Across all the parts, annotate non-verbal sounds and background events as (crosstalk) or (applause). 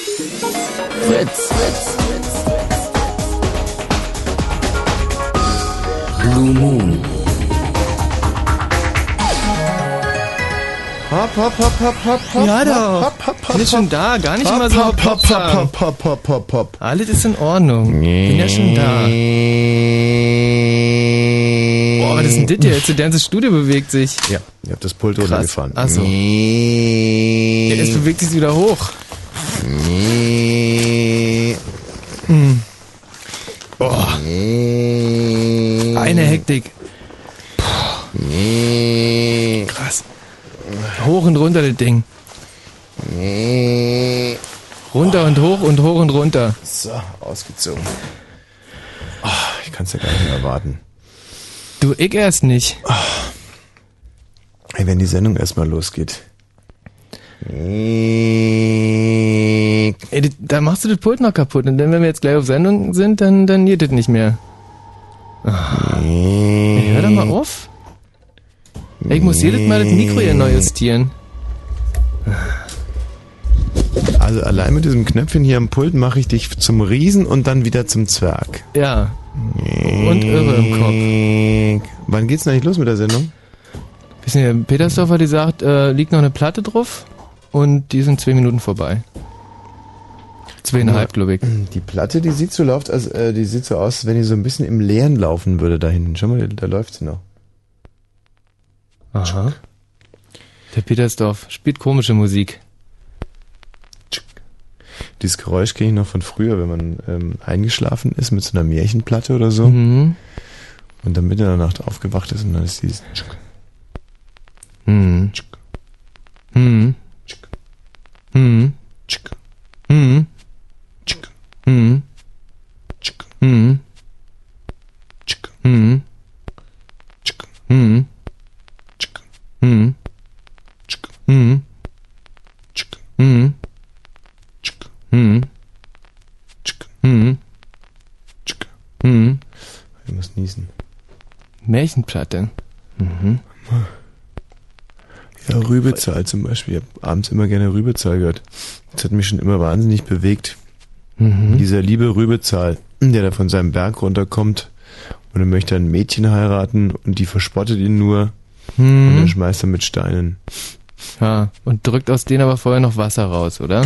Fritz. Fritz. Blue Moon. Hopp, hopp, hopp, hopp, hopp, hopp. Ja, doch. Hopp, hopp, hopp, schon da, gar nicht immer so hopp, hopp, hopp, hopp, hopp, hopp, hopp, hopp. Alles ist in Ordnung. Bin ja schon da. Boah, was ist denn das jetzt? Das ganze Studio bewegt sich. Ja, ihr habt das Pult runtergefahren. Ach so. Ja, Jetzt bewegt sich wieder hoch. Hm. Boah. Eine Hektik. Krass. Hoch und runter das Ding. Runter und hoch und hoch und runter. So, ausgezogen. Ah, ich kann es ja gar nicht mehr erwarten. Du, ich erst nicht. Hey, wenn die Sendung erstmal losgeht. Ey, da machst du das Pult noch kaputt. Und dann, wenn wir jetzt gleich auf Sendung sind, dann, dann geht das nicht mehr. Ey, hör doch mal auf. Ey, ich muss jedes Mal das Mikro hier neu justieren. Also allein mit diesem Knöpfchen hier am Pult mache ich dich zum Riesen und dann wieder zum Zwerg. Ja. Und irre im Kopf. Wann geht's denn eigentlich los mit der Sendung? Wissen Sie, Petersdorf hat gesagt, äh, liegt noch eine Platte drauf und die sind zwei Minuten vorbei. Zweieinhalb, glaube ich. Die Platte, die sieht so läuft, als äh, die sieht so aus, als wenn die so ein bisschen im Leeren laufen würde da hinten. Schau mal, da läuft sie noch. Aha. Der Petersdorf spielt komische Musik. Dieses Geräusch kenne ich noch von früher, wenn man ähm, eingeschlafen ist mit so einer Märchenplatte oder so. Mhm. Und dann mitten in der Nacht aufgewacht ist und dann ist dieses Hm. Hm. Hm. Hm. Hm. Hm. Hm. Hm. Hm. Hm. Hm. Hm. Hm. Hm. Ich muss niesen. Märchenplatte. Mhm. Ja, Rübezahl zum Beispiel. Ich habe abends immer gerne Rübezahl gehört. Das hat mich schon immer wahnsinnig bewegt. Mhm. Dieser liebe Rübezahl, der da von seinem Berg runterkommt und er möchte ein Mädchen heiraten und die verspottet ihn nur und er Hm. schmeißt dann mit Steinen. Ja, und drückt aus denen aber vorher noch Wasser raus, oder?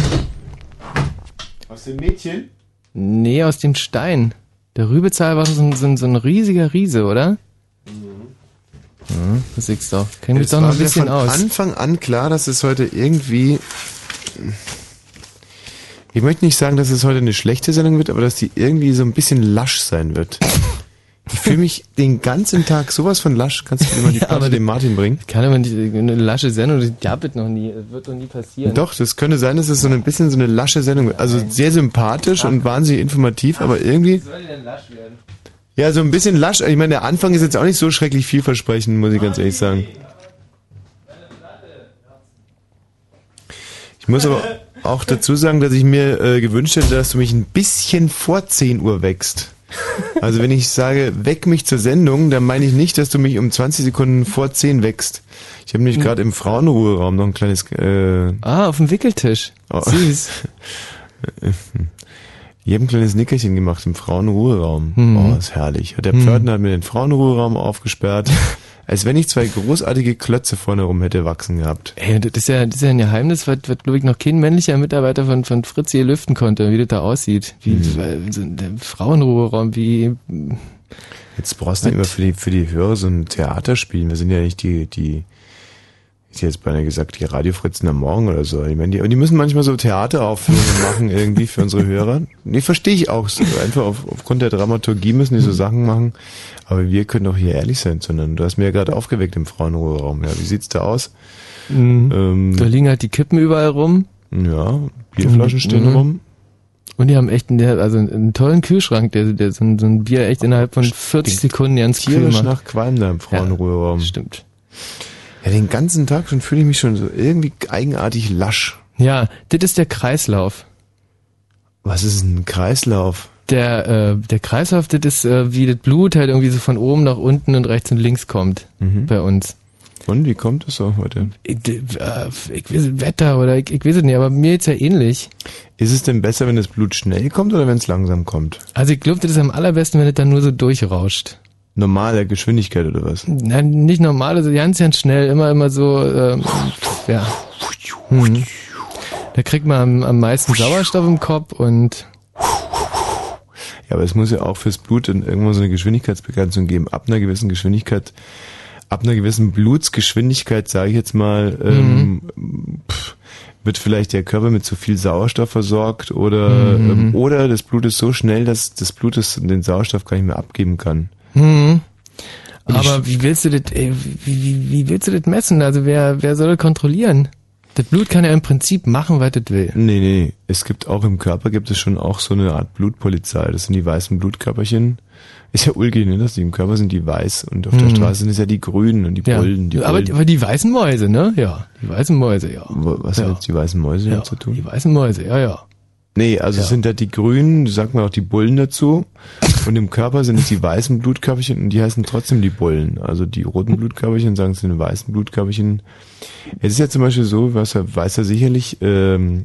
Aus dem Mädchen? Nee, aus dem Stein. Der Rübezahl war so ein, so ein, so ein riesiger Riese, oder? Ja, das siehst du doch. Kennt mich Es doch noch ein bisschen von aus. Anfang an klar, dass es heute irgendwie. Ich möchte nicht sagen, dass es heute eine schlechte Sendung wird, aber dass die irgendwie so ein bisschen lasch sein wird. Ich fühle mich den ganzen Tag sowas von lasch. Kannst du mir mal die (laughs) Ja, Platte dem Martin bringen? Kann aber nicht, eine lasche Sendung, das gab es noch nie, das wird doch nie passieren. Doch, das könnte sein, dass es so ein bisschen so eine lasche Sendung wird. Also sehr sympathisch und wahnsinnig informativ, aber irgendwie. soll die denn lasch werden? Ja, so ein bisschen lasch. Ich meine, der Anfang ist jetzt auch nicht so schrecklich vielversprechend, muss ich ganz ehrlich sagen. Ich muss aber auch dazu sagen, dass ich mir äh, gewünscht hätte, dass du mich ein bisschen vor 10 Uhr wächst. Also wenn ich sage, weck mich zur Sendung, dann meine ich nicht, dass du mich um 20 Sekunden vor 10 wächst. Ich habe nämlich gerade im Frauenruheraum noch ein kleines... Äh, Ah, auf dem Wickeltisch. Oh. Süß. (laughs) Ich habe ein kleines Nickerchen gemacht im Frauenruheraum. Mhm. Oh, ist herrlich. Der Mhm. Pförtner hat mir den Frauenruheraum aufgesperrt, (laughs) als wenn ich zwei großartige Klötze vorne rum hätte wachsen gehabt. Ey, das ist ja, das ist ja ein Geheimnis, was, was glaube ich noch kein männlicher Mitarbeiter von, von Fritz hier lüften konnte, wie das da aussieht. Wie, Mhm. so der Frauenruheraum, wie, Jetzt brauchst du immer für die, für die Hörer so ein Theater spielen. Wir sind ja nicht die, die, ich hätte jetzt beinahe gesagt, die Radiofritzen am Morgen oder so. Ich meine, die, und die müssen manchmal so Theateraufführungen machen irgendwie für unsere Hörer. Nee, verstehe ich auch. So, Einfach auf, aufgrund der Dramaturgie müssen die so Sachen machen. Aber wir können doch hier ehrlich sein, sondern du hast mir ja gerade aufgeweckt im Frauenruheraum. Ja, wie sieht's da aus? Mhm. Ähm, da liegen halt die Kippen überall rum. Ja, Bierflaschen stehen Mhm. rum. Und die haben echt einen, also einen tollen Kühlschrank, der, der so, ein, so ein Bier echt innerhalb von 40 Sekunden ganz kühl macht. nach Qualm da im Frauenruheraum. stimmt. Ja, den ganzen Tag schon fühle ich mich schon so irgendwie eigenartig lasch. Ja, das ist der Kreislauf. Was ist ein Kreislauf? Der, äh, der Kreislauf, das ist, äh, wie das Blut halt irgendwie so von oben nach unten und rechts und links kommt Mhm. bei uns. Und wie kommt es so heute? Ich, äh, ich weiß Wetter oder ich, ich weiß es nicht, aber mir ist ja ähnlich. Ist es denn besser, wenn das Blut schnell kommt oder wenn es langsam kommt? Also ich glaube, das ist am allerbesten, wenn es dann nur so durchrauscht. Normale Geschwindigkeit oder was? Nein, nicht normal, also ganz, ganz schnell, immer, immer so, ähm, ja. Mhm. Da kriegt man am, am meisten Sauerstoff im Kopf und Ja, aber es muss ja auch fürs Blut dann irgendwo so eine Geschwindigkeitsbegrenzung geben. Ab einer gewissen Geschwindigkeit, ab einer gewissen Blutsgeschwindigkeit, sage ich jetzt mal, ähm, pff, wird vielleicht der Körper mit zu viel Sauerstoff versorgt oder Mhm. ähm, oder das Blut ist so schnell, dass das Blut den Sauerstoff gar nicht mehr abgeben kann. Mhm. Aber wie willst du das, ey, wie, wie, wie willst du das messen? Also wer, wer soll das kontrollieren? Das Blut kann ja im Prinzip machen, was es will. Nee, nee, es gibt auch im Körper gibt es schon auch so eine Art Blutpolizei. Das sind die weißen Blutkörperchen. Ist ja ulkig, ne? Dass die im Körper sind die weiß und auf der Mhm. Straße sind es ja die grünen und die Ja. Bullen. Die aber, Bullen. aber die weißen Mäuse, ne? Ja, die weißen Mäuse, ja. Was Ja. hat jetzt die weißen Mäuse Ja, zu tun? die weißen Mäuse, ja, ja. Nee, also es sind ja die Grünen, sagt man auch die Bullen dazu. Und im Körper sind es die weißen Blutkörperchen und die heißen trotzdem die Bullen. Also die roten Blutkörperchen sagen es sind die weißen Blutkörperchen. Es ist ja zum Beispiel so, was weiß er sicherlich, ähm,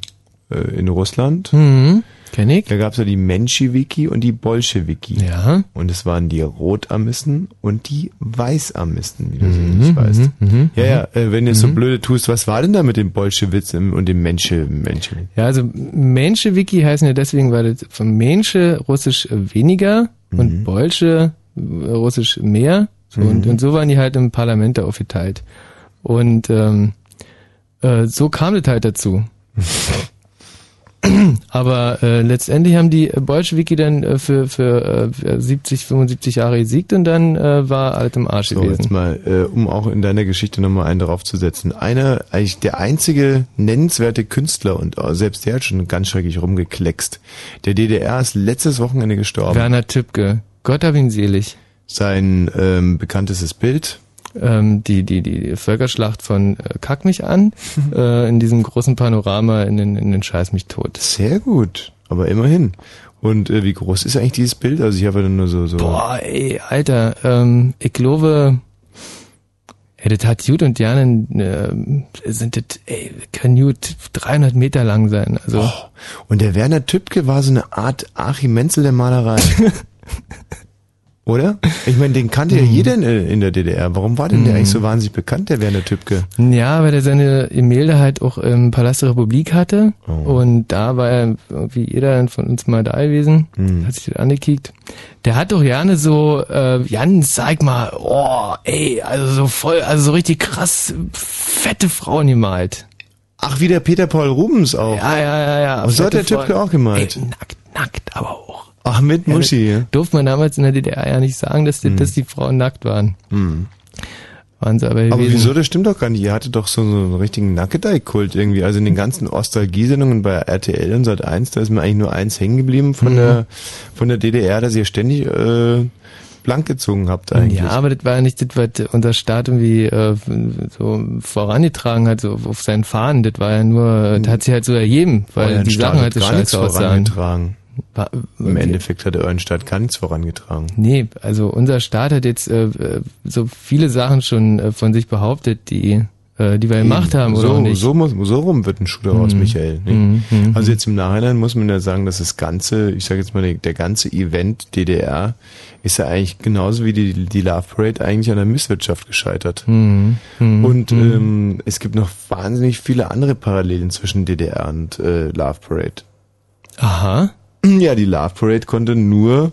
äh, in Russland, Mhm. Kenn ich? da gab es ja die Menschewiki und die Bolschewiki. Ja. Und es waren die Rotarmisten und die Weißarmisten, wie du Mhm, sicherlich weißt. mhm, mhm, Ja, ja, äh, wenn du so blöde tust, was war denn da mit dem Bolschewitz und dem Mensche, Mensche? Ja, also Menschewiki heißen ja deswegen, weil das von Mensche russisch weniger Mhm. und Bolsche äh, russisch mehr. So, und, Mhm. und so waren die halt im Parlament da aufgeteilt. Und ähm, äh, so kam das halt dazu. (laughs) (clears throat) Aber äh, letztendlich haben die Bolschewiki dann äh, für, für äh, 70, 75 Jahre gesiegt und dann äh, war alles im Arsch So, gewesen. jetzt mal, äh, um auch in deiner Geschichte nochmal einen draufzusetzen. Einer, eigentlich der einzige nennenswerte Künstler und äh, selbst der hat schon ganz schrecklich rumgekleckst. Der DDR ist letztes Wochenende gestorben. Werner Tübke, Gott hab ihn selig. Sein ähm, bekanntestes Bild, ähm, die, die, die Völkerschlacht von äh, Kack mich an, (laughs) äh, in diesem großen Panorama in den, in den Scheiß mich tot. sehr gut, aber immerhin. Und äh, wie groß ist eigentlich dieses Bild? Also ich habe dann nur so, so Boah, ey, Alter, ähm, ich glaube, ey, das hat gut und gerne, äh, sind das, ey, kann gut 300 Meter lang sein. Also, Oh, und der Werner Tübke war so eine Art Achim Menzel der Malerei. (laughs) Oder? Ich meine, den kannte Mhm. ja jeder in, in der DDR. Warum war denn der eigentlich so wahnsinnig bekannt, der Werner Tübke? ja, weil er seine Gemälde halt auch im Palast der Republik hatte Oh. und da war er irgendwie jeder von uns mal da gewesen, Hm. hat sich das angekickt. Der hat doch gerne so, äh, Jan, sag mal, oh, ey, also so voll, also so richtig krass fette Frauen gemalt. Ach, wie der Peter Paul Rubens auch. Ja, ja, ja, ja. Und so hat der Tübke auch gemalt. Ey, nackt, nackt, aber auch. Ach, mit Muschi. Ja, Durfte man damals in der DDR ja nicht sagen, dass die, dass die Frauen nackt waren. Waren sie aber. Aber wieso, das stimmt doch gar nicht. Ihr hattet doch so, so einen richtigen Nackedei-Kult irgendwie. Also in den ganzen Ostalgie-Sendungen bei RTL und Sat 1, da ist mir eigentlich nur eins hängen geblieben von der von der DDR, dass ihr ständig äh, blank gezogen habt eigentlich. Ja, aber das war ja nicht das, was unser Staat irgendwie äh, so vorangetragen hat, so auf seinen Fahnen. Das war ja nur, das hat sich halt so ergeben, weil die Staat Sachen hat halt so scheiße aussahen. War, Im Endeffekt hat euren Staat gar nichts vorangetragen. Nee, also unser Staat hat jetzt äh, äh, so viele Sachen schon äh, von sich behauptet, die, äh, die wir gemacht haben, so, oder nicht? So, muss, so rum wird ein Schuh daraus, Michael. Nee. Mhm, mhm, Also jetzt im Nachhinein muss man ja sagen, dass das ganze, ich sage jetzt mal, der, der ganze Event DDR ist ja eigentlich genauso wie die, die Love Parade eigentlich an der Misswirtschaft gescheitert. Mhm, mhm, Und ähm, es gibt noch wahnsinnig viele andere Parallelen zwischen DDR und äh, Love Parade. Aha. (clears throat) Ja, die Love Parade konnte nur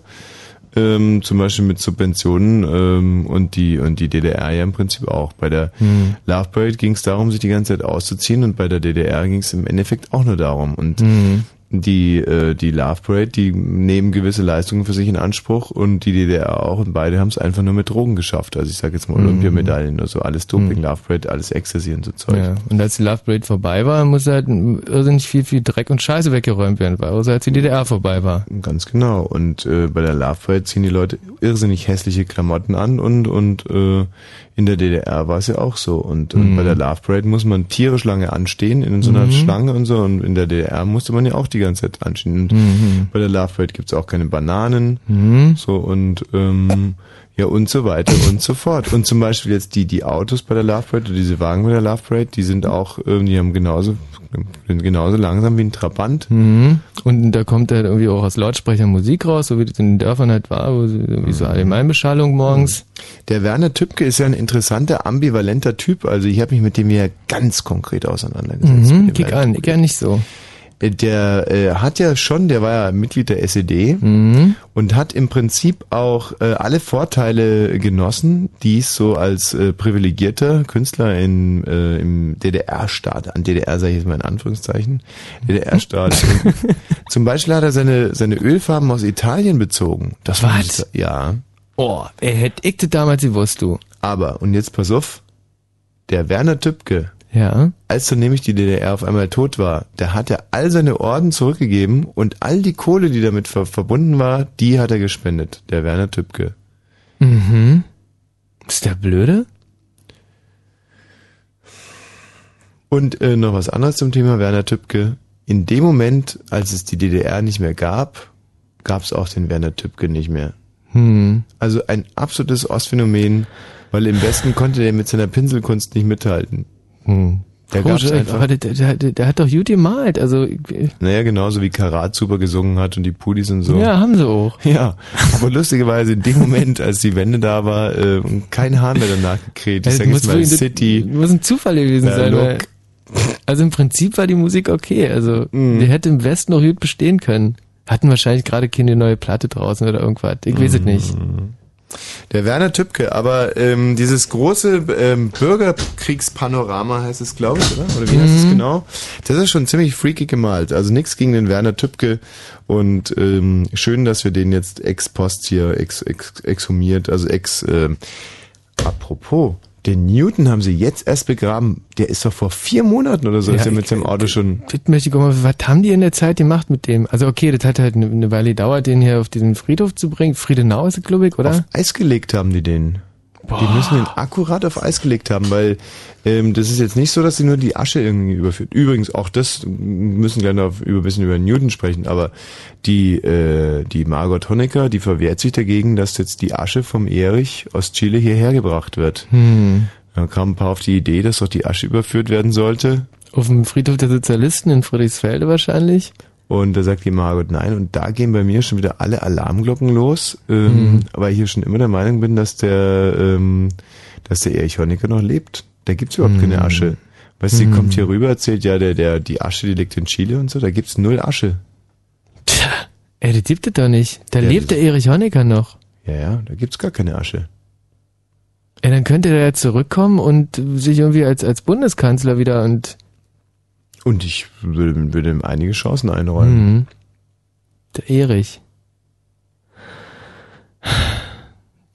ähm, zum Beispiel mit Subventionen ähm, und die und die DDR ja im Prinzip auch. Bei der Hm. Love Parade ging es darum, sich die ganze Zeit auszuziehen und bei der DDR ging es im Endeffekt auch nur darum. Und Hm. Die äh, die Love Parade, die nehmen gewisse Leistungen für sich in Anspruch und die DDR auch und beide haben es einfach nur mit Drogen geschafft. Also ich sage jetzt mal Olympiamedaillen oder so, alles Doping, Love Parade, alles Ecstasy und so Zeug. Ja. Und als die Love Parade vorbei war, musste halt irrsinnig viel, viel Dreck und Scheiße weggeräumt werden, weil also als die DDR vorbei war. Ganz genau. Und äh, bei der Love Parade ziehen die Leute irrsinnig hässliche Klamotten an und und äh, in der DDR war es ja auch so. Und, und bei der Love Parade muss man tierisch lange anstehen in so einer Schlange und so. Und in der DDR musste man ja auch die ganze Zeit anstehen. Und bei der Love Parade gibt's auch keine Bananen. So und ähm, Ja, und so weiter und so fort. Und zum Beispiel jetzt die, die Autos bei der Love Parade oder diese Wagen bei der Love Parade, die sind auch, äh, die haben genauso, sind genauso langsam wie ein Trabant. Mhm. Und da kommt halt irgendwie auch aus Lautsprechern Musik raus, so wie das in den Dörfern halt war, wo sie irgendwie so Allgemeinbeschallung morgens. Der Werner Tübke ist ja ein interessanter, ambivalenter Typ. Also ich habe mich mit dem ja ganz konkret auseinandergesetzt. Mhm, kick an, ich ja nicht so. Äh, Der äh, hat ja schon, der war ja Mitglied der SED Mhm. und hat im Prinzip auch äh, alle Vorteile genossen, die es so als äh, privilegierter Künstler in, äh, im DDR-Staat, an DDR sage ich jetzt mal in Anführungszeichen, DDR-Staat. (laughs) Zum Beispiel hat er seine, seine Ölfarben aus Italien bezogen. Das war Was? ja. Oh, er hätte ich das damals gewusst, du. Aber, und jetzt pass auf, der Werner Tübke, Ja. als dann nämlich die DDR auf einmal tot war, der hat er all seine Orden zurückgegeben und all die Kohle, die damit ver verbunden war, die hat er gespendet, der Werner Tübke. Mhm. Ist der blöde? Und äh, noch was anderes zum Thema Werner Tübke. In dem Moment, als es die DDR nicht mehr gab, gab es auch den Werner Tübke nicht mehr. Hm. Also ein absolutes Ostphänomen, weil im Westen konnte der mit seiner Pinselkunst nicht mithalten. Hm. Komisch, gab's einfach, aber der, der, der, der hat doch gut gemalt, also naja, genauso wie Karat super gesungen hat und die Pudis und so. ja, haben sie auch. (laughs) Ja, aber lustigerweise in dem Moment, als die Wende da war, äh, kein Hahn mehr danach gekräht. Ich Also muss jetzt mal City. Muss ein Zufall gewesen sein. Weil, also im Prinzip war die Musik okay. Also Mhm. die hätte im Westen noch gut bestehen können. Hatten wahrscheinlich gerade keine neue Platte draußen oder irgendwas. Ich weiß es nicht. Der Werner Tübke, aber ähm, dieses große ähm, Bürgerkriegspanorama heißt es, glaube ich, oder? Oder wie heißt Mhm. es genau? Das ist schon ziemlich freaky gemalt. Also nichts gegen den Werner Tübke und ähm, schön, dass wir den jetzt ex post hier ex, ex, exhumiert, also ex. ähm, apropos, den Newton haben sie jetzt erst begraben. Der ist doch vor vier Monaten oder so, Ja, ist er mit seinem Auto schon. Das möchte ich auch mal, was haben die in der Zeit gemacht mit dem? Also okay, das hat halt eine, eine Weile gedauert, den hier auf diesen Friedhof zu bringen. Friedenau ist es, glaube ich, oder? Auf Eis gelegt haben die den. Die müssen den akkurat auf Eis gelegt haben, weil ähm, das ist jetzt nicht so, dass sie nur die Asche irgendwie überführt. Übrigens, auch das müssen gleich noch über, ein bisschen über Newton sprechen, aber die, äh, die Margot Honecker, die verwehrt sich dagegen, dass jetzt die Asche vom Erich aus Chile hierher gebracht wird. Hm. Da kam ein paar auf die Idee, dass doch die Asche überführt werden sollte. Auf dem Friedhof der Sozialisten in Friedrichsfelde wahrscheinlich. Und da sagt die Margot nein. Und da gehen bei mir schon wieder alle Alarmglocken los, ähm, Mhm. weil ich hier schon immer der Meinung bin, dass der, ähm, dass der Erich Honecker noch lebt. Da gibt's überhaupt keine Asche. Weißt du, die Mhm. kommt hier rüber, erzählt ja, der, der, die Asche, die liegt in Chile und so, da gibt's null Asche. Tja, ey, das gibt es doch nicht. Da Ja, lebt der Erich Honecker noch. Ja, ja, da gibt's gar keine Asche. Ey, dann könnte der ja zurückkommen und sich irgendwie als, als Bundeskanzler wieder und Und ich würde, würde ihm einige Chancen einräumen. Mhm. Der Erich.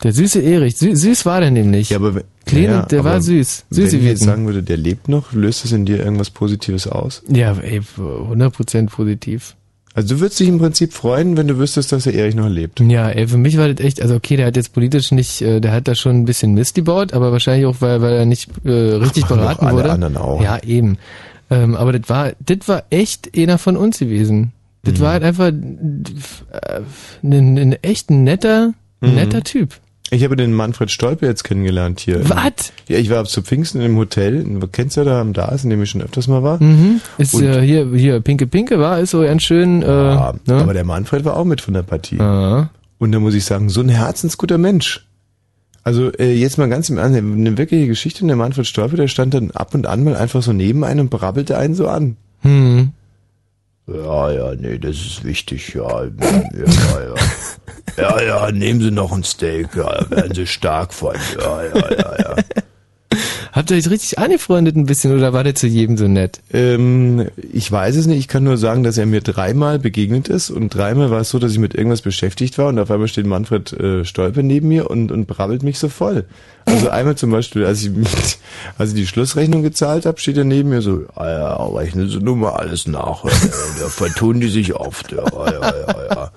Der süße Erich. Sü süß war der nämlich. Ja, aber wenn- Klein ja, der war süß. Süß Wenn ich jetzt sagen würde, der lebt noch, löst das in dir irgendwas Positives aus? Ja, ey, 100% positiv. Also du würdest dich im Prinzip freuen, wenn du wüsstest, dass der Erich noch lebt. Ja, ey, für mich war das echt, also okay, der hat jetzt politisch nicht, äh, der hat da schon ein bisschen Mist gebaut, aber wahrscheinlich auch, weil, weil er nicht äh, richtig doch beraten alle wurde. anderen auch. Ja, eben. Ähm, aber das war, das war echt einer von uns gewesen. Das Mhm. war halt einfach ein, ein, echt netter, Mhm. netter Typ. Ich habe den Manfred Stolpe jetzt kennengelernt hier. Was? Ja, ich war zu Pfingsten im Hotel. Kennst du da am Dars, in dem ich schon öfters mal war? Mhm. Ist Und- äh, hier, hier, Pinke Pinke war, ist so ganz schön, äh, Ja, ne? Aber der Manfred war auch mit von der Partie. Ah. Und da muss ich sagen, so ein herzensguter Mensch. Also äh, jetzt mal ganz im Ernst, eine wirkliche Geschichte. Und der Manfred Stolpe, der stand dann ab und an mal einfach so neben einem und brabbelte einen so an. Hm. Ja, ja, nee, das ist wichtig, ja. Ja, ja. Ja, (laughs) ja, nehmen Sie noch ein Steak, ja, werden Sie stark von. Ja, ja, ja, ja. (laughs) Habt ihr euch richtig angefreundet ein bisschen oder war der zu jedem so nett? Ähm, ich weiß es nicht. Ich kann nur sagen, dass er mir dreimal begegnet ist und dreimal war es so, dass ich mit irgendwas beschäftigt war und auf einmal steht Manfred äh, Stolpe neben mir und, und brabbelt mich so voll. Also (laughs) einmal zum Beispiel, als ich, als ich die Schlussrechnung gezahlt habe, steht er neben mir so, ah ja, rechnen Sie nur mal alles nach. äh, Da vertun die sich oft. Ja, ja, ja, ja.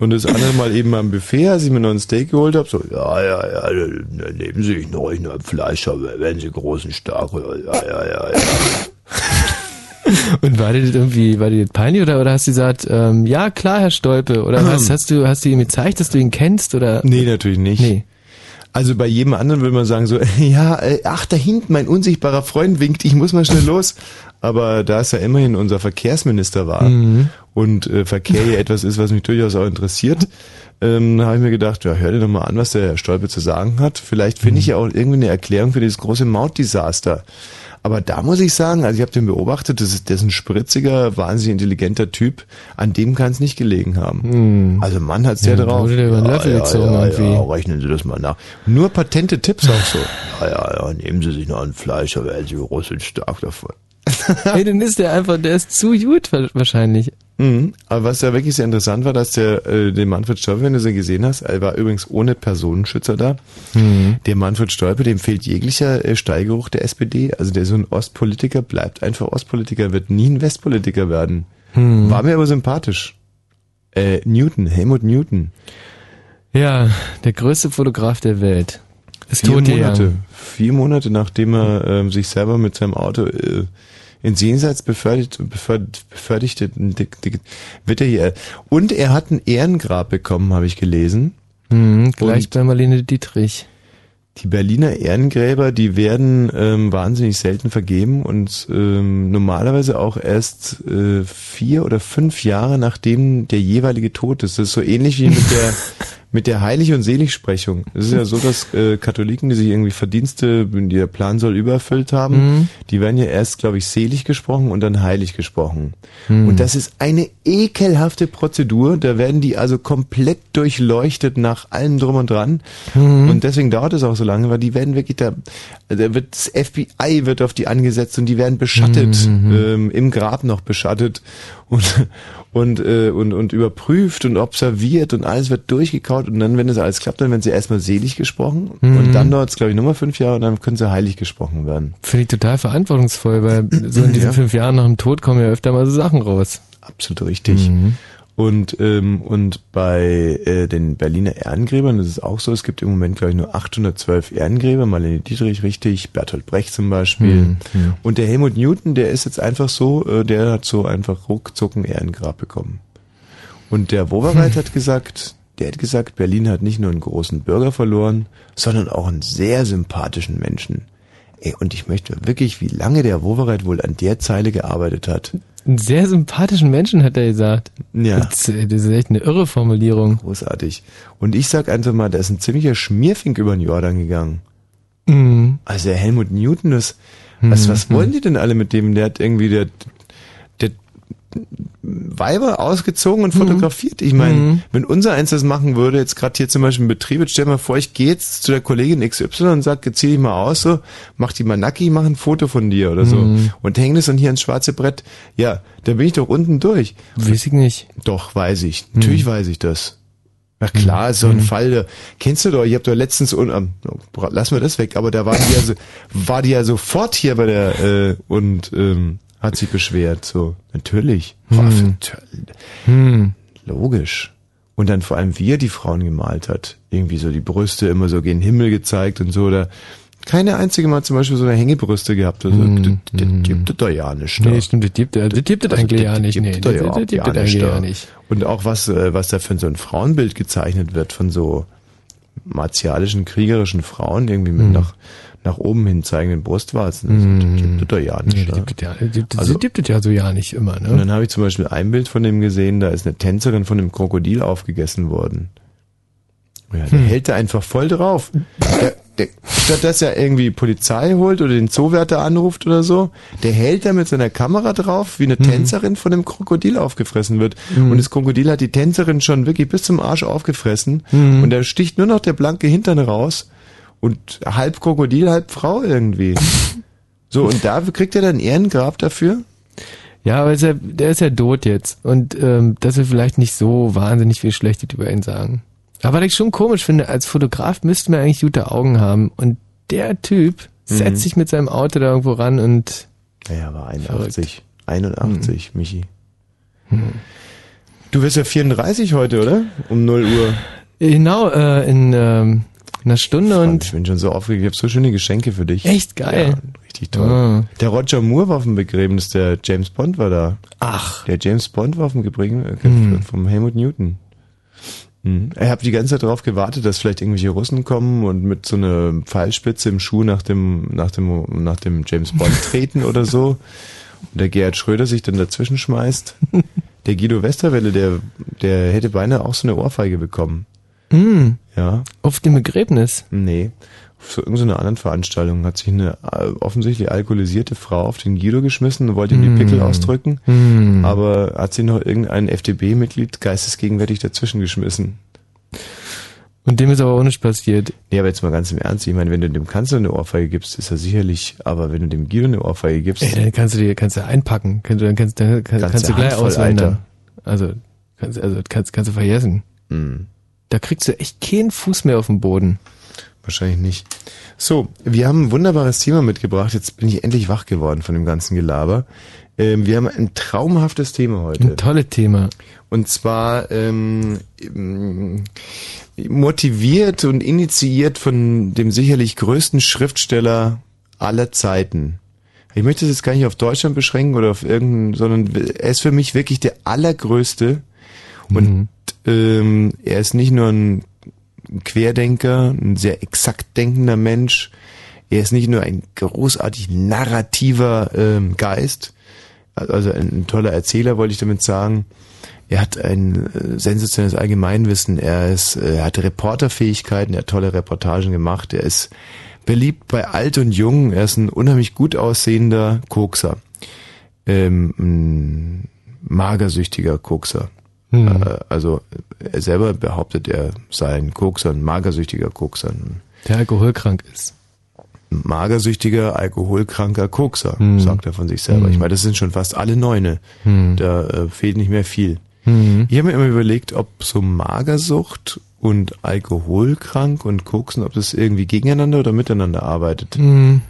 Und das andere Mal eben am Buffet, als ich mir noch ein Steak geholt habe, so, ja, ja, ja, dann nehmen Sie sich noch ein Fleisch, aber werden Sie großen stark. Ja, ja, ja, ja. Und war dir das irgendwie, war dir das peinlich oder, oder hast du gesagt, ähm, ja klar, Herr Stolpe, oder (clears throat) hast, hast du, hast du ihm gezeigt, dass du ihn kennst oder? Nee, natürlich nicht. Nee. Also bei jedem anderen würde man sagen so, (laughs) ja, äh, ach, da hinten mein unsichtbarer Freund winkt, ich muss mal schnell los. Aber da es ja immerhin unser Verkehrsminister war Mhm. und äh, Verkehr ja etwas ist, was mich durchaus auch interessiert, ähm, habe ich mir gedacht, ja, hör dir doch mal an, was der Herr Stolpe zu sagen hat. Vielleicht finde ich ja auch irgendwie eine Erklärung für dieses große Mautdesaster. Aber da muss ich sagen, also ich habe den beobachtet, das ist, das ist ein spritziger, wahnsinnig intelligenter Typ, an dem kann es nicht gelegen haben. Also Mann hat's ja, Ja, drauf. der über den Löffel gezogen ja, irgendwie. ja, rechnen Sie das mal nach. Nur patente Tipps auch so. Ja, ja, ja, nehmen Sie sich noch ein Fleisch, aber werden Sie russisch stark davon. (laughs) Ey, dann ist der einfach, der ist zu gut wa- wahrscheinlich. Mhm. Aber was da wirklich sehr interessant war, dass der, äh, den Manfred Stolpe, wenn du sie gesehen hast, er war übrigens ohne Personenschützer da. Der Manfred Stolpe, dem fehlt jeglicher äh, Steigeruch der SPD. Also der so ein Ostpolitiker bleibt einfach Ostpolitiker, wird nie ein Westpolitiker werden. War mir aber sympathisch. Äh, Newton, Helmut Newton. Ja, der größte Fotograf der Welt. Ist Vier tot Monate. Vier Monate, nachdem er ähm, sich selber mit seinem Auto äh, ins Jenseits befördert, befördert, befördert wird er hier. Und er hat ein Ehrengrab bekommen, habe ich gelesen. Mhm, gleich Und- bei Marlene Dietrich. Die Berliner Ehrengräber, die werden ähm, wahnsinnig selten vergeben und ähm, normalerweise auch erst äh, vier oder fünf Jahre nachdem der jeweilige tot ist. Das ist so ähnlich wie mit der (laughs) mit der Heilig- und Seligsprechung. Es ist ja so, dass äh, Katholiken, die sich irgendwie Verdienste, die der Plan soll, übererfüllt haben, die werden ja erst, glaube ich, selig gesprochen und dann heilig gesprochen. Und das ist eine ekelhafte Prozedur. Da werden die also komplett durchleuchtet nach allem drum und dran. Und deswegen dauert es auch so lange, weil die werden wirklich da, da wird das FBI wird auf die angesetzt und die werden beschattet, ähm, im Grab noch beschattet und und äh, und und überprüft und observiert und alles wird durchgekaut und dann, wenn das alles klappt, dann werden sie erstmal selig gesprochen und dann dauert es, glaube ich, nochmal fünf Jahre und dann können sie heilig gesprochen werden. Finde ich total verantwortungsvoll, weil so in diesen Ja. fünf Jahren nach dem Tod kommen ja öfter mal so Sachen raus. Absolut richtig. Und, ähm, und bei äh, den Berliner Ehrengräbern ist es auch so, es gibt im Moment, glaube ich, nur 812 Ehrengräber, Marlene Dietrich richtig, Bertolt Brecht zum Beispiel. Und der Helmut Newton, der ist jetzt einfach so, äh, der hat so einfach ruckzuck ein Ehrengrab bekommen. Und der Wowereit (laughs) hat gesagt, der hat gesagt, Berlin hat nicht nur einen großen Bürger verloren, sondern auch einen sehr sympathischen Menschen. Ey, und ich möchte wirklich, wie lange der Wowereit wohl an der Zeile gearbeitet hat. Einen sehr sympathischen Menschen, hat er gesagt. Ja. Das, äh, das ist echt eine irre Formulierung. Großartig. Und ich sag einfach mal, da ist ein ziemlicher Schmierfink über den Jordan gegangen. Mhm. Also der Helmut Newton, das, was, was wollen die denn alle mit dem? Der hat irgendwie, der, der Weiber ausgezogen und fotografiert. Ich meine, wenn unser eins das machen würde, jetzt gerade hier zum Beispiel im Betrieb, jetzt stell mal vor, ich gehe jetzt zu der Kollegin XY und sag, jetzt zieh dich mal aus, so, mach die mal nackig, mach ein Foto von dir oder so. Und häng das dann hier ans schwarze Brett. Ja, da bin ich doch unten durch. Weiß ich nicht. Doch, weiß ich. Natürlich weiß ich das. Na klar, ist so ein Fall. Da, kennst du doch, ich habe doch letztens, un, ähm, bra- lass mir das weg, aber da war die ja, so, war die ja sofort hier bei der äh, und ähm, hat sich beschwert. So, natürlich. Boah, Hm. Logisch. Und dann vor allem, wie er die Frauen gemalt hat. Irgendwie so die Brüste immer so gen Himmel gezeigt und so. Oder keine einzige Mal zum Beispiel so eine Hängebrüste gehabt. Also, das, das gibt es doch ja nicht. Nee, stimmt, das gibt es eigentlich ja nicht. Nee, das gibt es eigentlich ja nicht. Und auch was, äh, was da für so ein Frauenbild gezeichnet wird von so martialischen, kriegerischen Frauen, irgendwie mit nach, nach oben hin zeigenden Brustwarzen. Das, gibt es ja nicht. das gibt es- Also- so ja nicht immer, Und ne? dann habe ich zum Beispiel ein Bild von dem gesehen, da ist eine Tänzerin von einem Krokodil aufgegessen worden. Ja, der hält da einfach voll drauf. Der, der, statt dass er irgendwie Polizei holt oder den Zoowärter anruft oder so, der hält da mit seiner Kamera drauf, wie eine Tänzerin von einem Krokodil aufgefressen wird. Und das Krokodil hat die Tänzerin schon wirklich bis zum Arsch aufgefressen. Und da sticht nur noch der blanke Hintern raus. Und halb Krokodil, halb Frau irgendwie. (laughs) So, und da kriegt er dann Ehrengrab dafür? Ja, aber ist ja, der ist ja tot jetzt. Und ähm, dass wir vielleicht nicht so wahnsinnig viel Schlechtes über ihn sagen. Aber was ich schon komisch finde, als Fotograf müsste man eigentlich gute Augen haben. Und der Typ setzt sich mit seinem Auto da irgendwo ran und Ja, er war 81. 81, Michi. Du wirst ja 34 heute, oder? Um 0 Uhr. genau äh, in ähm, einer Stunde Und und ich bin schon so aufgeregt. Ich habe so schöne Geschenke für dich. echt geil. Ja, richtig toll. Ah. Der Roger Moore war auf dem Begräbnis, der James Bond war da. Ach, Der James Bond war auf dem Begräbnis äh, vom Helmut Newton. Hm. Ich habe die ganze Zeit darauf gewartet, dass vielleicht irgendwelche Russen kommen und mit so einer Pfeilspitze im Schuh nach dem, nach dem, nach dem James Bond (laughs) treten oder so. Und der Gerhard Schröder sich dann dazwischen schmeißt. (laughs) Der Guido Westerwelle, der, der hätte beinahe auch so eine Ohrfeige bekommen. Hm, Ja. auf dem Begräbnis. Nee. Auf so irgendeiner anderen Veranstaltung hat sich eine äh, offensichtlich alkoholisierte Frau auf den Guido geschmissen und wollte ihm die Pickel ausdrücken. Hm. Aber hat sich noch irgendein FDP-Mitglied geistesgegenwärtig dazwischen geschmissen. Und dem ist aber auch nichts passiert. Nee, aber jetzt mal ganz im Ernst. Ich meine, wenn du dem Kanzler eine Ohrfeige gibst, ist er sicherlich, aber wenn du dem Guido eine Ohrfeige gibst, Ey, dann kannst du dir, kannst du einpacken. Kannst du, dann kannst, dann kannst, kannst du gleich Handvoll, auswandern. Also, kannst, also, kannst, kannst du vergessen. hm, Da kriegst du echt keinen Fuß mehr auf den Boden. wahrscheinlich nicht. So, wir haben ein wunderbares Thema mitgebracht. Jetzt bin ich endlich wach geworden von dem ganzen Gelaber. Ähm, wir haben ein traumhaftes Thema heute. Ein tolles Thema. Und zwar ähm, ähm, motiviert und initiiert von dem sicherlich größten Schriftsteller aller Zeiten. Ich möchte es jetzt gar nicht auf Deutschland beschränken oder auf irgendeinen, sondern er ist für mich wirklich der allergrößte. Und ähm, er ist nicht nur ein Querdenker, ein sehr exakt denkender Mensch. Er ist nicht nur ein großartig narrativer ähm, Geist, also ein, ein toller Erzähler, wollte ich damit sagen. Er hat ein äh, sensationelles Allgemeinwissen. Er ist, äh, er hat Reporterfähigkeiten. Er hat tolle Reportagen gemacht. Er ist beliebt bei alt und jung. Er ist ein unheimlich gut aussehender Kokser, ähm, ein magersüchtiger Kokser. Hm. Äh, also er selber behauptet, er sei ein Kokser, ein magersüchtiger Kokser, Der alkoholkrank ist. magersüchtiger, alkoholkranker Kokser, Hm. sagt er von sich selber. Hm. Ich meine, das sind schon fast alle Neune. Hm. Da äh, fehlt nicht mehr viel. Hm. Ich habe mir immer überlegt, ob so Magersucht und alkoholkrank und Koksen, ob das irgendwie gegeneinander oder miteinander arbeitet. Hm.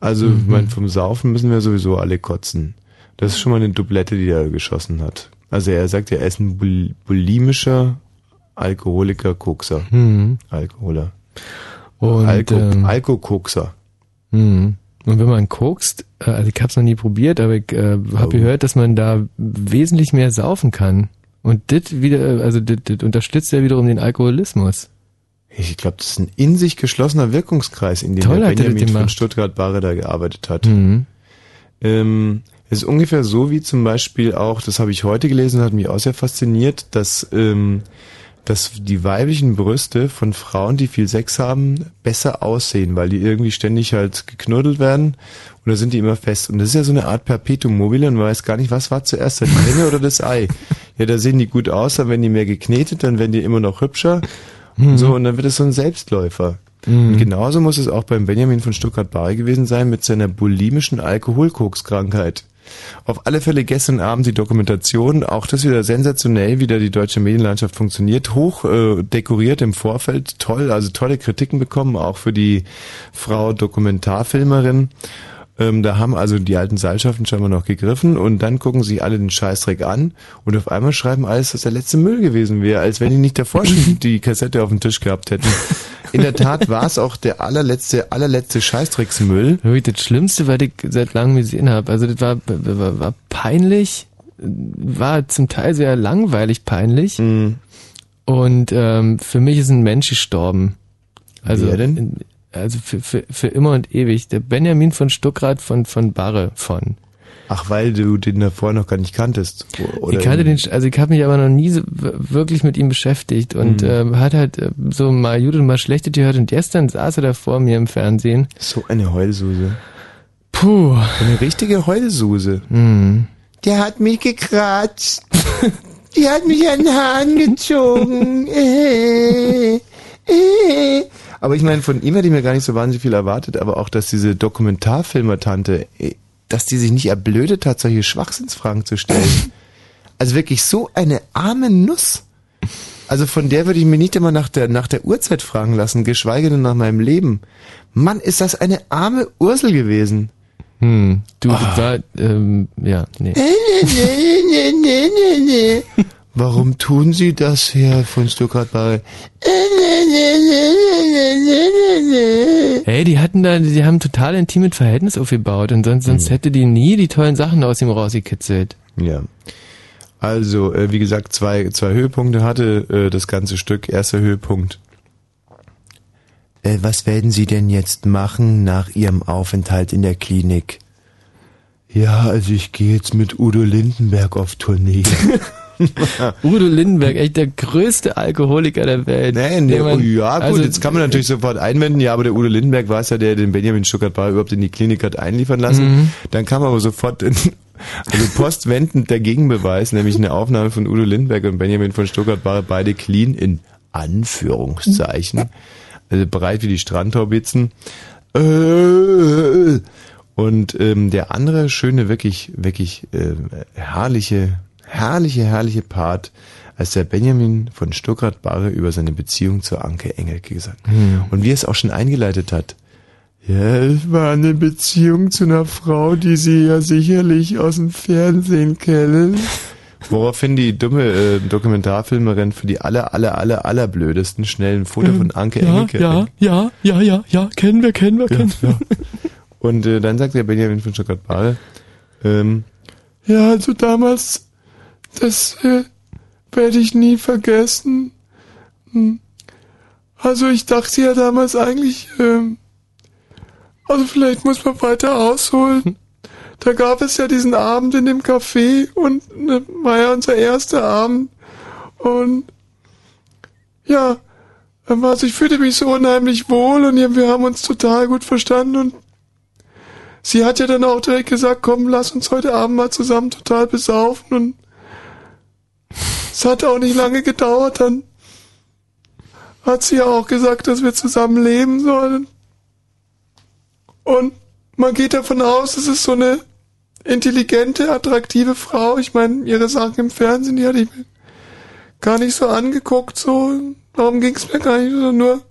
Also, Mhm. ich meine, vom Saufen müssen wir sowieso alle kotzen. Das ist schon mal eine Dublette, die er geschossen hat. Also er sagt ja, er ist ein bul bulimischer Alkoholiker, Kokser. Hm. Alkoholer. Und, Alko, ähm, Alko-Kokser. hm. Und wenn man kokst, äh, also ich hab's noch nie probiert, aber ich äh, habe Oh. gehört, dass man da wesentlich mehr saufen kann. Und das wieder, also das, unterstützt ja wiederum den Alkoholismus. Ich glaube, das ist ein in sich geschlossener Wirkungskreis, in dem Toll der er Benjamin von. Stuttgart-Barre da gearbeitet hat. Mhm. Ähm, es ist ungefähr so wie zum Beispiel auch, das habe ich heute gelesen, hat mich auch sehr fasziniert, dass, ähm, dass die weiblichen Brüste von Frauen, die viel Sex haben, besser aussehen, weil die irgendwie ständig halt geknuddelt werden und da sind die immer fest. Und das ist ja so eine Art Perpetuum mobile und man weiß gar nicht, was war zuerst, die Henne oder das Ei. (laughs) Ja, da sehen die gut aus, dann werden die mehr geknetet, dann werden die immer noch hübscher und so und dann wird es so ein Selbstläufer. Und genauso muss es auch beim Benjamin von Stuttgart-Barre gewesen sein mit seiner bulimischen Alkoholkokskrankheit. Auf alle Fälle gestern Abend die Dokumentation, auch das wieder sensationell, wie da die deutsche Medienlandschaft funktioniert, hoch äh, dekoriert im Vorfeld, toll, also tolle Kritiken bekommen, auch für die Frau Dokumentarfilmerin. Ähm, da haben also die alten Seilschaften scheinbar noch gegriffen und dann gucken sich alle den Scheißdreck an und auf einmal schreiben alles, dass der letzte Müll gewesen wäre, als wenn die nicht davor schon (laughs) die Kassette auf dem Tisch gehabt hätten. In der Tat war es auch der allerletzte, allerletzte Scheißdrecksmüll. Das Schlimmste, was ich seit langem gesehen habe. Also das war, war, war peinlich, war zum Teil sehr langweilig peinlich. Mhm. Und ähm, für mich ist ein Mensch gestorben. Also, Wer denn? Also für, für, für immer und ewig. Der Benjamin von Stuckrad von, von Barre von. Ach, weil du den davor noch gar nicht kanntest. Oder ich kannte den, also ich habe mich aber noch nie so wirklich mit ihm beschäftigt und Mhm. ähm, hat halt äh, so mal gut und mal schlechte gehört und gestern saß er da vor mir im Fernsehen. So eine Heulsuse. Puh. Eine richtige Heulsuse. Hm. Der hat mich gekratzt. Die hat mich an den Haaren gezogen. (laughs) (laughs) (laughs) Aber ich meine, von ihm hätte ich mir gar nicht so wahnsinnig viel erwartet, aber auch, dass diese Dokumentarfilmer-Tante, äh, dass die sich nicht erblödet hat, solche Schwachsinnsfragen zu stellen. (laughs) Also wirklich so eine arme Nuss. Also von der würde ich mir nicht immer nach der, nach der Uhrzeit fragen lassen, geschweige denn nach meinem Leben. Mann, ist das eine arme Ursel gewesen. Hm. Du, das war, ähm, ja, nee. (laughs) Warum tun Sie das, Herr von Stuttgart-Barre? Hey, die hatten da, die haben total intimes Verhältnis aufgebaut und sonst, Hm. sonst hätte die nie die tollen Sachen aus ihm rausgekitzelt. Ja. Also, äh, wie gesagt, zwei, zwei Höhepunkte hatte äh, das ganze Stück. Erster Höhepunkt. Äh, was werden Sie denn jetzt machen nach Ihrem Aufenthalt in der Klinik? Ja, also ich gehe jetzt mit Udo Lindenberg auf Tournee. (laughs) (laughs) Udo Lindenberg, echt der größte Alkoholiker der Welt. Nee, nee, man- ja gut, also- jetzt kann man natürlich sofort einwenden, ja, aber der Udo Lindenberg war es ja, der den Benjamin Stuttgart überhaupt in die Klinik hat einliefern lassen. Mhm. Dann kam aber sofort, in, (laughs) also postwendend der Gegenbeweis, nämlich eine Aufnahme von Udo Lindenberg und Benjamin von Stuttgart beide clean in Anführungszeichen, also bereit wie die Strandtaubitzen. Äh, Und ähm, der andere schöne, wirklich, wirklich äh, herrliche, herrliche, herrliche Part, als der Benjamin von Stuttgart Barre über seine Beziehung zur Anke Engelke gesagt. Hm. Und wie er es auch schon eingeleitet hat. Ja, es war eine Beziehung zu einer Frau, die Sie ja sicherlich aus dem Fernsehen kennen. Woraufhin die dumme äh, Dokumentarfilmerin für die aller, aller, aller, allerblödesten schnell ein Foto von Anke ja, Engelke ja, ja, ja, ja, ja, kennen wir, kennen wir, kennen wir. Und äh, dann sagt der Benjamin von Stuttgart-Barre, ähm, ja, also damals, das äh, werde ich nie vergessen. Hm. Also ich dachte ja damals eigentlich, ähm, also vielleicht muss man weiter ausholen. Da gab es ja diesen Abend in dem Café und äh, war ja unser erster Abend. Und ja, also ich fühlte mich so unheimlich wohl und wir haben uns total gut verstanden und sie hat ja dann auch direkt gesagt, komm, lass uns heute Abend mal zusammen total besaufen und es hat auch nicht lange gedauert, dann hat sie ja auch gesagt, dass wir zusammen leben sollen. Und man geht davon aus, es ist so eine intelligente, attraktive Frau. Ich meine, ihre Sachen im Fernsehen, die hatte ich mir gar nicht so angeguckt, so. Darum ging es mir gar nicht so, nur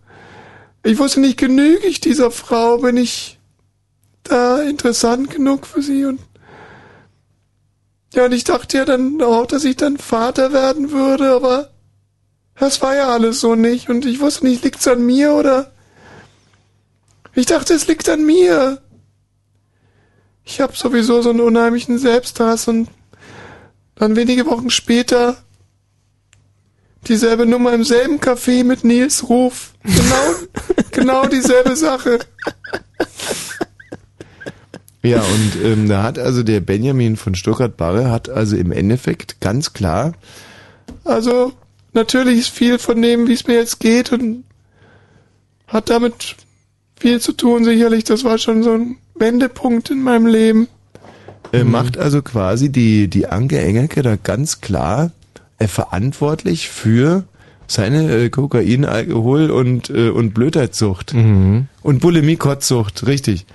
ich wusste nicht, genüge ich dieser Frau, bin ich da interessant genug für sie und ja, und ich dachte ja dann auch, dass ich dann Vater werden würde, aber das war ja alles so nicht und ich wusste nicht, liegt's an mir oder ich dachte, es liegt an mir. Ich habe sowieso so einen unheimlichen Selbsthass und dann wenige Wochen später dieselbe Nummer im selben Café mit Nils Ruf. Genau, (laughs) genau dieselbe Sache. Ja, und ähm, da hat also der Benjamin von Stuttgart-Barre hat also im Endeffekt ganz klar, also natürlich ist viel von dem, wie es mir jetzt geht und hat damit viel zu tun, sicherlich. Das war schon so ein Wendepunkt in meinem Leben. Er macht also quasi die, die Anke Engelke da ganz klar äh, verantwortlich für seine äh, Kokain, Alkohol und, äh, und Blödheitssucht. Mhm. Und Bulimie-Kotzsucht, richtig.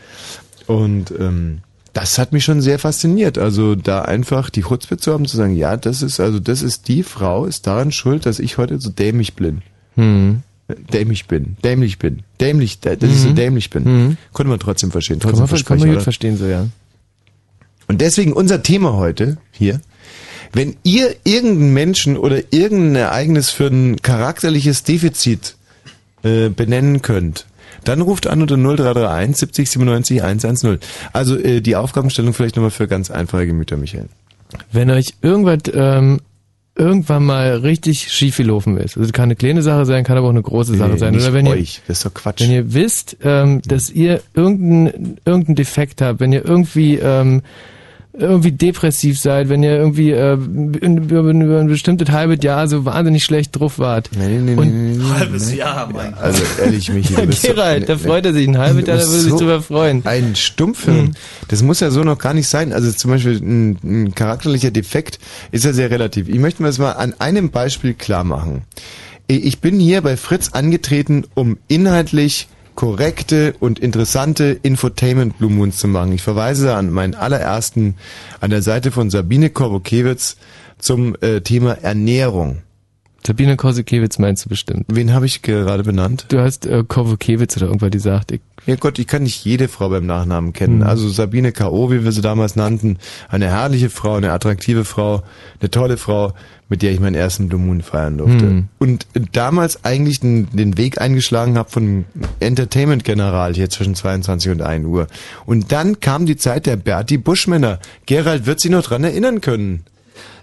Und ähm, das hat mich schon sehr fasziniert. Also da einfach die Chutzpe zu haben, zu sagen, ja, das ist, also das ist die Frau, ist daran schuld, dass ich heute so dämlich bin. Mhm. Dämlich bin, dämlich bin, dämlich, dass ich so Mhm. dämlich bin. Mhm. Konnte man trotzdem verstehen. Kann Trotzdem man, kann man gut verstehen, so, ja. Und deswegen unser Thema heute hier. Wenn ihr irgendeinen Menschen oder irgendein Ereignis für ein charakterliches Defizit äh, benennen könnt, dann ruft an unter 0331 70 97 110. Also äh, die Aufgabenstellung vielleicht nochmal für ganz einfache Gemüter, Michael. Wenn euch irgendwas ähm, irgendwann mal richtig schief gelaufen ist, also kann eine kleine Sache sein, kann aber auch eine große Sache Nee, sein. Oder wenn ihr, euch, das ist doch Quatsch. wenn ihr wisst, ähm, dass ihr irgendeinen irgendeinen Defekt habt, wenn ihr irgendwie ähm, irgendwie depressiv seid, wenn ihr irgendwie äh, in- über, über ein bestimmtes halbes Jahr so wahnsinnig schlecht drauf wart. Nee, nee, nee, Und- nee, nee, nee. Halbes Jahr, mein Gott. Also ehrlich, Michi, Ja, du (laughs) bist so- Gerald, da freut er sich ein halbes Jahr, da würde er sich so drüber freuen. Ein Stumpfhirn. Das muss ja so noch gar nicht sein. Also zum Beispiel ein, ein charakterlicher Defekt ist ja sehr relativ. Ich möchte mir das mal an einem Beispiel klar machen. Ich bin hier bei Fritz angetreten, um inhaltlich korrekte und interessante Infotainment Blue Moons zu machen. Ich verweise an meinen allerersten an der Seite von Sabine Korbokiewicz zum äh, Thema Ernährung. Sabine Kosekiewicz meinst du bestimmt. Wen habe ich gerade benannt? Du hast äh, Kowokiewicz oder irgendwas gesagt. Ich, Ja Gott, ich kann nicht jede Frau beim Nachnamen kennen. Mhm. Also Sabine K.O., wie wir sie damals nannten, eine herrliche Frau, eine attraktive Frau, eine tolle Frau, mit der ich meinen ersten Blue Moon feiern durfte. Mhm. Und damals eigentlich den, den Weg eingeschlagen habe von Entertainment-General hier zwischen 22 und 1 Uhr. Und dann kam die Zeit der Bertie Buschmänner. Gerald wird sich noch dran erinnern können.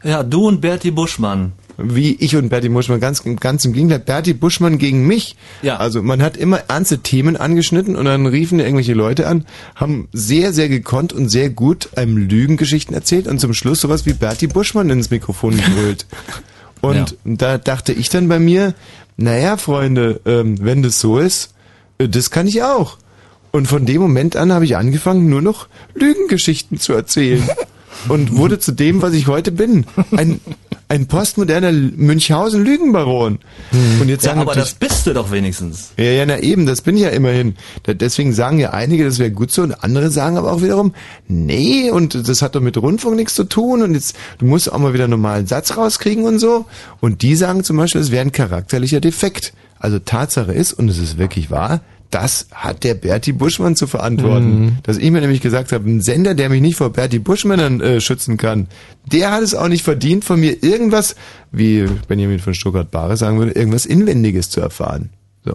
Ja, du und Bertie Buschmann. Wie ich und Bertie Buschmann, ganz, ganz im Gegenteil, Bertie Buschmann gegen mich. Ja. Also man hat immer ernste Themen angeschnitten und dann riefen irgendwelche Leute an, haben sehr, sehr gekonnt und sehr gut einem Lügengeschichten erzählt und zum Schluss sowas wie Bertie Buschmann ins Mikrofon gebrüllt. (laughs) Und Ja. da dachte ich dann bei mir, naja, Freunde, ähm, wenn das so ist, äh, das kann ich auch. Und von dem Moment an habe ich angefangen, nur noch Lügengeschichten zu erzählen. (laughs) Und wurde zu dem, was ich heute bin. Ein, ein postmoderner Münchhausen-Lügenbaron. Und jetzt Ja, sagen aber natürlich- das bist du doch wenigstens. ja, ja, na eben, das bin ich ja immerhin. Da- Deswegen sagen ja einige, das wäre gut so, und andere sagen aber auch wiederum, nee, und das hat doch mit Rundfunk nichts zu tun, und jetzt, du musst auch mal wieder einen normalen Satz rauskriegen und so. Und die sagen zum Beispiel, es wäre ein charakterlicher Defekt. Also Tatsache ist, und es ist wirklich wahr, das hat der Bertie Buschmann zu verantworten. Dass ich mir nämlich gesagt habe, ein Sender, der mich nicht vor Bertie Buschmännern äh, schützen kann, der hat es auch nicht verdient, von mir irgendwas, wie Benjamin von Stuttgart-Bahre sagen würde, irgendwas Inwendiges zu erfahren. So.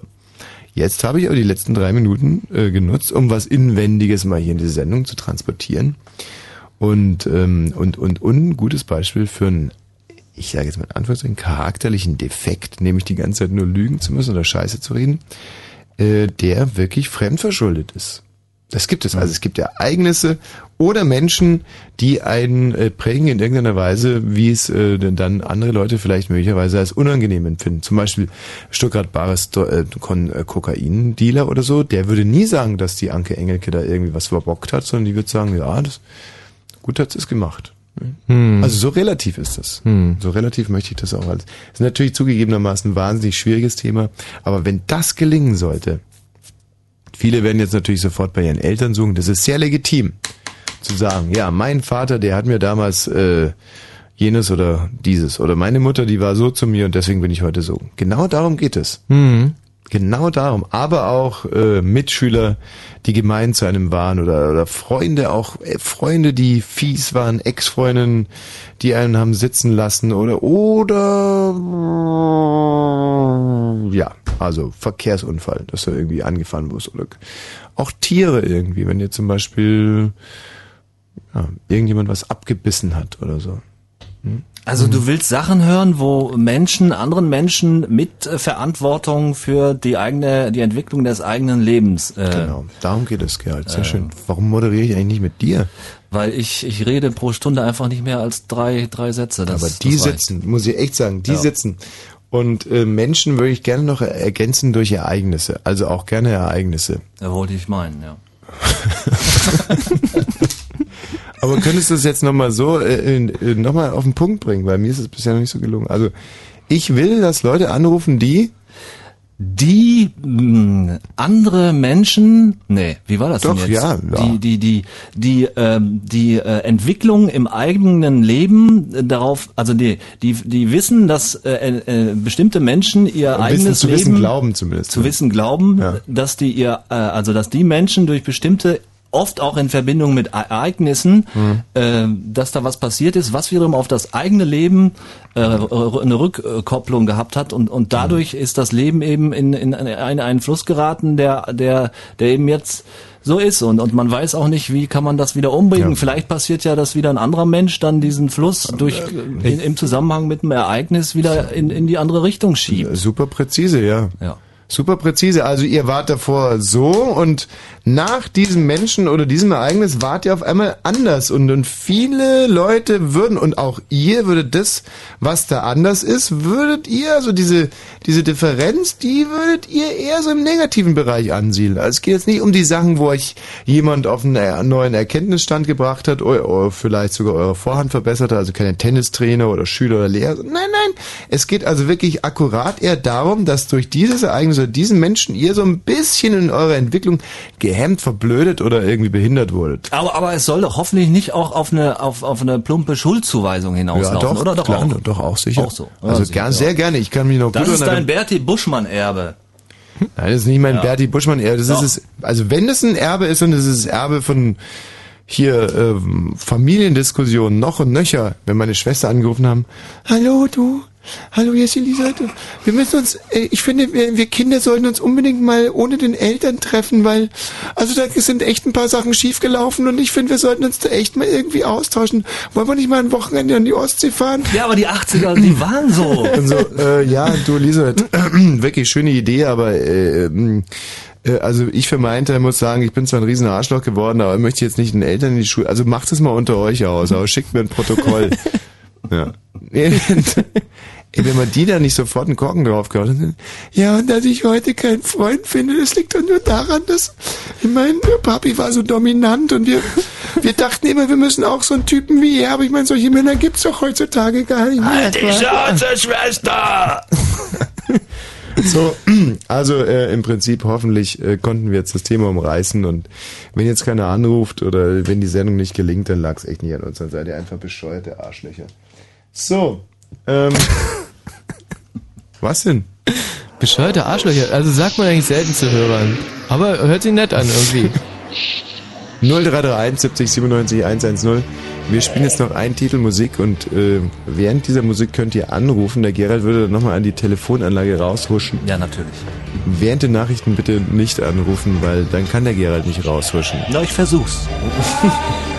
Jetzt habe ich aber die letzten drei Minuten äh, genutzt, um was Inwendiges mal hier in diese Sendung zu transportieren. Und, ähm, und, und, und ein gutes Beispiel für einen, ich sage jetzt mal in Anführungszeichen, charakterlichen Defekt, nämlich die ganze Zeit nur lügen zu müssen oder Scheiße zu reden, äh, der wirklich fremdverschuldet ist. Das gibt es. Also es gibt Ereignisse oder Menschen, die einen äh, prägen in irgendeiner Weise, wie es äh, dann andere Leute vielleicht möglicherweise als unangenehm empfinden. Zum Beispiel Stuttgart Bares äh, äh, Kokain-Dealer oder so, der würde nie sagen, dass die Anke Engelke da irgendwie was verbockt hat, sondern die würde sagen, ja, das gut hat es gemacht. Also so relativ ist das. So relativ möchte ich das auch als. ist natürlich zugegebenermaßen ein wahnsinnig schwieriges Thema, aber wenn das gelingen sollte, viele werden jetzt natürlich sofort bei ihren Eltern suchen, das ist sehr legitim zu sagen, ja, mein Vater, der hat mir damals äh, jenes oder dieses oder meine Mutter, die war so zu mir und deswegen bin ich heute so. Genau darum geht es. Genau darum. Aber auch äh, Mitschüler, die gemein zu einem waren oder, oder Freunde, auch äh, Freunde, die fies waren, Ex-Freundinnen, die einen haben sitzen lassen oder oder ja, also Verkehrsunfall, dass er irgendwie angefahren wurde oder auch Tiere irgendwie, wenn dir zum Beispiel ja, irgendjemand was abgebissen hat oder so. Also du willst Sachen hören, wo Menschen, anderen Menschen mit äh, Verantwortung für die eigene, die Entwicklung des eigenen Lebens. Äh, Genau, darum geht es, Gerald. Sehr schön. Warum moderiere ich eigentlich nicht mit dir? Weil ich, ich rede pro Stunde einfach nicht mehr als drei, drei Sätze. Das, Aber die sitzen, muss ich echt sagen, die Ja. sitzen. Und äh, Menschen würde ich gerne noch ergänzen durch Ereignisse. Also auch gerne Ereignisse. Ja, wollte ich meinen, ja. (laughs) Aber könntest du es jetzt nochmal so äh, äh, nochmal auf den Punkt bringen? Weil mir ist es bisher noch nicht so gelungen. Also ich will, dass Leute anrufen, die Die mh, andere Menschen, nee, wie war das Doch, denn jetzt? ja, ja. Die, die, die, die, ähm, die äh, Entwicklung im eigenen Leben äh, darauf, also die, die, die wissen, dass äh, äh, bestimmte Menschen ihr wissen, eigenes zu Leben wissen glauben zumindest. zu wissen glauben, Ja. dass die ihr, äh, also dass die Menschen durch bestimmte oft auch in Verbindung mit Ereignissen, Mhm. äh, dass da was passiert ist, was wiederum auf das eigene Leben äh, eine Rückkopplung gehabt hat und, und dadurch ist das Leben eben in, in einen, einen Fluss geraten, der, der, der eben jetzt so ist und, und man weiß auch nicht, wie kann man das wieder umbringen. Ja. Vielleicht passiert ja, dass wieder ein anderer Mensch dann diesen Fluss durch, in, im Zusammenhang mit einem Ereignis wieder in, in die andere Richtung schiebt. Super präzise, ja. Ja. Super präzise. Also ihr wart davor so und nach diesem Menschen oder diesem Ereignis wart ihr auf einmal anders und, und viele Leute würden und auch ihr würdet das, was da anders ist, würdet ihr, also diese, diese Differenz, die würdet ihr eher so im negativen Bereich ansiedeln. Also es geht jetzt nicht um die Sachen, wo euch jemand auf einen neuen Erkenntnisstand gebracht hat oder, oder vielleicht sogar eure Vorhand verbessert hat, also keine Tennistrainer oder Schüler oder Lehrer. Nein, nein. Es geht also wirklich akkurat eher darum, dass durch dieses Ereignis oder diesen Menschen ihr so ein bisschen in eurer Entwicklung gehemmt, verblödet oder irgendwie behindert wurdet. Aber, aber es soll doch hoffentlich nicht auch auf eine, auf, auf eine plumpe Schuldzuweisung hinauslaufen, oder? Doch klar, auch. doch auch sicher. Auch so. Ja, Also sicher, gern, ja. sehr gerne. Ich kann mich noch Das gut ist erinnern. dein Bertie Buschmann-Erbe. Nein, das ist nicht mein Ja. Bertie Buschmann Erbe. Das Doch. ist es. Also wenn es ein Erbe ist, ist es das Erbe von hier ähm, Familiendiskussionen noch und nöcher, wenn meine Schwester angerufen haben. Hallo du, Hallo, hier ist Elisabeth. Wir müssen uns, äh, ich finde, wir, wir Kinder sollten uns unbedingt mal ohne den Eltern treffen, weil, also da sind echt ein paar Sachen schiefgelaufen und ich finde, wir sollten uns da echt mal irgendwie austauschen. Wollen wir nicht mal ein Wochenende an die Ostsee fahren? Ja, aber die 80er, die waren so. Und (laughs) so, äh, ja, du Elisabeth, (clears throat) wirklich schöne Idee, aber äh, ähm, äh, also ich für meinen Teil muss sagen, ich bin zwar ein riesen Arschloch geworden, aber ich möchte jetzt nicht den Eltern in die Schule, also macht es mal unter euch aus, aber schickt mir ein Protokoll. (laughs) ja. (laughs) Ey, wenn man die da nicht sofort einen Korken drauf gehauen hat. Ja, und dass ich heute keinen Freund finde, das liegt doch nur daran, dass, ich meine, Papi war so dominant und wir, wir dachten immer, wir müssen auch so einen Typen wie er, aber ich meine, solche Männer gibt's doch heutzutage gar nicht mehr. Halt die Schnauze, Schwester! So, (clears throat) also äh, im Prinzip hoffentlich äh, konnten wir jetzt das Thema umreißen und wenn jetzt keiner anruft oder wenn die Sendung nicht gelingt, dann lag's echt nicht an uns, dann seid ihr einfach bescheuerte Arschlöcher. So, ähm, (laughs) was denn? Bescheuerte Arschlöcher. Also sagt man eigentlich selten zu Hörern. Aber hört sich nett an irgendwie. 0331 70 97 110. Wir spielen jetzt noch einen Titel Musik und äh, während dieser Musik könnt ihr anrufen. Der Gerald würde dann nochmal an die Telefonanlage raushuschen. Ja, natürlich. Während den Nachrichten bitte nicht anrufen, weil dann kann der Gerald nicht raushuschen. Na, ich versuch's. (laughs)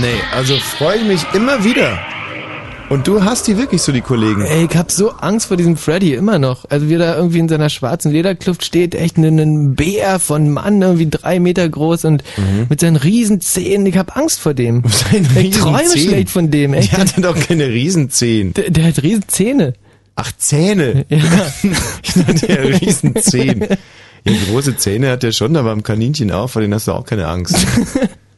Nee, also freue ich mich immer wieder. Und du hast die wirklich so, die Kollegen. Ey, ich hab so Angst vor diesem Freddy immer noch. Also wie er da irgendwie in seiner schwarzen Lederkluft steht, echt ein, ein Bär von Mann, irgendwie drei Meter groß und mit seinen riesen Zähnen. Ich hab Angst vor dem. (laughs) Ich träume Riesenzähne. schlecht von dem, echt. Der hat ja doch keine Riesenzehen. Der, der hat riesen Zähne. Ach, Zähne. Ja. (laughs) Ich dachte, der hat Riesenzähne. Ja, große Zähne hat er schon, aber am Kaninchen auch, vor denen hast du auch keine Angst. (laughs)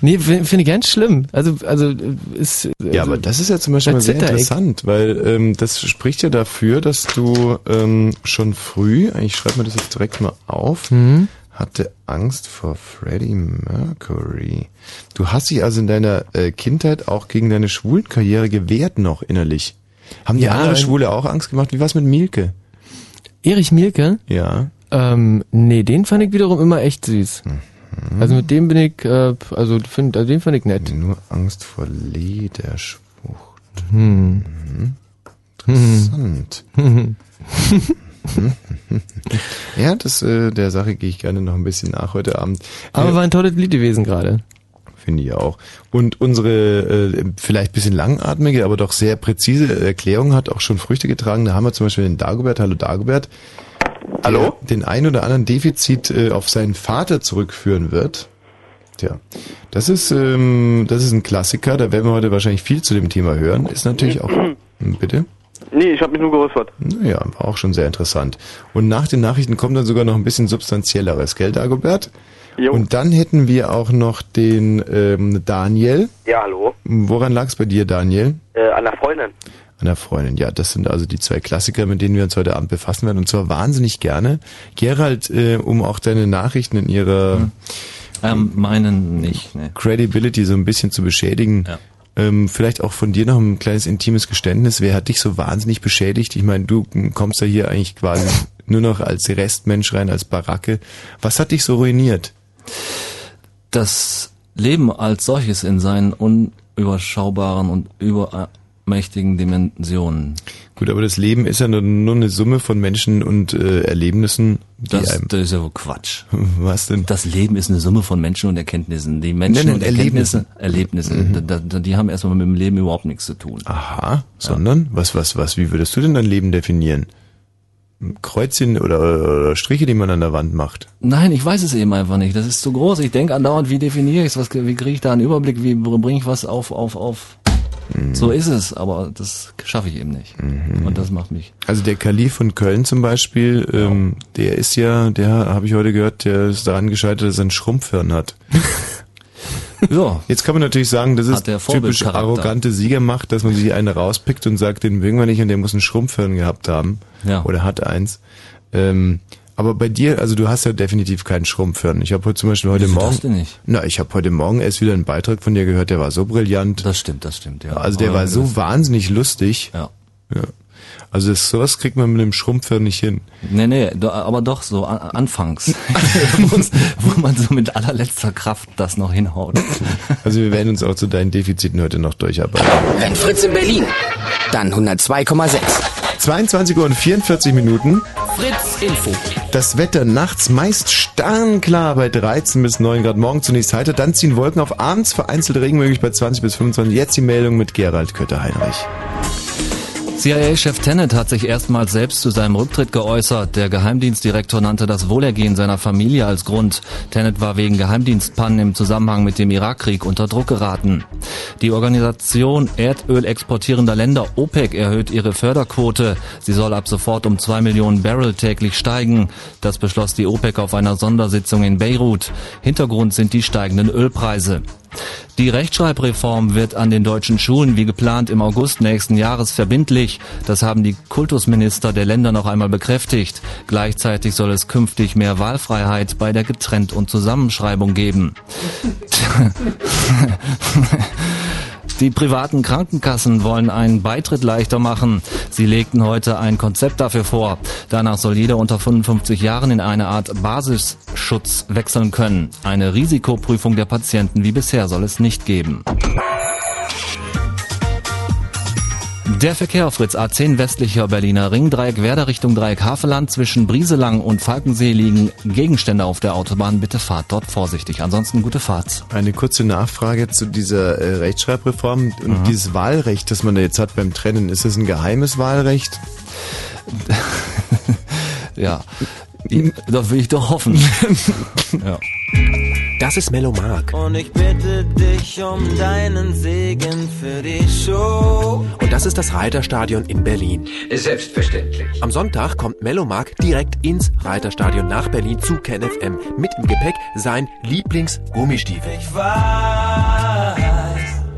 Nee, finde find ich ganz schlimm. Also, also ist. Ja, aber das ist ja zum Beispiel mal sehr interessant, weil ähm, das spricht ja dafür, dass du ähm, schon früh, ich schreibe mir das jetzt direkt mal auf, Mhm. hatte Angst vor Freddie Mercury. Du hast dich also in deiner äh, Kindheit auch gegen deine Schwulenkarriere gewehrt noch innerlich. Haben die Ja, andere Schwule auch Angst gemacht? Wie war's mit Mielke? Erich Mielke? Ja. Ähm, nee, den fand ich wiederum immer echt süß. Mhm. Also mit dem bin ich, äh, also, find, also den fand ich nett. Nur Angst vor Lederschwucht. Hm. Mhm. Interessant. Mhm. (laughs) (laughs) ja, das äh, der Sache gehe ich gerne noch ein bisschen nach heute Abend. Aber Äh, war ein tolles Lied gewesen gerade. Finde ich auch. Und unsere äh, vielleicht bisschen langatmige, aber doch sehr präzise Erklärung hat auch schon Früchte getragen. Da haben wir zum Beispiel den Dagobert. Hallo Dagobert. Hallo? Der den ein oder anderen Defizit äh, auf seinen Vater zurückführen wird. Tja, das ist, ähm, das ist ein Klassiker. Da werden wir heute wahrscheinlich viel zu dem Thema hören. Ist natürlich auch... Hm, Bitte? Nee, ich habe mich nur geräuspert. Naja, war auch schon sehr interessant. Und nach den Nachrichten kommt dann sogar noch ein bisschen substanzielleres, gell, Dagobert? Jo. Und dann hätten wir auch noch den ähm, Daniel. Ja, hallo. Woran lag es bei dir, Daniel? Äh, an der Freundin. An der Freundin. Ja, das sind also die zwei Klassiker, mit denen wir uns heute Abend befassen werden. Und zwar wahnsinnig gerne. Gerald, äh, um auch deine Nachrichten in ihrer Ähm, meinen nicht, ne. Credibility so ein bisschen zu beschädigen. Ja. Ähm, vielleicht auch von dir noch ein kleines intimes Geständnis. Wer hat dich so wahnsinnig beschädigt? Ich meine, du kommst ja hier eigentlich quasi (laughs) nur noch als Restmensch rein, als Baracke. Was hat dich so ruiniert? Das Leben als solches in seinen unüberschaubaren und übermächtigen Dimensionen. Gut, aber das Leben ist ja nur, nur eine Summe von Menschen und äh, Erlebnissen, Das, das ist ja wohl Quatsch. (laughs) Was denn? Das Leben ist eine Summe von Menschen und Erkenntnissen. Die Menschen Nein, nein, und Erkenntnisse, Erlebnisse, Mhm. da, da, die haben erstmal mit dem Leben überhaupt nichts zu tun. Aha, sondern? Was, was, was, wie würdest du denn dein Leben definieren? Kreuzchen oder, oder Striche, die man an der Wand macht? Nein, ich weiß es eben einfach nicht. Das ist zu groß. Ich denke andauernd, wie definiere ich es? Wie kriege ich da einen Überblick? Wie bringe ich was auf, auf, auf? Mhm. So ist es, aber das schaffe ich eben nicht. Und das macht mich. Also der Kalif von Köln zum Beispiel, ähm, der ist ja, der habe ich heute gehört, der ist daran gescheitert, dass er ein Schrumpfhirn hat. (laughs) Ja, Jetzt kann man natürlich sagen, das ist der typisch arrogante Siegermacht, dass man sich einen rauspickt und sagt, den mögen wir nicht und der muss ein Schrumpfhirn gehabt haben. Ja. Oder hat eins. Ähm, aber bei dir, also du hast ja definitiv keinen Schrumpfhirn. Ich habe heute zum Beispiel heute Wieso Morgen. das denn nicht? Na, ich habe heute Morgen erst wieder einen Beitrag von dir gehört, der war so brillant. das stimmt, das stimmt, ja. also der war so das- wahnsinnig lustig. Ja. Ja. Also das, sowas kriegt man mit einem Schrumpfhirn nicht hin. Nee, nee, do, aber doch so an, anfangs, (laughs) wo, wo man so mit allerletzter Kraft das noch hinhaut. Also wir werden uns auch zu deinen Defiziten heute noch durcharbeiten. Wenn Fritz in Berlin, dann 102,6. 22 Uhr und 44 Minuten. Fritz Info. Das Wetter nachts meist sternklar bei 13 bis 9 Grad. Morgen zunächst heiter, dann ziehen Wolken auf. Abends vereinzelt Regen möglich bei 20 bis 25. Jetzt die Meldung mit Gerald Kötter-Heinrich. CIA-Chef Tenet hat sich erstmals selbst zu seinem Rücktritt geäußert. Der Geheimdienstdirektor nannte das Wohlergehen seiner Familie als Grund. Tenet war wegen Geheimdienstpannen im Zusammenhang mit dem Irakkrieg unter Druck geraten. Die Organisation Erdöl exportierender Länder OPEC erhöht ihre Förderquote. Sie soll ab sofort um zwei Millionen Barrel täglich steigen. Das beschloss die OPEC auf einer Sondersitzung in Beirut. Hintergrund sind die steigenden Ölpreise. Die Rechtschreibreform wird an den deutschen Schulen wie geplant im August nächsten Jahres verbindlich. Das haben die Kultusminister der Länder noch einmal bekräftigt. Gleichzeitig soll es künftig mehr Wahlfreiheit bei der Getrennt- und Zusammenschreibung geben. (laughs) (laughs) Die privaten Krankenkassen wollen einen Beitritt leichter machen. Sie legten heute ein Konzept dafür vor. Danach soll jeder unter 55 Jahren in eine Art Basisschutz wechseln können. Eine Risikoprüfung der Patienten wie bisher soll es nicht geben. Der Verkehr auf Fritz A10 westlicher Berliner Ring, Dreieck Werder Richtung Dreieck Haveland. Zwischen Brieselang und Falkensee liegen Gegenstände auf der Autobahn. Bitte fahrt dort vorsichtig. Ansonsten gute Fahrt. Eine kurze Nachfrage zu dieser äh, Rechtschreibreform und dieses Wahlrecht, das man da jetzt hat beim Trennen. Ist das ein geheimes Wahlrecht? (laughs) Ja, das will ich doch hoffen. (laughs) ja. Das ist Melomark. Und ich bitte dich um deinen Segen für die Show. Und das ist das Reiterstadion in Berlin. Selbstverständlich. Am Sonntag kommt Melomark direkt ins Reiterstadion nach Berlin zu KenFM. Mit im Gepäck sein Lieblingsgummistiefel. Ich weiß.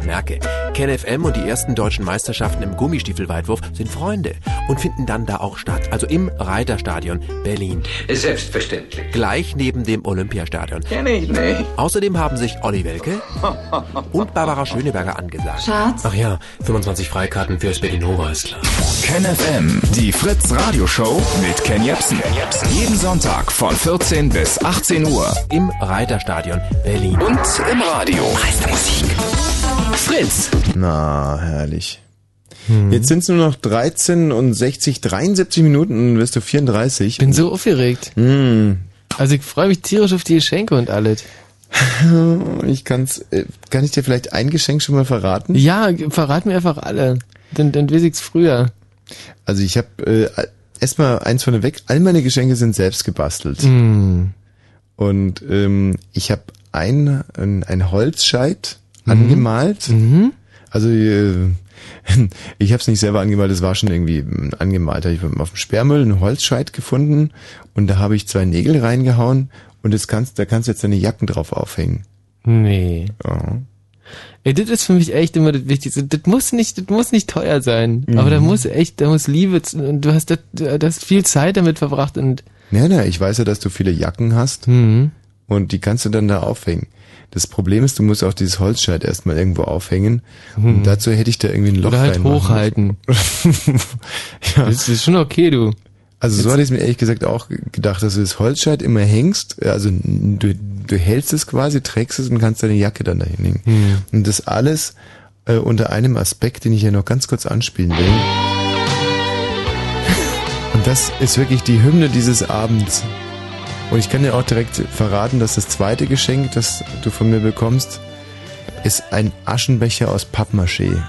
Merke, KenFM und die ersten deutschen Meisterschaften im Gummistiefelweitwurf sind Freunde und finden dann da auch statt. Also im Reiterstadion Berlin. Selbstverständlich. Gleich neben dem Olympiastadion. Kenn ich nicht. Außerdem haben sich Olli Welke (laughs) und Barbara Schöneberger angesagt. Schatz, Ach ja, 25 Freikarten fürs Berlinova ist klar. KenFM, die Fritz Radioshow mit Ken Jepsen. Jeden Sonntag von 14 bis 18 Uhr. Im Reiterstadion Berlin. Und im Radio. Meiste Musik. Fritz. Na, herrlich. Jetzt sind es nur noch 13 und 60, 73 Minuten und wirst du 34. bin so aufgeregt. Hm. Also ich freue mich tierisch auf die Geschenke und alles. (laughs) Ich kann's, äh, kann ich dir vielleicht ein Geschenk schon mal verraten? Ja, verrat mir einfach alle. Dann, dann weiß ich's früher. Also ich habe äh, erstmal eins von weg. All meine Geschenke sind selbst gebastelt. Hm. Und ähm, ich habe ein, ein, ein Holzscheit angemalt. Mhm. Also äh, (laughs) ich habe es nicht selber angemalt, es war schon irgendwie angemalt. Ich auf dem Sperrmüll einen Holzscheit gefunden und da habe ich zwei Nägel reingehauen und das kannst, da kannst du jetzt deine Jacken drauf aufhängen. Nee. Ja. Ey, das ist für mich echt immer das Wichtigste. Das muss nicht, das muss nicht teuer sein. Aber da muss echt, da muss Liebe, und du hast, das, du hast viel Zeit damit verbracht und, Ja, na, ich weiß ja, dass du viele Jacken hast hm. und die kannst du dann da aufhängen. Das Problem ist, du musst auch dieses Holzscheit erstmal irgendwo aufhängen und dazu hätte ich da irgendwie ein Loch oder halt hochhalten. (laughs) Ja. Das ist schon okay, du. Also so hatte ich mir ehrlich gesagt auch gedacht, dass du das Holzscheit immer hängst, also du, du hältst es quasi, trägst es und kannst deine Jacke dann dahin hängen. Hm. Und das alles äh, unter einem Aspekt, den ich ja noch ganz kurz anspielen will. (laughs) Und das ist wirklich die Hymne dieses Abends. Und ich kann dir auch direkt verraten, dass das zweite Geschenk, das du von mir bekommst, ist ein Aschenbecher aus Pappmaché.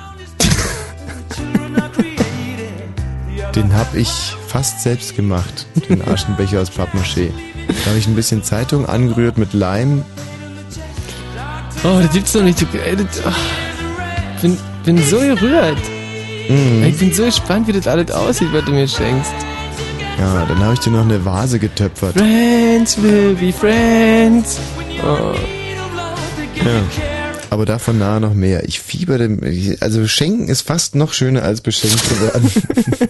Den habe ich fast selbst gemacht, den Aschenbecher aus Pappmaché. Da habe ich ein bisschen Zeitung angerührt mit Leim. Oh, das gibt's doch nicht. Ach, bin, bin so gerührt. Mhm. Ich bin so gespannt, wie das alles aussieht, was du mir schenkst. Ja, dann habe ich dir noch eine Vase getöpfert. Friends will be friends. Oh. Ja. Aber davon nahe noch mehr. Ich fieber dem, also schenken ist fast noch schöner als beschenkt zu werden. (laughs)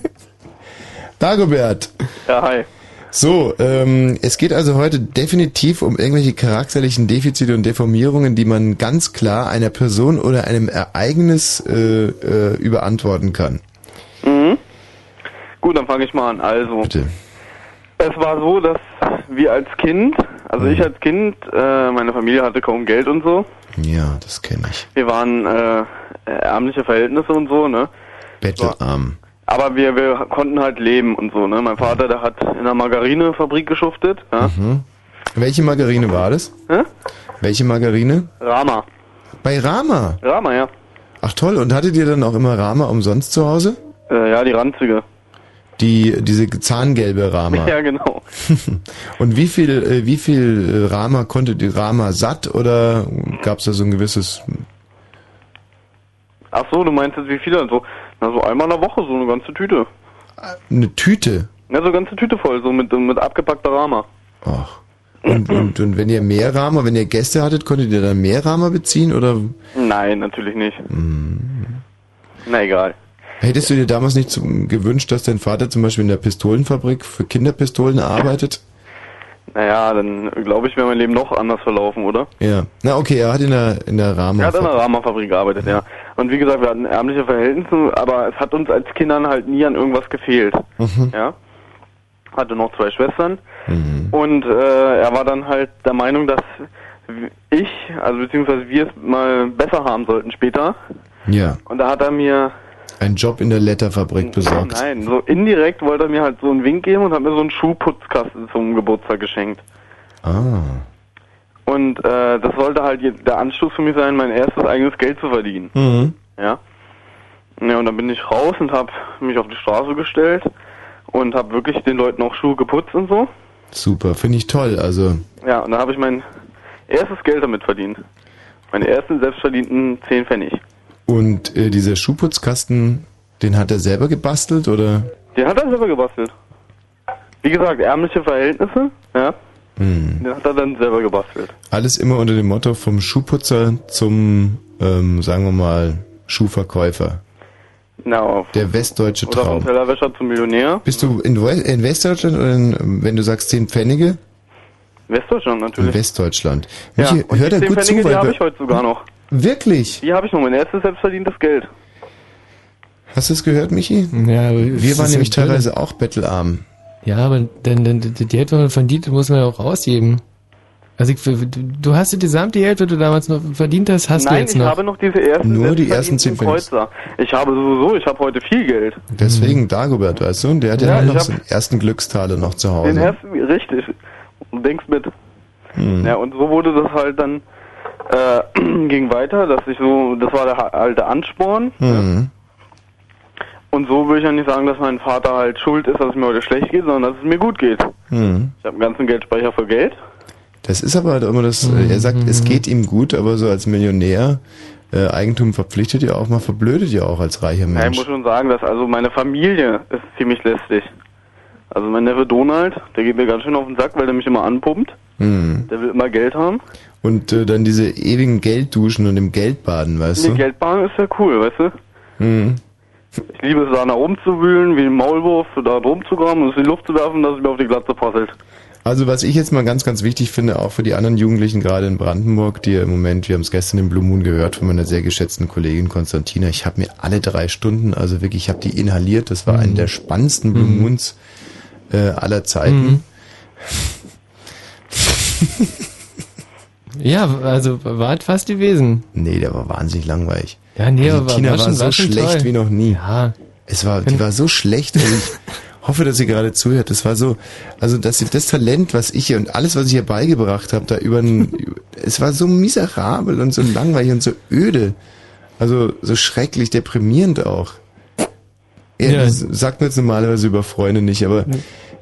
Dagobert. Ja, hi. So, ähm, es geht also heute definitiv um irgendwelche charakterlichen Defizite und Deformierungen, die man ganz klar einer Person oder einem Ereignis äh, äh, überantworten kann. Mhm. Gut, dann fange ich mal an. Also, Bitte. es war so, dass wir als Kind, also Mhm. ich als Kind, äh, meine Familie hatte kaum Geld und so. Ja, das kenne ich. Wir waren äh, ärmliche Verhältnisse und so, ne? Bettelarm. Aber wir, wir konnten halt leben und so, ne? Mein Vater, der hat in einer Margarinefabrik geschuftet, ja? Mhm. Welche Margarine war das? Hä? Welche Margarine? Rama. Bei Rama. Rama, ja. Ach toll, und hattet ihr dann auch immer Rama umsonst zu Hause? Äh, ja, die ranzige. Die, diese zahngelbe Rama. Ja, genau. (laughs) Und wie viel, äh, wie viel äh, Rama konnte die Rama satt oder gab es da so ein gewisses Ach so, du meinst jetzt wie viele und so? Na, so einmal in der Woche, so eine ganze Tüte. eine Tüte? Ja, so eine ganze Tüte voll, so mit, mit abgepackter Rama. Ach. Und, (clears throat) und, und wenn ihr mehr Rama, wenn ihr Gäste hattet, konntet ihr dann mehr Rama beziehen oder Nein, natürlich nicht. Hm. Na egal. Hättest du dir damals nicht zum, gewünscht, dass dein Vater zum Beispiel in der Pistolenfabrik für Kinderpistolen arbeitet? Naja, dann glaube ich, wäre mein Leben noch anders verlaufen, oder? Ja. Na okay, er hat in der, in der Rama. Er hat in einer Rama-Fabrik gearbeitet, ja. Und wie gesagt, wir hatten ärmliche Verhältnisse, aber es hat uns als Kindern halt nie an irgendwas gefehlt. Mhm. Ja. Hatte noch zwei Schwestern. Mhm. Und äh, er war dann halt der Meinung, dass ich, also beziehungsweise wir es mal besser haben sollten später. Ja. Und da hat er mir Einen Job in der Letterfabrik besorgt. Nein, so indirekt wollte er mir halt so einen Wink geben und hat mir so einen Schuhputzkasten zum Geburtstag geschenkt. Ah. Und äh, das sollte halt der Anstoß für mich sein, mein erstes eigenes Geld zu verdienen. Mhm. Ja. Ja, und dann bin ich raus und habe mich auf die Straße gestellt und habe wirklich den Leuten auch Schuhe geputzt und so. Super, finde ich toll. Also, Ja, und dann habe ich mein erstes Geld damit verdient. Meine ersten selbstverdienten 10 Pfennig. Und äh, dieser Schuhputzkasten, den hat er selber gebastelt oder? Den hat er selber gebastelt. Wie gesagt, ärmliche Verhältnisse, ja. Hm. Den hat er dann selber gebastelt. Alles immer unter dem Motto vom Schuhputzer zum, ähm, sagen wir mal, Schuhverkäufer. Na, auf. Der westdeutsche Oder vom Traum. Tellerwäscher zum Millionär. Bist du in, in Westdeutschland oder in, wenn du sagst 10 Pfennige? Westdeutschland In natürlich. Westdeutschland. Ja, Michi, die er 10 gut zu, Pfennige, die weil habe wir- ich heute sogar noch. Wirklich? Die habe ich noch, mein erstes selbstverdientes Geld. Hast du es gehört, Michi? Ja, Wir waren nämlich teilweise auch bettelarm. Ja, aber denn, denn die die Geld, was man verdient, muss man ja auch ausgeben. Also ich, du- du hast die gesamte Geld, was du damals noch verdient hast, hast du Nein, jetzt ich noch. habe noch diese ersten Nur die ersten 10 selbstverdienten Pfennig. Kreuzer. Ich habe sowieso, ich habe heute viel Geld. Deswegen Dagobert, weißt du? Und der hat ja, Ja, ich noch seinen ersten Glückstaler noch zu Hause. Den ersten, richtig. Du denkst mit. Hm. Ja, und so wurde das halt dann, äh, (clears throat) ging weiter, dass ich so, das war der alte Ansporn. Mhm. Und so würde ich ja nicht sagen, dass mein Vater halt schuld ist, dass es mir heute schlecht geht, sondern dass es mir gut geht. Mhm. Ich habe einen ganzen Geldspeicher für Geld. Das ist aber halt immer das, äh, er sagt, es geht ihm gut, aber so als Millionär, äh, Eigentum verpflichtet ja auch, man verblödet ja auch als reicher Ja, ich Mensch. muss schon sagen, dass also meine Familie ist ziemlich lästig. Also mein Neffe Donald, der geht mir ganz schön auf den Sack, weil der mich immer anpumpt. Mhm. Der will immer Geld haben. Und äh, dann diese ewigen Geldduschen und im Geldbaden, weißt Die du? Geldbahn ist ja cool, weißt du? Mhm. Ich liebe es da nach oben zu wühlen, wie ein Maulwurf, da rumzugraben und es in die Luft zu werfen, dass es mir auf die Glatze passelt. Also was ich jetzt mal ganz, ganz wichtig finde, auch für die anderen Jugendlichen gerade in Brandenburg, die ja im Moment, wir haben es gestern im Blue Moon gehört von meiner sehr geschätzten Kollegin Konstantina, ich habe mir alle drei Stunden, also wirklich, ich habe die inhaliert, das war Mhm. einer der spannendsten Blue Moons äh, aller Zeiten. (laughs) Ja, also war es fast gewesen. Nee, der war wahnsinnig langweilig. Ja, nee, Also aber Tina war war, schon- so war schlecht toll. wie noch nie. Ja. Es war, die war so schlecht. Also ich (laughs) hoffe, dass sie gerade zuhört. Das war so, also dass das Talent, was ich ihr und alles, was ich ihr beigebracht habe, da über, es war so miserabel und so langweilig und so öde. Also so schrecklich deprimierend auch. Ja, Ja. Das sagt man jetzt normalerweise über Freunde nicht, aber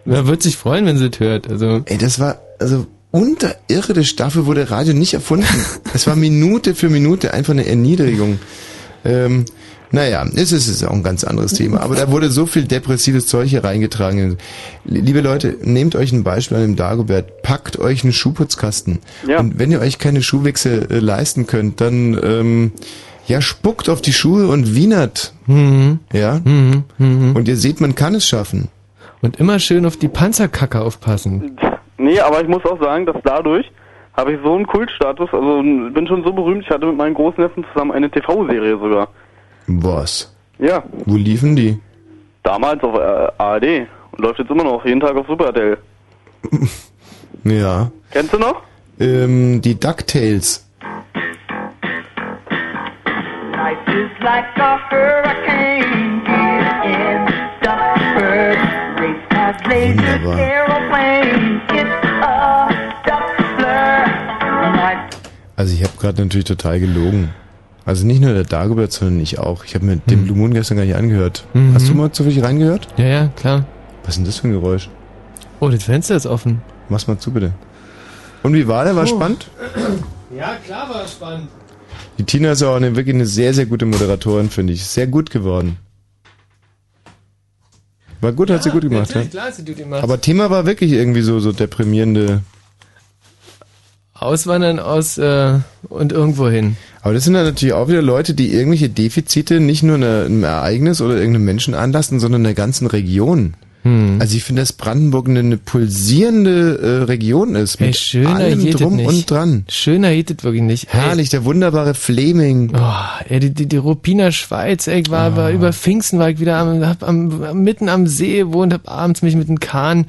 Er wird sich freuen, wenn sie es hört. Also ey, das war also unterirdisch. Dafür wurde Radio nicht erfunden. Es war Minute für Minute einfach eine Erniedrigung. Ähm, naja, es ist, es ist auch ein ganz anderes Thema. Aber da wurde so viel depressives Zeug hier reingetragen. Liebe Leute, nehmt euch ein Beispiel an dem Dagobert. Packt euch einen Schuhputzkasten. Ja. Und wenn ihr euch keine Schuhwechsel äh, leisten könnt, dann ähm, ja, spuckt auf die Schuhe und wienert. Mhm. Ja. Und ihr seht, man kann es schaffen. Und immer schön auf die Panzerkacke aufpassen. (laughs) Nee, aber ich muss auch sagen, dass dadurch habe ich so einen Kultstatus, also bin schon so berühmt, ich hatte mit meinen Großneffen zusammen eine TV-Serie sogar. Was? Ja, Wo liefen die? damals auf äh, ARD und läuft jetzt immer noch, jeden Tag auf Super RTL. (laughs) Ja. Kennst du noch? Ähm, die DuckTales. Life is like a hurricane in Duckburg. Race past lasers, Also ich habe gerade natürlich total gelogen. Also nicht nur der Dagobert, sondern ich auch. Ich habe mir den Blue Moon gestern gar nicht angehört. Mhm. Hast du mal zufällig reingehört? Ja, ja, klar. Was ist denn das für ein Geräusch? Oh, das Fenster ist offen. Mach's mal zu, bitte. Und wie war der? War spannend? Ja, klar war spannend. Die Tina ist auch eine, wirklich eine sehr, sehr gute Moderatorin, finde ich. Sehr gut geworden. War gut, hat sie gut gemacht, ja. Klar, du gut gemacht. Aber Thema war wirklich irgendwie so, so deprimierende. Auswandern aus äh, und irgendwo hin. Aber das sind dann natürlich auch wieder Leute, die irgendwelche Defizite nicht nur einer- einem Ereignis oder irgendeinem Menschen anlasten, sondern einer ganzen Region. Hm. Also ich finde, dass Brandenburg eine, eine pulsierende äh, Region ist. Ey, Mit schöner allem drum nicht. und dran. Schöner geht es wirklich nicht. Ey. Herrlich, der wunderbare Fleming. Oh, ey, die, die, die Ruppiner Schweiz, ey, ich war, Ah. war über Pfingsten war ich wieder am, hab am, mitten am See gewohnt, hab abends mich mit dem Kahn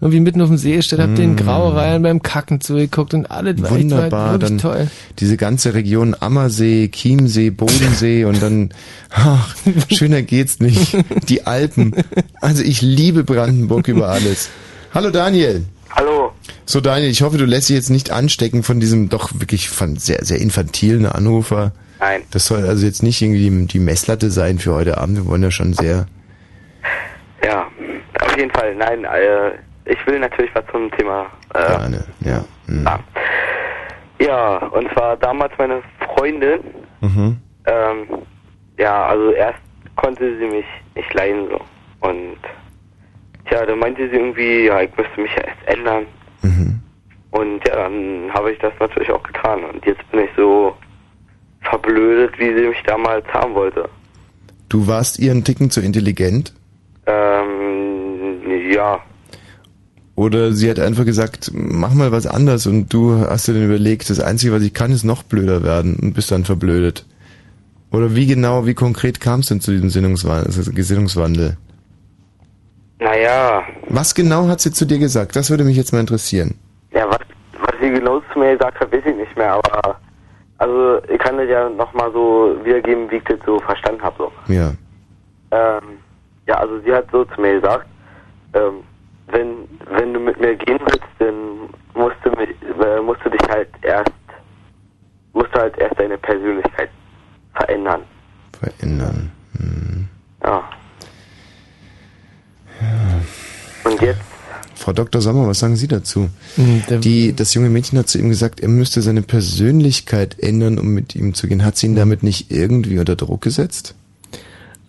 irgendwie mitten auf dem See gestellt, hab den Graureihen beim Kacken zugeguckt und alles war echt war Mm. Wunderbar, wirklich dann toll. diese ganze Region Ammersee, Chiemsee, Bodensee und dann, ach, (laughs) schöner geht's nicht. Die Alpen. Also ich liebe Brandenburg über alles. (laughs) Hallo Daniel. Hallo. So Daniel, ich hoffe, du lässt dich jetzt nicht anstecken von diesem doch wirklich von sehr, sehr infantilen Anrufer. Nein. Das soll also jetzt nicht irgendwie die- Messlatte sein für heute Abend. Wir wollen ja schon sehr. Ja, auf jeden Fall. Nein, äh, ich will natürlich was zum Thema. Äh, Gerne, ja. Mhm. sagen. Ja, und zwar damals meine Freundin. Mhm. Ähm, ja, also erst konnte sie mich nicht leiden so. Und ja, dann meinte sie irgendwie, ja, ich müsste mich ja erst ändern. Mhm. Und ja, dann habe ich das natürlich auch getan. Und jetzt bin ich so verblödet, wie sie mich damals haben wollte. Du warst ihren Ticken zu intelligent? Ähm, ja, Oder sie hat einfach gesagt, mach mal was anderes und du hast dir dann überlegt, das Einzige, was ich kann, ist noch blöder werden und bist dann verblödet. Oder wie genau, wie konkret kam es denn zu diesem Sinnungswandel, Gesinnungswandel? Naja, Was genau hat sie zu dir gesagt? Das würde mich jetzt mal interessieren. ja, was, was sie genau zu mir gesagt hat, weiß ich nicht mehr, aber also ich kann das ja nochmal so wiedergeben, wie ich das so verstanden habe. So. Ja. Ähm, ja, also sie hat so zu mir gesagt, ähm, wenn, wenn du mit mir gehen willst, dann musst du, mich, äh, musst du dich halt erst, musst du halt erst deine Persönlichkeit verändern. Verändern. Ja. Und jetzt, Frau Dr. Sommer, was sagen Sie dazu? Hm, Die, das junge Mädchen hat zu ihm gesagt, er müsste seine Persönlichkeit ändern, um mit ihm zu gehen. Hat sie ihn damit nicht irgendwie unter Druck gesetzt?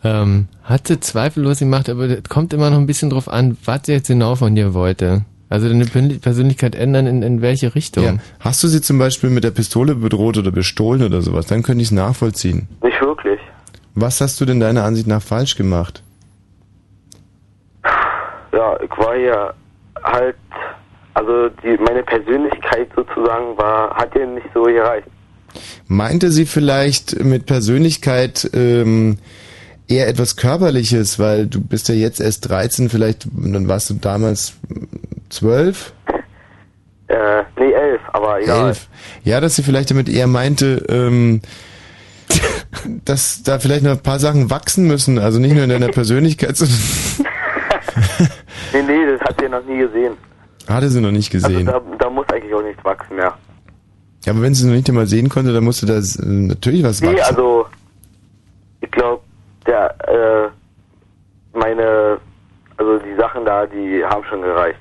Ähm, hatte zweifellos gemacht, aber das kommt immer noch ein bisschen drauf an, was sie jetzt genau von dir wollte. Also deine Persönlichkeit ändern, in, in welche Richtung? Ja. Hast du sie zum Beispiel mit der Pistole bedroht oder bestohlen oder sowas? Dann könnte ich es nachvollziehen. nicht wirklich. Was hast du denn deiner Ansicht nach falsch gemacht? Ja, ich war ja halt, also die, meine Persönlichkeit sozusagen war, hat ihr nicht so gereicht. Meinte sie vielleicht mit Persönlichkeit ähm, eher etwas Körperliches, weil du bist ja jetzt erst 13, vielleicht, dann warst du damals 12? Äh, nee, elf, aber egal. Elf. Ja, dass sie vielleicht damit eher meinte, ähm, (laughs) dass da vielleicht noch ein paar Sachen wachsen müssen, also nicht nur in deiner Persönlichkeit, sondern (laughs) (laughs) Nee, nee, das hat sie noch nie gesehen. hatte sie noch nicht gesehen. Also da, da muss eigentlich auch nichts wachsen mehr. Ja, aber wenn sie es noch nicht einmal sehen konnte, dann musste da äh, natürlich was Nee, wachsen. also ich glaube, der, äh, meine, also die Sachen da, die haben schon gereicht.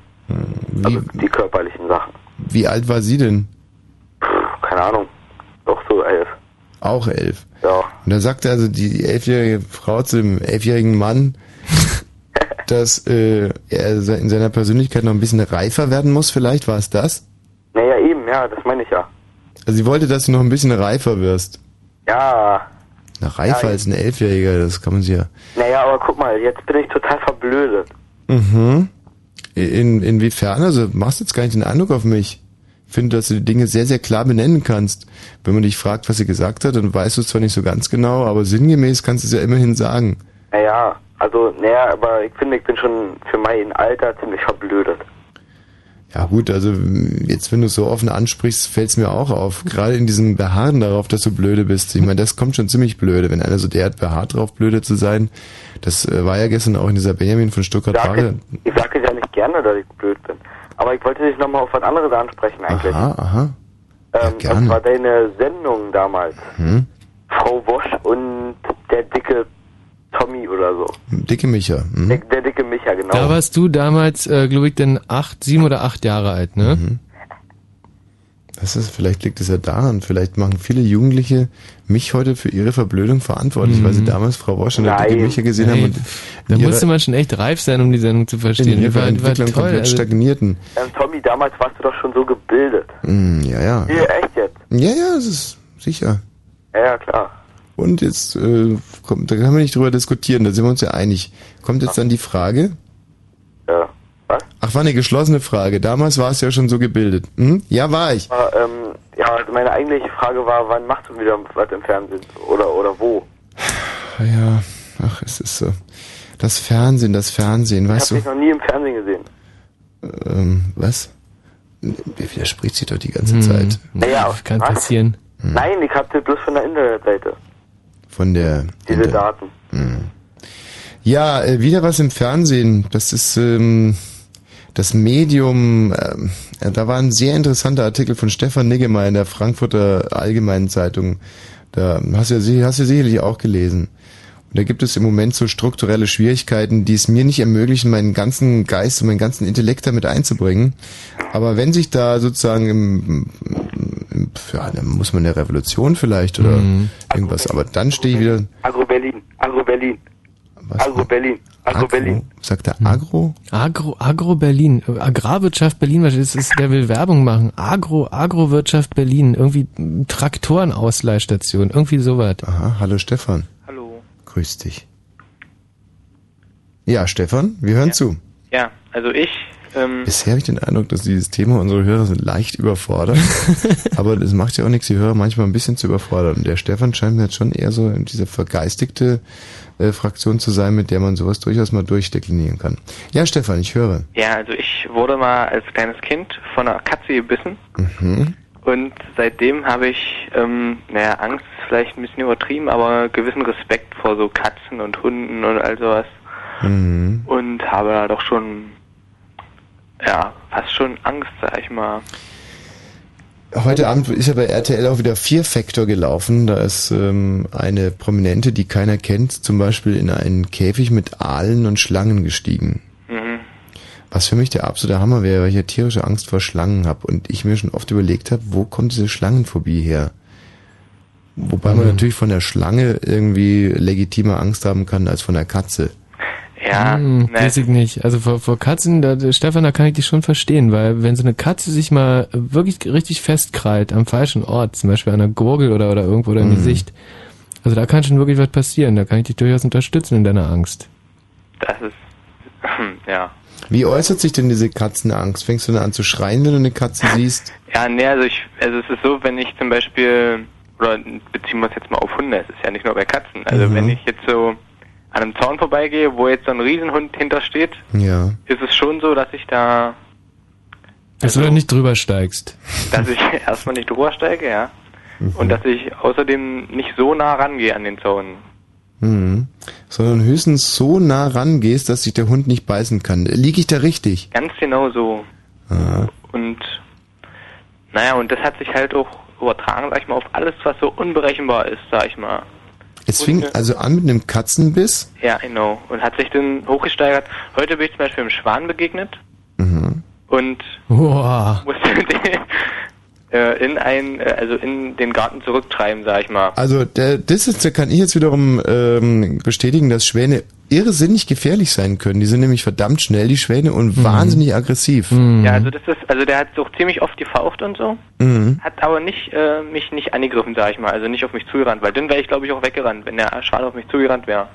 Also die körperlichen Sachen. Wie alt war sie denn? Keine Ahnung. Doch so elf. Auch elf. Ja. Und da sagte also die elfjährige Frau zu dem elfjährigen Mann, dass äh, er in seiner Persönlichkeit noch ein bisschen reifer werden muss, vielleicht war es das? Naja, eben, ja, das meine ich ja. Also sie wollte, dass du noch ein bisschen reifer wirst. Ja, Na, reifer Ja, als ein Elfjähriger, das kann man sich ja... naja, aber guck mal, jetzt bin ich total verblödet. Mhm. In, inwiefern? Also machst jetzt gar nicht den Eindruck auf mich. Ich finde, dass du die Dinge sehr, sehr klar benennen kannst. Wenn man dich fragt, was sie gesagt hat, dann weißt du es zwar nicht so ganz genau, aber sinngemäß kannst du es ja immerhin sagen. Naja, also, naja, aber ich finde, ich bin schon für mein Alter ziemlich verblödet. Ja gut, also jetzt, wenn du es so offen ansprichst, fällt es mir auch auf. Gerade in diesem Beharren darauf, dass du blöde bist. Ich meine, das kommt schon ziemlich blöde, wenn einer so derart beharrt drauf, blöde zu sein. Das äh, war ja gestern auch in dieser Benjamin von Stuttgart Ich sage, ich sage ja nicht gerne, dass ich blöd bin. Aber ich wollte dich nochmal auf was anderes ansprechen eigentlich. Aha, aha. ähm, gerne. und zwar deine Sendung damals. Hm? Frau Wosch und der dicke Tommy oder so. Dicke Micha. Hm? Der, der dicke Micha, genau. Da warst du damals, äh, glaube ich, denn acht, sieben oder acht Jahre alt, ne? Mhm. Das ist, vielleicht liegt es ja daran. Vielleicht machen viele Jugendliche mich heute für ihre Verblödung verantwortlich, weil sie damals Frau Wosch und der dicke Nein. Micha gesehen haben Hey, und da musste man schon echt reif sein, um die Sendung zu verstehen. in Die war, die war Entwicklung toll. komplett Also, stagnierten. ähm, Tommy, damals warst du doch schon so gebildet. Hm, ja, ja. Nee, echt jetzt? Ja, ja, es ist sicher. Ja, ja, klar. Und jetzt äh, kommt, da können wir nicht drüber diskutieren, da sind wir uns ja einig. Kommt jetzt dann die Frage, Ach, war eine geschlossene Frage. Damals war es ja schon so gebildet. Hm? Ja, war ich. Aber, ähm, ja, also meine eigentliche Frage war, wann machst du wieder was im Fernsehen? Oder, oder wo? Ja, ach, es ist so. Das Fernsehen, das Fernsehen, Ich weißt habe dich du? noch nie im Fernsehen gesehen. Ähm, was? Wer widerspricht sich doch die ganze Hm. Zeit? Naja, Kann was? passieren. Nein, ich hab das bloß von der Internetseite. Von der. Diese Inter- Daten. Ja, äh, wieder was im Fernsehen. Das ist ähm, das Medium. äh, da war ein sehr interessanter Artikel von Stefan Niggemeier in der Frankfurter Allgemeinen Zeitung. Da hast du ja, hast du sicherlich auch gelesen. Und da gibt es im Moment so strukturelle Schwierigkeiten, die es mir nicht ermöglichen, meinen ganzen Geist und meinen ganzen Intellekt damit einzubringen. Aber wenn sich da sozusagen im ja, dann muss man eine Revolution vielleicht oder Mhm. irgendwas, aber dann stehe ich wieder. Agro Berlin, Agro Berlin. Agro Berlin, Agro Berlin. Sagt er Agro? Agro, Agro Berlin, Agrarwirtschaft Berlin, was ist, ist, der will Werbung machen. Agro, Agrowirtschaft Berlin, irgendwie Traktorenausleihstation, irgendwie sowas. Aha, hallo Stefan. Hallo. Grüß dich. Ja, Stefan, wir hören zu. Ja, also ich, ähm, Bisher habe ich den Eindruck, dass dieses Thema unsere Hörer sind leicht überfordert. (laughs) aber das macht ja auch nichts, die Hörer manchmal ein bisschen zu überfordern. Und der Stefan scheint mir jetzt schon eher so diese vergeistigte äh, Fraktion zu sein, mit der man sowas durchaus mal durchdeklinieren kann. Ja, Stefan, ich höre. ja, also ich wurde mal als kleines Kind von einer Katze gebissen Mhm. und seitdem habe ich, ähm, naja, Angst ist vielleicht ein bisschen übertrieben, aber gewissen Respekt vor so Katzen und Hunden und all sowas Mhm. und habe da doch schon, ja, fast schon Angst, sag ich mal. Heute Abend ist ja bei RTL auch wieder Fear Factor gelaufen. Da ist ähm, eine Prominente, die keiner kennt, zum Beispiel in einen Käfig mit Aalen und Schlangen gestiegen. Mhm. Was für mich der absolute Hammer wäre, weil ich ja tierische Angst vor Schlangen habe und ich mir schon oft überlegt habe, wo kommt diese Schlangenphobie her? Wobei man Mhm. natürlich von der Schlange irgendwie legitimer Angst haben kann als von der Katze. Ja, Hm, ne, weiß ich nicht. Also vor, vor Katzen, da, Stefan, da kann ich dich schon verstehen, weil wenn so eine Katze sich mal wirklich richtig festkrallt am falschen Ort, zum Beispiel an der Gurgel oder, oder irgendwo oder im Mhm. Gesicht, also da kann schon wirklich was passieren. Da kann ich dich durchaus unterstützen in deiner Angst. das ist, (clears throat) ja. Wie äußert sich denn diese Katzenangst? Fängst du dann an zu schreien, wenn du eine Katze (laughs) siehst? Ja, nee, also ich, also es ist so, wenn ich zum Beispiel, oder beziehen wir es jetzt mal auf Hunde, es ist ja nicht nur bei Katzen, also Mhm. wenn ich jetzt so an einem Zaun vorbeigehe, wo jetzt so ein Riesenhund hintersteht, Ja. ist es schon so, dass ich da, Dass du da nicht drüber steigst. dass ich (laughs) erstmal nicht drüber steige, ja, Mhm. und dass ich außerdem nicht so nah rangehe an den Zaun. Mhm. Sondern höchstens so nah rangehst, dass sich der Hund nicht beißen kann. Liege ich da richtig? Ganz genau so. Ah. Und naja, und das hat sich halt auch übertragen, sag ich mal, auf alles, was so unberechenbar ist, sag ich mal. Es fing also an mit einem Katzenbiss. Ja, genau. Und hat sich dann hochgesteigert. Heute bin ich zum Beispiel im Schwan begegnet Mhm. und Wow. musste (laughs) den in ein, äh, also in den Garten zurücktreiben, sag ich mal. Also der, das ist, da kann ich jetzt wiederum ähm, bestätigen, dass Schwäne irrsinnig gefährlich sein können. Die sind nämlich verdammt schnell, die Schwäne, und wahnsinnig aggressiv. Ja, also das ist, also der hat so ziemlich oft gefaucht und so, Mhm. hat aber nicht äh, mich nicht angegriffen, sag ich mal, also nicht auf mich zugerannt, weil dann wäre ich glaube ich auch weggerannt, wenn der Schwan auf mich zugerannt wäre.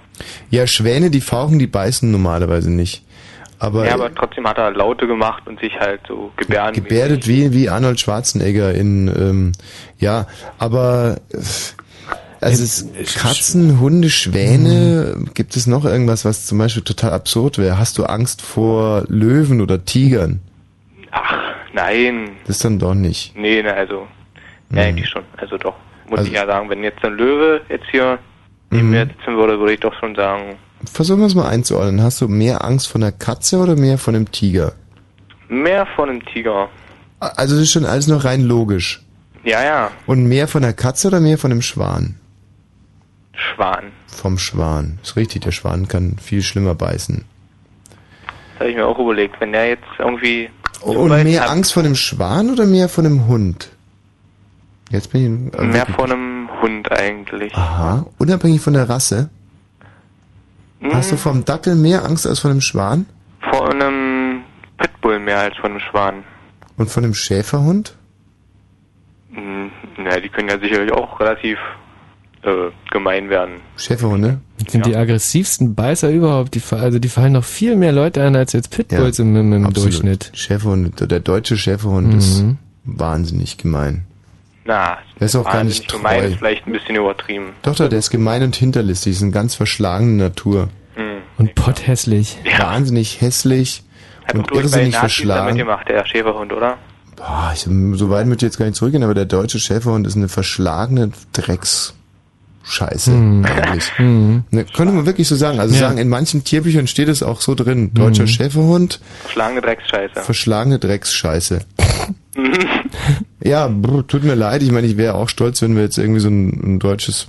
Ja, Schwäne, die fauchen, die beißen normalerweise nicht. Aber, ja, aber trotzdem hat er Laute gemacht und sich halt so gebärden. gebärdet wie, wie Arnold Schwarzenegger in, ähm, ja, aber äh, also es, Katzen, Hunde, Schwäne, gibt es noch irgendwas, was zum Beispiel total absurd wäre? Hast du Angst vor Löwen oder Tigern? Nein, Das dann doch nicht. nee, ne, also, ja, eigentlich schon, also doch, muss Also- ich ja sagen, wenn jetzt ein Löwe jetzt hier neben Mhm. mir sitzen würde, würde ich doch schon sagen, Versuchen wir es mal einzuordnen. Hast du mehr Angst vor einer Katze oder mehr von einem Tiger? mehr von einem Tiger. Also das ist schon alles noch rein logisch. Ja, ja, Und mehr von der Katze oder mehr von dem Schwan? Schwan. Vom Schwan. Ist richtig, der Schwan kann viel schlimmer beißen. Das habe ich mir auch überlegt, wenn der jetzt irgendwie Und mehr Angst vor dem Schwan oder mehr von dem Hund? Jetzt bin ich... mehr von einem Hund eigentlich. Aha, unabhängig von der Rasse. Hast du vom Dackel mehr Angst als von dem Schwan? Vor einem Pitbull mehr als von einem Schwan. Und von dem Schäferhund? Hm, Na, die können ja sicherlich auch relativ äh, gemein werden. Schäferhunde? Das sind die aggressivsten Beißer überhaupt. Die, fa- also die fallen noch viel mehr Leute an als jetzt Pitbulls im, im, im absolut. Durchschnitt. Schäferhund, der deutsche Schäferhund Mhm. ist wahnsinnig gemein. Na, Der ist auch gar nicht gemein treu. ist vielleicht ein bisschen übertrieben. Doch, doch, der ist gemein und hinterlistig, ist eine ganz verschlagene Natur. Und potthässlich. Wahnsinnig hässlich Hat und irrsinnig verschlagen. gemacht, der Schäferhund, oder? Boah, ich, so weit möchte ich jetzt gar nicht zurückgehen, aber der deutsche Schäferhund ist eine verschlagene Drecksscheiße Mhm. eigentlich. Mhm. (laughs) Ne, könnte man wirklich so sagen. Also Ja. sagen, in manchen Tierbüchern steht es auch so drin. Deutscher Mhm. Schäferhund, Verschlagene Drecksscheiße. verschlagene Drecksscheiße. (laughs) (laughs) ja, brr, tut mir leid. Ich meine, ich wäre auch stolz, wenn wir jetzt irgendwie so ein, ein deutsches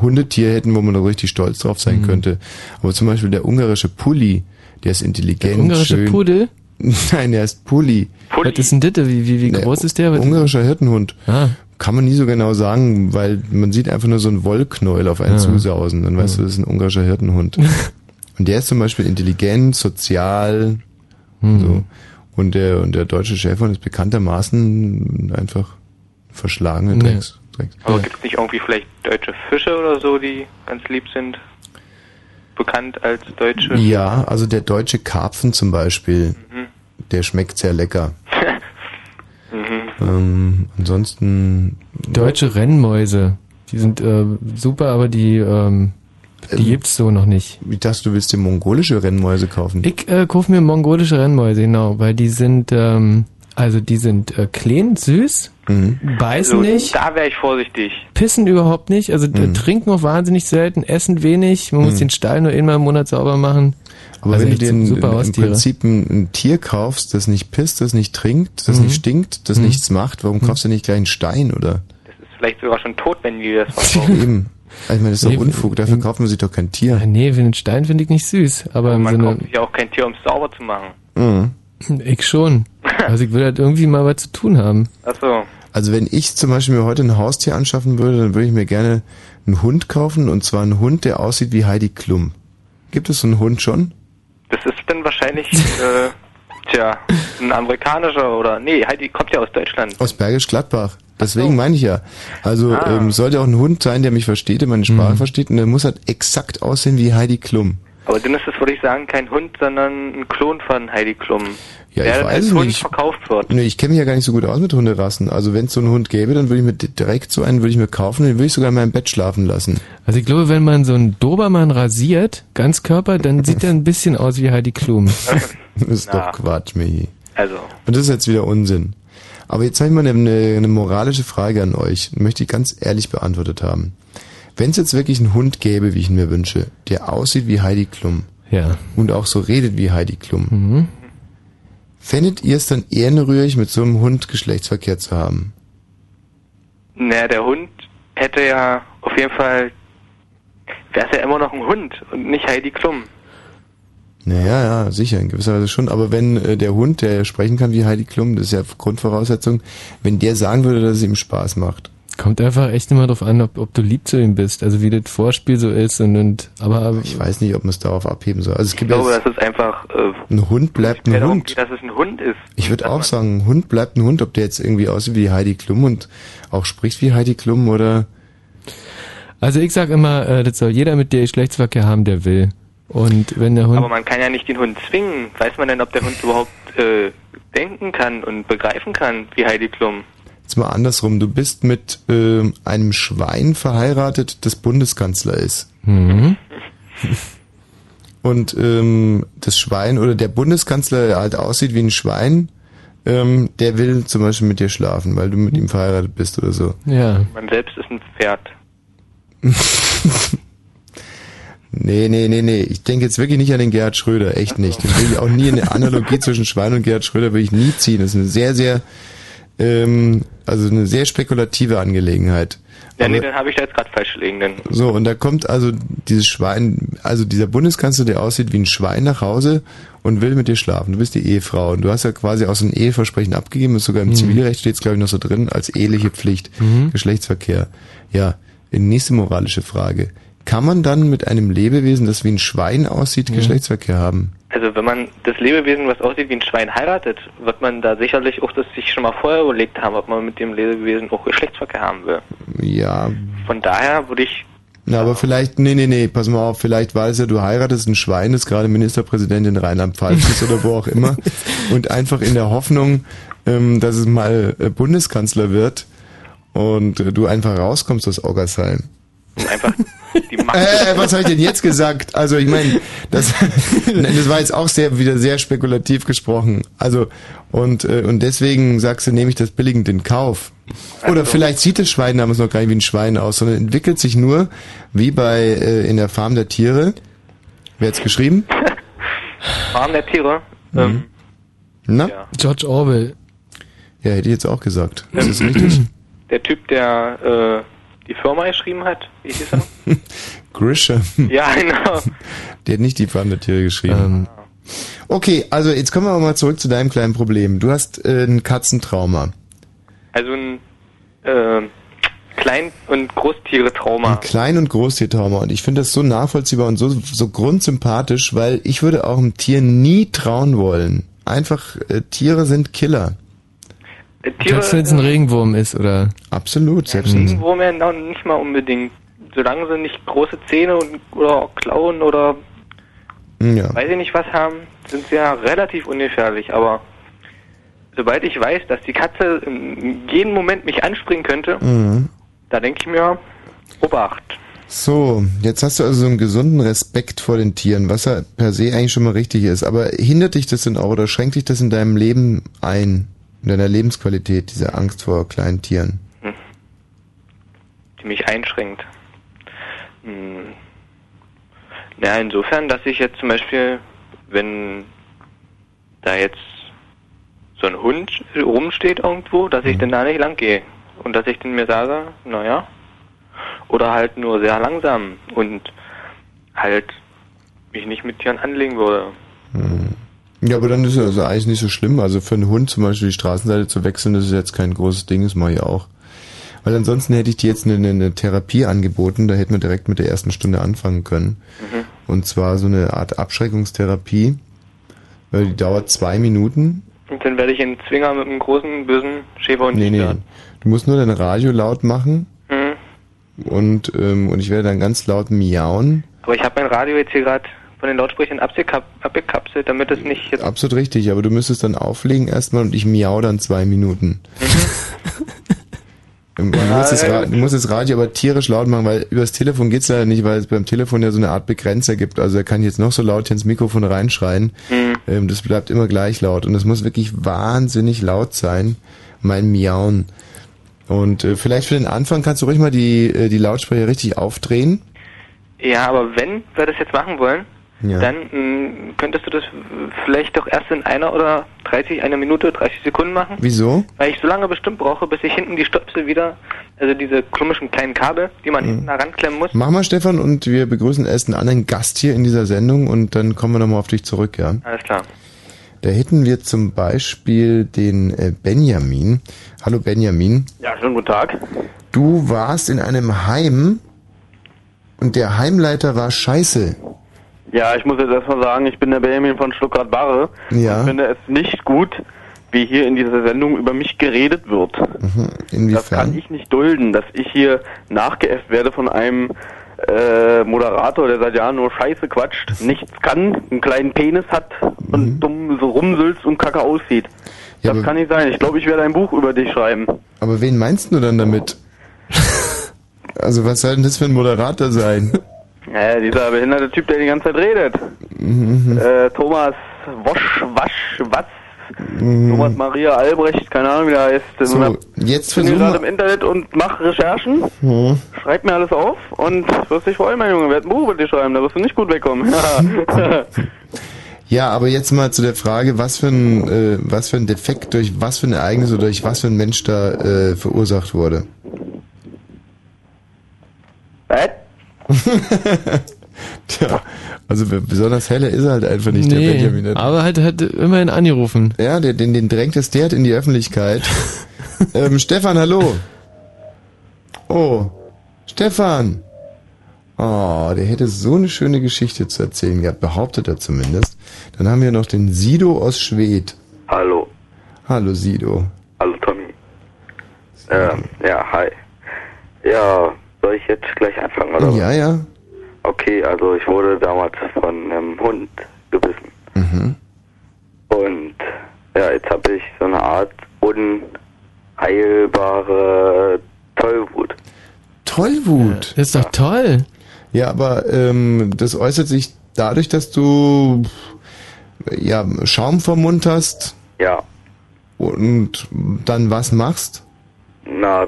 Hundetier hätten, wo man da richtig stolz drauf sein Mhm. könnte. Aber zum Beispiel der ungarische Pulli, der ist intelligent, Der ungarische schön. Pudel? (laughs) Nein, der ist Pulli. Was ist denn das? Wie, wie, wie groß ist der? Ungarischer Hirtenhund. Ah. Kann man nie so genau sagen, weil man sieht einfach nur so einen Wollknäuel auf einen Ja. zusausen. Dann weißt du, das ist ein ungarischer Hirtenhund. (laughs) und der ist zum Beispiel intelligent, sozial, Mhm. so. Und der, und der deutsche Schäferhund ist bekanntermaßen einfach verschlagene Nee. Drecks. Drecks. Aber gibt's nicht irgendwie vielleicht deutsche Fische oder so, die ganz lieb sind? Bekannt als deutsche? Ja, also der deutsche Karpfen zum Beispiel, der schmeckt sehr lecker. (laughs) ähm, ansonsten Deutsche Rennmäuse. Die sind äh, super, aber die, ähm, die gibt's so noch nicht. Ich dachte, du willst dir mongolische Rennmäuse kaufen. Ich äh, kaufe mir mongolische Rennmäuse, genau, weil die sind, ähm, also die sind äh, clean, süß, Mhm. beißen Also, nicht, Da wäre ich vorsichtig. pissen überhaupt nicht, also äh, trinken auch wahnsinnig selten, essen wenig, man muss Mhm. den Stall nur einmal im Monat sauber machen. Aber Also wenn du dir ein, super im. Prinzip ein, ein Tier kaufst, das nicht pisst, das nicht trinkt, das Mhm. nicht stinkt, das Mhm. nichts macht, warum kaufst du nicht gleich einen Stein, oder? Ist vielleicht sogar schon tot, wenn die das (laughs) verkaufen. Eben. Also ich meine, das ist doch Nee, Unfug, dafür kauft man sich doch kein Tier. Ja, nee, für den Stein finde ich nicht süß, aber im Man Sinne, kauft sich ja auch kein Tier, um es sauber zu machen. Mhm. ich schon. (laughs) Also ich will halt irgendwie mal was zu tun haben. Ach so. Also wenn ich zum Beispiel mir heute ein Haustier anschaffen würde, dann würde ich mir gerne einen Hund kaufen, und zwar einen Hund, der aussieht wie Heidi Klum. Gibt es so einen Hund schon? Das ist dann wahrscheinlich, (laughs) äh, tja, ein amerikanischer oder, nee, Heidi kommt ja aus Deutschland. Aus Bergisch Gladbach. Deswegen meine ich ja. Also Ah. ähm, sollte auch ein Hund sein, der mich versteht, der meine Mhm. Sprache versteht, und der muss halt exakt aussehen wie Heidi Klum. Aber dann ist es, würde ich sagen, kein Hund, sondern ein Klon von Heidi Klum. Ja, der ich weiß als Hund nicht. verkauft wird. Nee, ich kenne mich ja gar nicht so gut aus mit Hunderassen. Also wenn es so einen Hund gäbe, dann würde ich mir di- direkt so einen würde ich mir kaufen, den würde ich sogar in meinem Bett schlafen lassen. Also ich glaube, wenn man so einen Dobermann rasiert, ganz Körper, dann sieht er ein bisschen aus wie Heidi Klum. (laughs) Das ist Na. doch Quatsch, Michi. Also, Und das ist jetzt wieder Unsinn. Aber jetzt habe ich mal eine, eine moralische Frage an euch. Möchte ich ganz ehrlich beantwortet haben. Wenn es jetzt wirklich einen Hund gäbe, wie ich ihn mir wünsche, der aussieht wie Heidi Klum Ja. und auch so redet wie Heidi Klum, Mhm. fändet ihr es dann ehrenrührig, mit so einem Hund Geschlechtsverkehr zu haben? naja, der Hund hätte ja auf jeden Fall, wäre es ja immer noch ein Hund und nicht Heidi Klum. Naja, ja, sicher, in gewisser Weise schon. Aber wenn äh, der Hund, der sprechen kann wie Heidi Klum, das ist ja Grundvoraussetzung, wenn der sagen würde, dass es ihm Spaß macht. Kommt einfach echt immer drauf an, ob, ob du lieb zu ihm bist, also wie das Vorspiel so ist und, und aber Ich weiß nicht, ob man es darauf abheben soll. Also es Ich gibt glaube, jetzt, das ist einfach, äh, ein Hund bleibt ein Hund. geht, dass es ein Hund ist. Ich würde auch sagen, ein Hund bleibt ein Hund, ob der jetzt irgendwie aussieht wie Heidi Klum und auch spricht wie Heidi Klum oder Also ich sag immer, äh, das soll jeder mit dir Geschlechtsverkehr haben, der will. Und wenn der Hund Aber man kann ja nicht den Hund zwingen. Weiß man denn, ob der Hund überhaupt äh, denken kann und begreifen kann, wie Heidi Klum? Jetzt mal andersrum, du bist mit ähm, einem Schwein verheiratet, das Bundeskanzler ist. Mhm. (laughs) Und ähm, das Schwein oder der Bundeskanzler, der halt aussieht wie ein Schwein, ähm, der will zum Beispiel mit dir schlafen, weil du mit ihm verheiratet bist oder so. Ja. Man selbst ist ein Pferd. (laughs) Nee, nee, nee, nee. Ich denke jetzt wirklich nicht an den Gerhard Schröder, echt nicht. Den will ich auch nie eine Analogie zwischen Schwein und Gerhard Schröder will ich nie ziehen. Das ist eine sehr, sehr, ähm, also eine sehr spekulative Angelegenheit. Ja, Aber- nee, dann habe ich da jetzt gerade falsch gelegen. Denn So, und da kommt also dieses Schwein, also dieser Bundeskanzler, der aussieht wie ein Schwein nach Hause und will mit dir schlafen. Du bist die Ehefrau und du hast ja quasi auch so ein Eheversprechen abgegeben, ist sogar im Mhm. Zivilrecht steht es glaube ich noch so drin, als eheliche Pflicht. Mhm. Geschlechtsverkehr. Ja, nächste moralische Frage. Kann man dann mit einem Lebewesen, das wie ein Schwein aussieht, Geschlechtsverkehr haben? Also wenn man das Lebewesen, was aussieht wie ein Schwein, heiratet, wird man da sicherlich auch das sich schon mal vorher überlegt haben, ob man mit dem Lebewesen auch Geschlechtsverkehr haben will. Ja, Von daher würde ich, na, aber vielleicht, nee, nee, nee, pass mal auf, vielleicht weiß er, du heiratest ein Schwein, das gerade Ministerpräsident in Rheinland-Pfalz ist oder wo auch immer (laughs) und einfach in der Hoffnung, ähm, dass es mal äh, Bundeskanzler wird und äh, du einfach rauskommst aus Augersheim. um einfach die. Äh, was habe ich denn jetzt gesagt? Also ich meine, das, (laughs) das war jetzt auch sehr wieder sehr spekulativ gesprochen. Also und äh, und deswegen sagst du, nehme ich das billigend in Kauf. Oder vielleicht sieht das Schwein damals noch gar nicht wie ein Schwein aus, sondern entwickelt sich nur wie bei äh, in der Farm der Tiere. Wer hat's geschrieben? (laughs) Farm der Tiere. Mhm. Ähm, Na? George Orwell. Ja, hätte ich jetzt auch gesagt. Das ist richtig. (clears throat) der Typ, der äh, die Firma geschrieben hat, wie hieß er? (laughs) Grisham. ja, genau. (laughs) Der hat nicht die Farm der Tiere geschrieben. Okay, also jetzt kommen wir mal zurück zu deinem kleinen Problem. Du hast äh, ein Katzentrauma. Also ein äh, Klein- und Großtiere-Trauma. Ein Klein- und Großtiertrauma. Und ich finde das so nachvollziehbar und so, so grundsympathisch, weil ich würde auch einem Tier nie trauen wollen. Einfach, äh, Tiere sind Killer. Äh, Tiere, Selbst wenn es ein Regenwurm ist, oder? Absolut, selbst wenn Regenwurm ja noch nicht mal unbedingt. Solange sie nicht große Zähne und, oder Klauen oder Ja. weiß ich nicht was haben, sind sie ja relativ ungefährlich. Aber sobald ich weiß, dass die Katze in jedem Moment mich anspringen könnte, Mhm. da denke ich mir, Obacht. So, jetzt hast du also so einen gesunden Respekt vor den Tieren, was ja per se eigentlich schon mal richtig ist. Aber hindert dich das denn auch oder schränkt dich das in deinem Leben ein, in deiner Lebensqualität, diese Angst vor kleinen Tieren? die mich einschränkt. Hm. Naja, insofern, dass ich jetzt zum Beispiel, wenn da jetzt so ein Hund rumsteht irgendwo, dass ich dann da nicht lang gehe. Und dass ich dann mir sage, naja, oder halt nur sehr langsam und halt mich nicht mit Tieren anlegen würde. Ja, aber dann ist es also eigentlich nicht so schlimm. Also für einen Hund zum Beispiel die Straßenseite zu wechseln, das ist jetzt kein großes Ding, das mache ich auch. Weil ansonsten hätte ich dir jetzt eine, eine Therapie angeboten, da hätten wir direkt mit der ersten Stunde anfangen können. Mhm. Und zwar so eine Art Abschreckungstherapie. Weil die dauert zwei Minuten. Und dann werde ich einen Zwinger mit einem großen, bösen Schäferhund Nee, nee. stören. Du musst nur dein Radio laut machen Mhm. und, ähm, und ich werde dann ganz laut miauen. Aber ich habe mein Radio jetzt hier gerade von den Lautsprechern abgekap abgekapselt, damit es nicht jetzt Absolut richtig, aber du müsstest dann auflegen erstmal und ich miau dann zwei Minuten. Ähm, Du musst, das Ra- du musst das Radio aber tierisch laut machen, weil übers Telefon geht's leider nicht, weil es beim Telefon ja so eine Art Begrenzer gibt. Also er kann jetzt noch so laut hier ins Mikrofon reinschreien. Mhm. Ähm, das bleibt immer gleich laut. Und es muss wirklich wahnsinnig laut sein, mein Miauen. Und äh, vielleicht für den Anfang kannst du ruhig mal die, äh, die Lautsprecher richtig aufdrehen. Ja, aber wenn wir das jetzt machen wollen, Ja. dann mh, könntest du das vielleicht doch erst in einer oder 30, einer Minute, 30 Sekunden machen. Wieso? Weil ich so lange bestimmt brauche, bis ich hinten die Stöpsel wieder, also diese komischen kleinen Kabel, die man hinten da ranklemmen muss. Mach mal, Stefan, und wir begrüßen erst einen anderen Gast hier in dieser Sendung und dann kommen wir nochmal auf dich zurück, ja? Alles klar. Da hätten wir zum Beispiel den äh, Benjamin. Hallo Benjamin. Ja, schönen guten Tag. Du warst in einem Heim und der Heimleiter war scheiße. Ja, ich muss jetzt erstmal sagen, ich bin der Benjamin von Stuttgart-Barre. Ja. Ich finde es nicht gut, wie hier in dieser Sendung über mich geredet wird. Mhm. Das kann Inwiefern? ich nicht dulden, dass ich hier nachgeäfft werde von einem äh, Moderator, der seit Jahren nur Scheiße quatscht, nichts kann, einen kleinen Penis hat und dumm so rumsülzt und kacke aussieht. Mhm. Ja, das kann nicht sein. Ich glaube, ich werde ein Buch über dich schreiben. Aber wen meinst du dann damit? (laughs) Also was soll denn das für ein Moderator sein? Ja, dieser behinderte Typ, der die ganze Zeit redet. Mhm. Äh, Thomas Wosch, Wasch, was? Mhm. Thomas Maria Albrecht, keine Ahnung, wie der heißt. So, Und jetzt ich bin versuch hier gerade im. Internet und mach Recherchen. Hm. Schreib mir alles auf und wirst dich freuen, mein Junge. Werd ein Buch über dich schreiben, da wirst du nicht gut wegkommen. Ja. (laughs) Ja, aber jetzt mal zu der Frage, was für ein, äh, was für ein Defekt durch was für ein Ereignis oder durch was für ein Mensch da äh, verursacht wurde. Was? (laughs) Tja, also be- besonders heller ist er halt einfach nicht, der Nee, Benjamin. Der- aber hat, hat immerhin angerufen. Ja, der, den, den drängt es derart in die Öffentlichkeit. (laughs) ähm, Stefan, hallo. Oh, Stefan. Oh, der hätte so eine schöne Geschichte zu erzählen gehabt, behauptet er zumindest. Dann haben wir noch den Sido aus Schwedt. Hallo. Hallo Sido. Hallo Tommy. Ähm, ja, hi. Ja, soll ich jetzt gleich anfangen, oder? was? Ja, ja. Okay, also ich wurde damals von einem Hund gebissen. Mhm. Und ja, jetzt habe ich so eine Art unheilbare Tollwut. Tollwut. Das ist doch toll. Ja, aber ähm, das äußert sich dadurch, dass du ja Schaum vom Mund hast Ja, und dann was machst? na,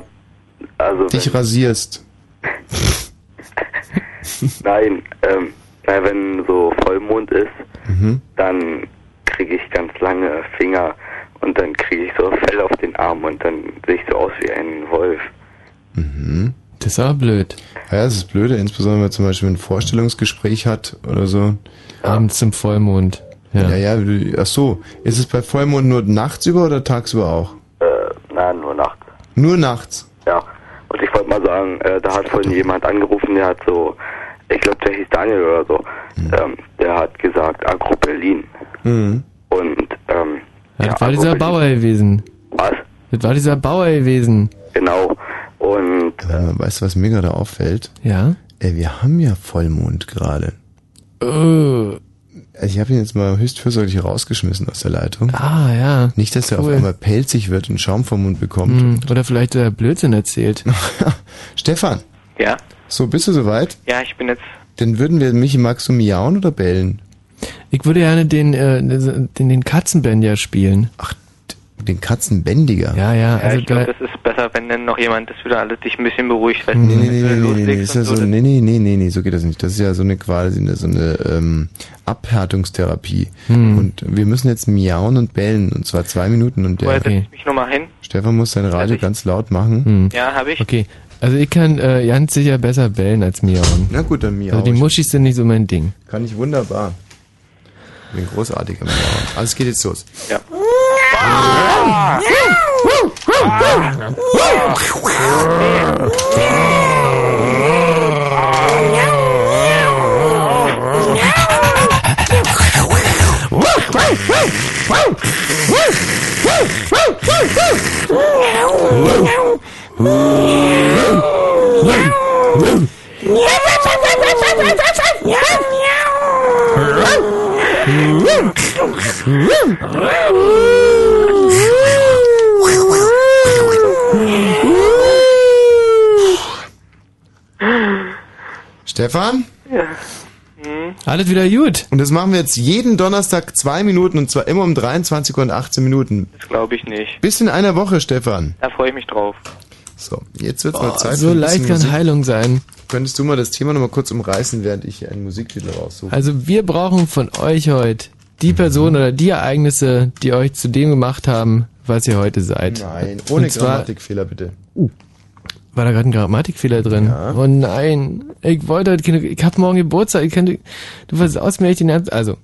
also Dich rasierst. (laughs) nein, ähm, na, wenn so Vollmond ist, Mhm. dann kriege ich ganz lange Finger und dann kriege ich so Fell auf den Arm und dann sehe ich so aus wie ein Wolf. Mhm. Das ist aber blöd. Ja, das ist blöde, insbesondere wenn man zum Beispiel ein Vorstellungsgespräch hat oder so. Abends zum Vollmond. Ja. Ja, ja, ach so. Ist es bei Vollmond nur nachts über oder tagsüber auch? Äh, na, nur nachts. Nur nachts. Ja, und ich wollte mal sagen, äh, da hat vorhin jemand angerufen, der hat so, ich glaube, der hieß Daniel oder so, ähm, der hat gesagt, Agro Berlin. Mhm. Und, ähm, Ja, das war dieser Bauer gewesen. Was? Das war dieser Bauer gewesen. Genau. Und äh, weißt du, was mir gerade auffällt? Ja. Ey, wir haben ja Vollmond gerade. Oh. Also ich habe ihn jetzt mal höchst fürsorglich rausgeschmissen aus der Leitung. Ah, ja. Nicht, dass er auf Cool. einmal pelzig wird und Schaum vom Mund bekommt. Hm, Oder vielleicht der Blödsinn erzählt. (laughs) Stefan, Ja? so bist du soweit? Ja, ich bin jetzt. Dann würden wir Michi, magst du miauen oder bellen? Ich würde gerne den, äh, den, den Katzenbändiger spielen. Ach, den Katzenbändiger? Ja, ja. Ja, Also ich glaube, da, das ist besser, wenn dann noch jemand das wieder alles dich ein bisschen beruhigt. Weil Nee, nee, nee, wenn nee, nee, nee, ist ja so, nee, nee, nee, nee, nee, so geht das nicht. Das ist ja so eine quasi eine, so eine ähm, Abhärtungstherapie. Hm. Und wir müssen jetzt miauen und bellen und zwar zwei Minuten und der setze ich mich nochmal hin. Stefan muss sein Radio ganz laut machen. hm. Ja, habe ich. Okay. Also ich kann äh, ganz sicher besser bellen als miauen. Na gut, dann miau Also die ich. Muschis sind nicht so mein Ding. Kann ich wunderbar. Bin großartig im Miauen. Alles geht jetzt los. Ja. Meow. Stefan? Ja. Alles wieder gut. Und das machen wir jetzt jeden Donnerstag zwei Minuten und zwar immer um 23 Uhr und 18 Minuten. Das glaube ich nicht. Bis in einer Woche, Stefan. Da freue ich mich drauf. So, jetzt wird's Oh, mal Zeit so für ein leicht bisschen kann Musik. Heilung sein. Könntest du mal das Thema nochmal kurz umreißen, während ich hier einen Musiktitel raussuche? Also wir brauchen von euch heute die Person oder die Ereignisse, die euch zu dem gemacht haben, was ihr heute seid. Nein, ohne zwar- Grammatikfehler bitte. War da gerade ein Grammatikfehler drin? Oh nein, ich wollte heute keine, ich hab morgen Geburtstag, ich könnte, du versaust mir echt den Ernst. Also,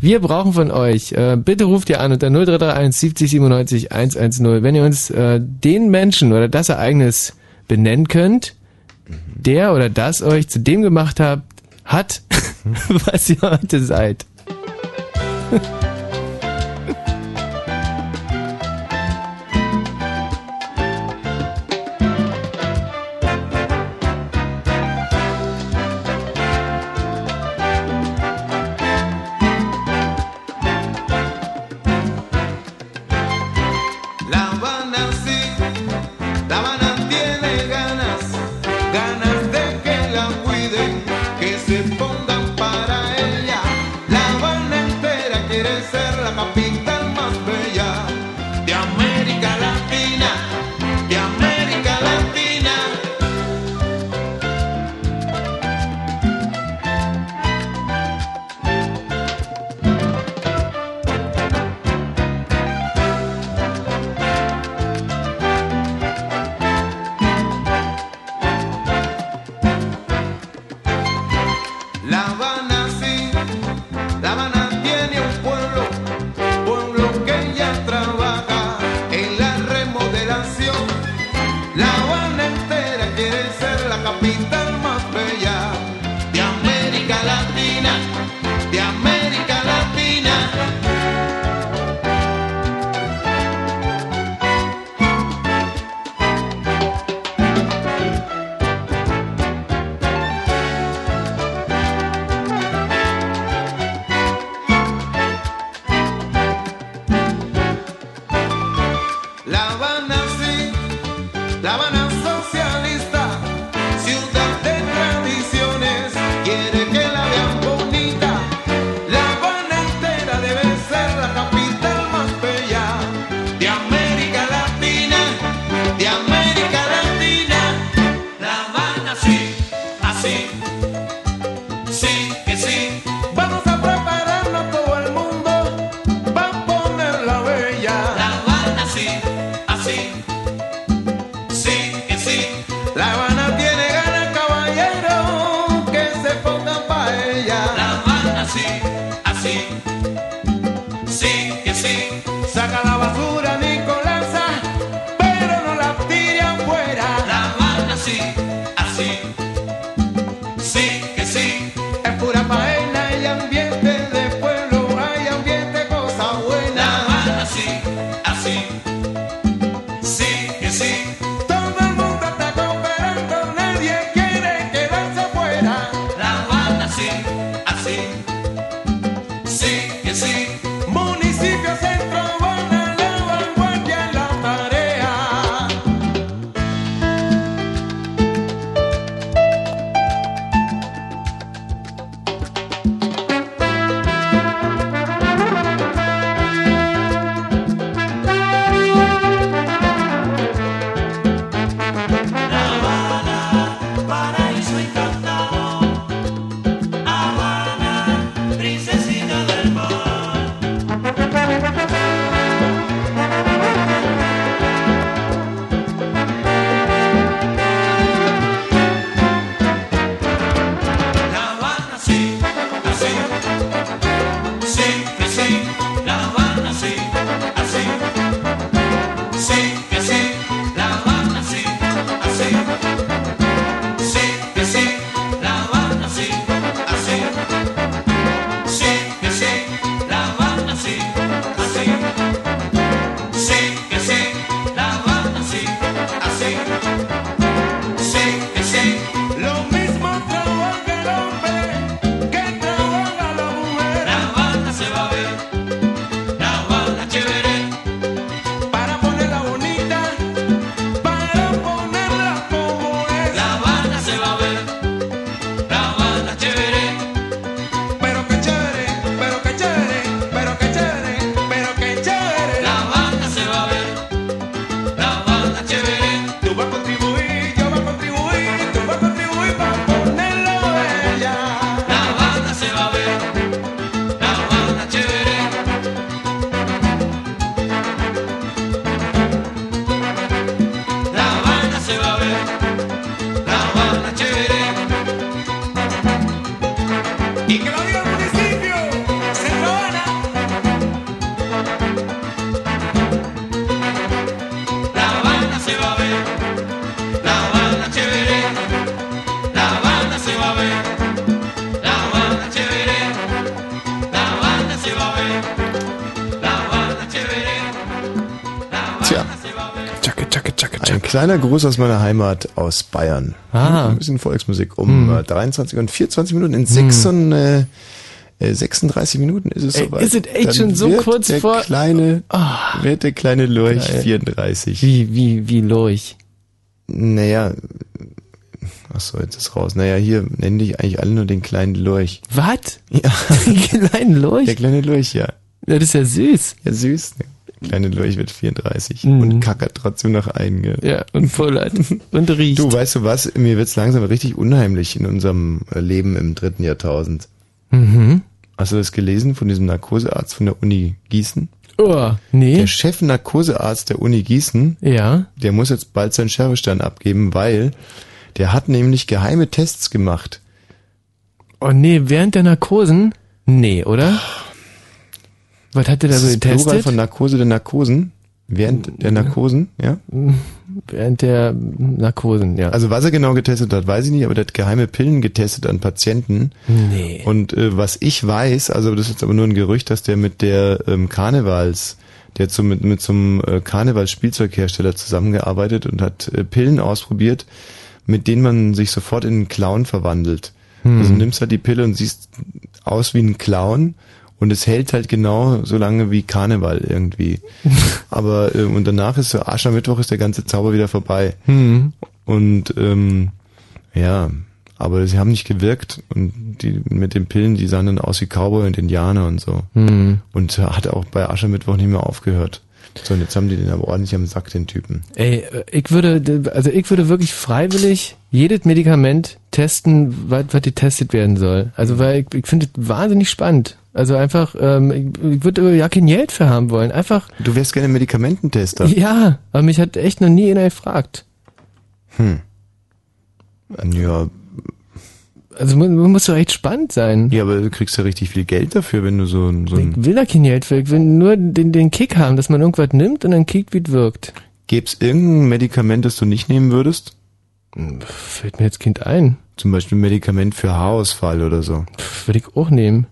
wir brauchen von euch, äh, bitte ruft ihr an unter 0331 70 97 110, wenn ihr uns äh, den Menschen oder das Ereignis benennen könnt, der oder das euch zu dem gemacht habt, hat, (laughs) was ihr heute seid. Ha ha ha. Yeah. Kleiner Gruß aus meiner Heimat aus Bayern. Ah. Ein bisschen Volksmusik um Hm. äh, 23 und 24 Minuten. In 6 und, äh, äh, 36 Minuten ist es soweit. ist es echt Dann schon so kurz der vor- Kleine, Ah. wird der kleine Lurch Geil. 34. Wie, wie, wie Lurch? Naja, ach so, jetzt ist raus. Naja, hier nennen dich eigentlich alle nur den kleinen Lurch. Was? Ja. (laughs) Den kleinen Lurch? Der kleine Lurch, ja. Ja, das ist ja süß. Ja, süß. Kleine Lurch wird 34 Mhm. und kackert trotzdem noch ein, gell? Ja, und pullert. und riecht. Du, weißt du was? Mir wird's langsam richtig unheimlich in unserem äh, Leben im dritten Jahrtausend. Mhm. Hast du das gelesen von diesem Narkosearzt von der Uni Gießen? Oh, nee. Der Chef-Narkosearzt der Uni Gießen, Ja. der muss jetzt bald seinen Scherbestand abgeben, weil der hat nämlich geheime Tests gemacht. Oh nee, während der Narkosen? Nee, oder? Was hat der da Das so ist Plural getestet? von Narkose der Narkosen. Während der Narkosen, ja? Während der Narkosen, ja. Also was er genau getestet hat, weiß ich nicht, aber der hat geheime Pillen getestet an Patienten. Nee. Und äh, was ich weiß, also das ist jetzt aber nur ein Gerücht, dass der mit der ähm, Karnevals, der zum, mit, mit zum äh, Karnevalsspielzeughersteller zusammengearbeitet und hat äh, Pillen ausprobiert, mit denen man sich sofort in einen Clown verwandelt. Hm. Also du nimmst halt die Pille und siehst aus wie ein Clown und es hält halt genau so lange wie Karneval irgendwie. (laughs) Aber äh, und danach ist so Aschermittwoch ist der ganze Zauber wieder vorbei. Hm. Und ähm, ja, aber sie haben nicht gewirkt und die mit den Pillen, die sahen dann aus wie Cowboy und Indianer und so. Hm. Und hat auch bei Aschermittwoch nicht mehr aufgehört. So, und jetzt haben die den aber ordentlich am Sack, den Typen. Ey, äh, ich würde, also ich würde wirklich freiwillig jedes Medikament testen, was, was getestet werden soll. Also weil ich, ich finde es wahnsinnig spannend. Also einfach, ähm, ich, würde ja kein Geld für haben wollen. Einfach, Du wärst gerne Medikamententester. ja, aber mich hat echt noch nie einer gefragt. Hm. Ja, Also man, muss doch echt spannend sein. Ja, aber du kriegst ja richtig viel Geld dafür, wenn du so, ein- so ein... Ich will da kein Geld für. Ich will nur den, den Kick haben, dass man irgendwas nimmt und dann kickt, wie es wirkt. Gäbe es irgendein Medikament, das du nicht nehmen würdest? Fällt mir jetzt Kind ein. Zum Beispiel ein Medikament für Haarausfall oder so. Würde ich auch nehmen.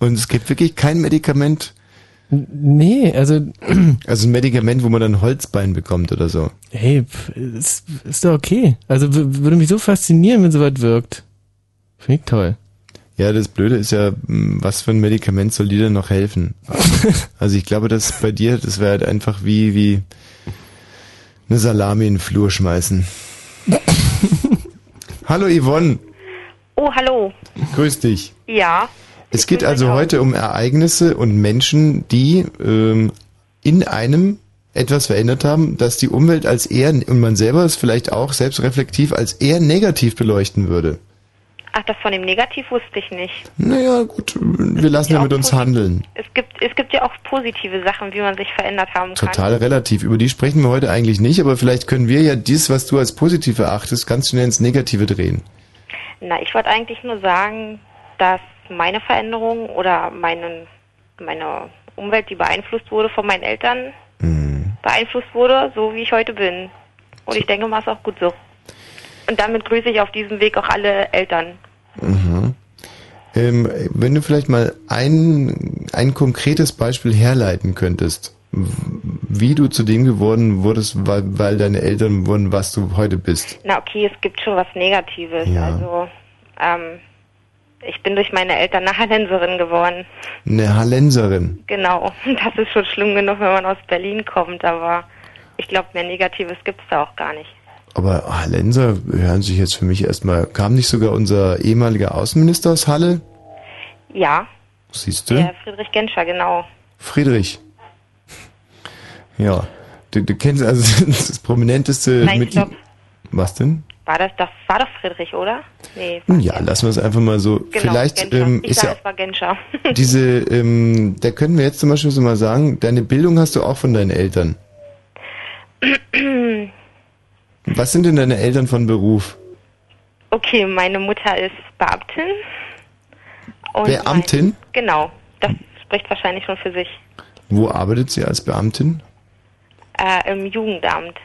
Und es gibt wirklich kein Medikament? Nee, also... Also ein Medikament, wo man dann Holzbein bekommt oder so. Hey, ist, ist doch okay. Also würde mich so faszinieren, wenn sowas wirkt. Finde ich toll. Ja, das Blöde ist ja, was für ein Medikament soll dir denn noch helfen? (laughs) Also ich glaube, dass bei dir, das wäre halt einfach wie, wie eine Salami in den Flur schmeißen. (laughs) Hallo Yvonne, Oh, hallo. grüß dich. Ja. Es geht also heute um Ereignisse und Menschen, die ähm, in einem etwas verändert haben, dass die Umwelt als eher, und man selber es vielleicht auch selbstreflektiv als eher negativ beleuchten würde. Ach, das von dem Negativ wusste ich nicht. Naja, gut, wir lassen ja mit uns handeln. Es gibt, es gibt ja auch positive Sachen, wie man sich verändert haben kann. Total relativ. Über die sprechen wir heute eigentlich nicht, aber vielleicht können wir ja dies, was du als positiv erachtest, ganz schnell ins Negative drehen. Na, ich wollte eigentlich nur sagen, dass meine Veränderung oder meine, meine Umwelt, die beeinflusst wurde von meinen Eltern, Mhm. beeinflusst wurde, so wie ich heute bin. Und ich denke mal, ist auch gut so. Und damit grüße ich auf diesem Weg auch alle Eltern. Mhm. Ähm, wenn du vielleicht mal ein, ein konkretes Beispiel herleiten könntest, wie du zu dem geworden wurdest, weil, weil deine Eltern wurden, was du heute bist. Na okay, es gibt schon was Negatives. Ja. Also, ähm, ich bin durch meine Eltern eine Hallenserin geworden. Eine Hallenserin. Genau. (laughs) Das ist schon schlimm genug, wenn man aus Berlin kommt, aber ich glaube, mehr Negatives gibt's da auch gar nicht. Aber Hallenser hören sich jetzt für mich erstmal, kam nicht sogar unser ehemaliger Außenminister aus Halle? Ja, Siehst du? der Friedrich Genscher, genau. Friedrich. Ja. Du, du kennst also (laughs) das prominenteste Nein, Mitglied. Was denn? War das, das war doch Friedrich, oder? Nee. Ja, lassen wir es einfach mal so. Genau, Vielleicht ähm, ich ist sag, ja es war Genscher. (laughs) diese, ähm, da können wir jetzt zum Beispiel so mal sagen, deine Bildung hast du auch von deinen Eltern. (clears throat) Was sind denn deine Eltern von Beruf? okay, meine Mutter ist Beamtin. Und Beamtin? Mein, genau, das spricht wahrscheinlich schon für sich. Wo arbeitet sie als Beamtin? Äh, Im Jugendamt.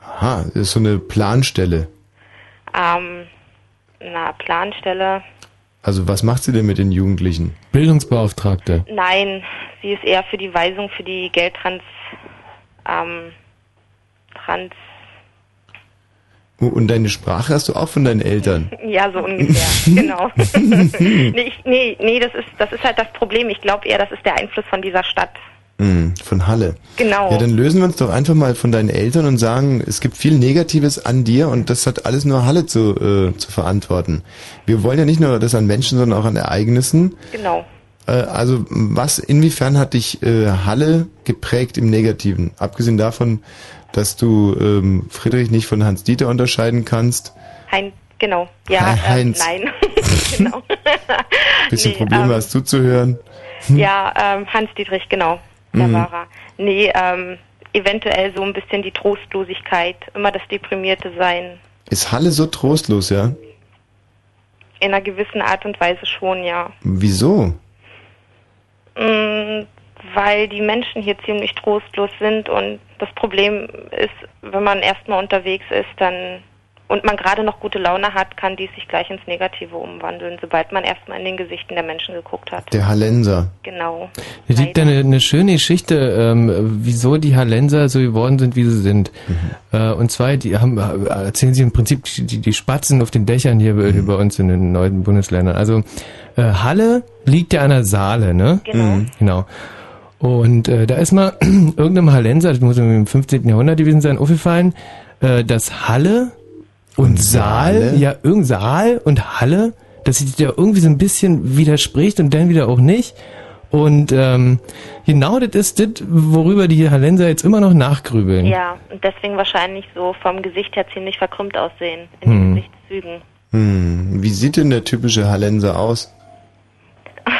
Aha, das ist so eine Planstelle. Ähm, na, Planstelle. Also was macht sie denn mit den Jugendlichen? Bildungsbeauftragte. Nein, sie ist eher für die Weisung für die Geldtrans. Ähm, Trans. Und deine Sprache hast du auch von deinen Eltern? (laughs) Ja, so ungefähr, (laughs) genau. (laughs) nee, ich, nee, nee, das ist, das ist halt das Problem. Ich glaube eher, das ist der Einfluss von dieser Stadt. Hm, von Halle. Genau. Ja, dann lösen wir uns doch einfach mal von deinen Eltern und sagen, es gibt viel Negatives an dir und das hat alles nur Halle zu, äh, zu verantworten. Wir wollen ja nicht nur das an Menschen, sondern auch an Ereignissen. Genau. Äh, also was, inwiefern hat dich äh, Halle geprägt im Negativen? Abgesehen davon, dass du ähm, Friedrich nicht von Hans Dieter unterscheiden kannst. Hein, genau. Ja, Hei- äh, Heinz. nein. (laughs) (laughs) genau. Bisschen Nee, Probleme ähm, hast zuzuhören. Ja, ähm, Hans Dietrich, genau. Da Mhm. war er. Nee, ähm, eventuell so ein bisschen die Trostlosigkeit, immer das Deprimierte sein. Ist Halle so trostlos, ja? In einer gewissen Art und Weise schon, ja. Wieso? Mm, weil die Menschen hier ziemlich trostlos sind und das Problem ist, wenn man erstmal unterwegs ist, dann und man gerade noch gute Laune hat, kann dies sich gleich ins Negative umwandeln, sobald man erstmal in den Gesichten der Menschen geguckt hat. Der Hallenser. Genau. Es gibt eine, eine schöne Geschichte, ähm, wieso die Hallenser so geworden sind, wie sie sind. Äh, und zwar, die haben, äh, erzählen sie im Prinzip die, die Spatzen auf den Dächern hier bei, bei uns in den neuen Bundesländern. Also äh, Halle liegt ja an der Saale, ne? Genau. Mhm. Genau. Und äh, da ist mal (clears throat) irgendeinem Hallenser, das muss im 15. Jahrhundert gewesen sein, aufgefallen, äh, dass Halle und, Saal, Saale? ja, irgendein Saal und Halle, dass sich da irgendwie so ein bisschen widerspricht und dann wieder auch nicht. Und ähm, genau das ist das, worüber die Hallenser jetzt immer noch nachgrübeln. Ja, und deswegen wahrscheinlich so vom Gesicht her ziemlich verkrümmt aussehen, in Hm. den Gesichtszügen. Hm, wie sieht denn der typische Hallenser aus? (laughs)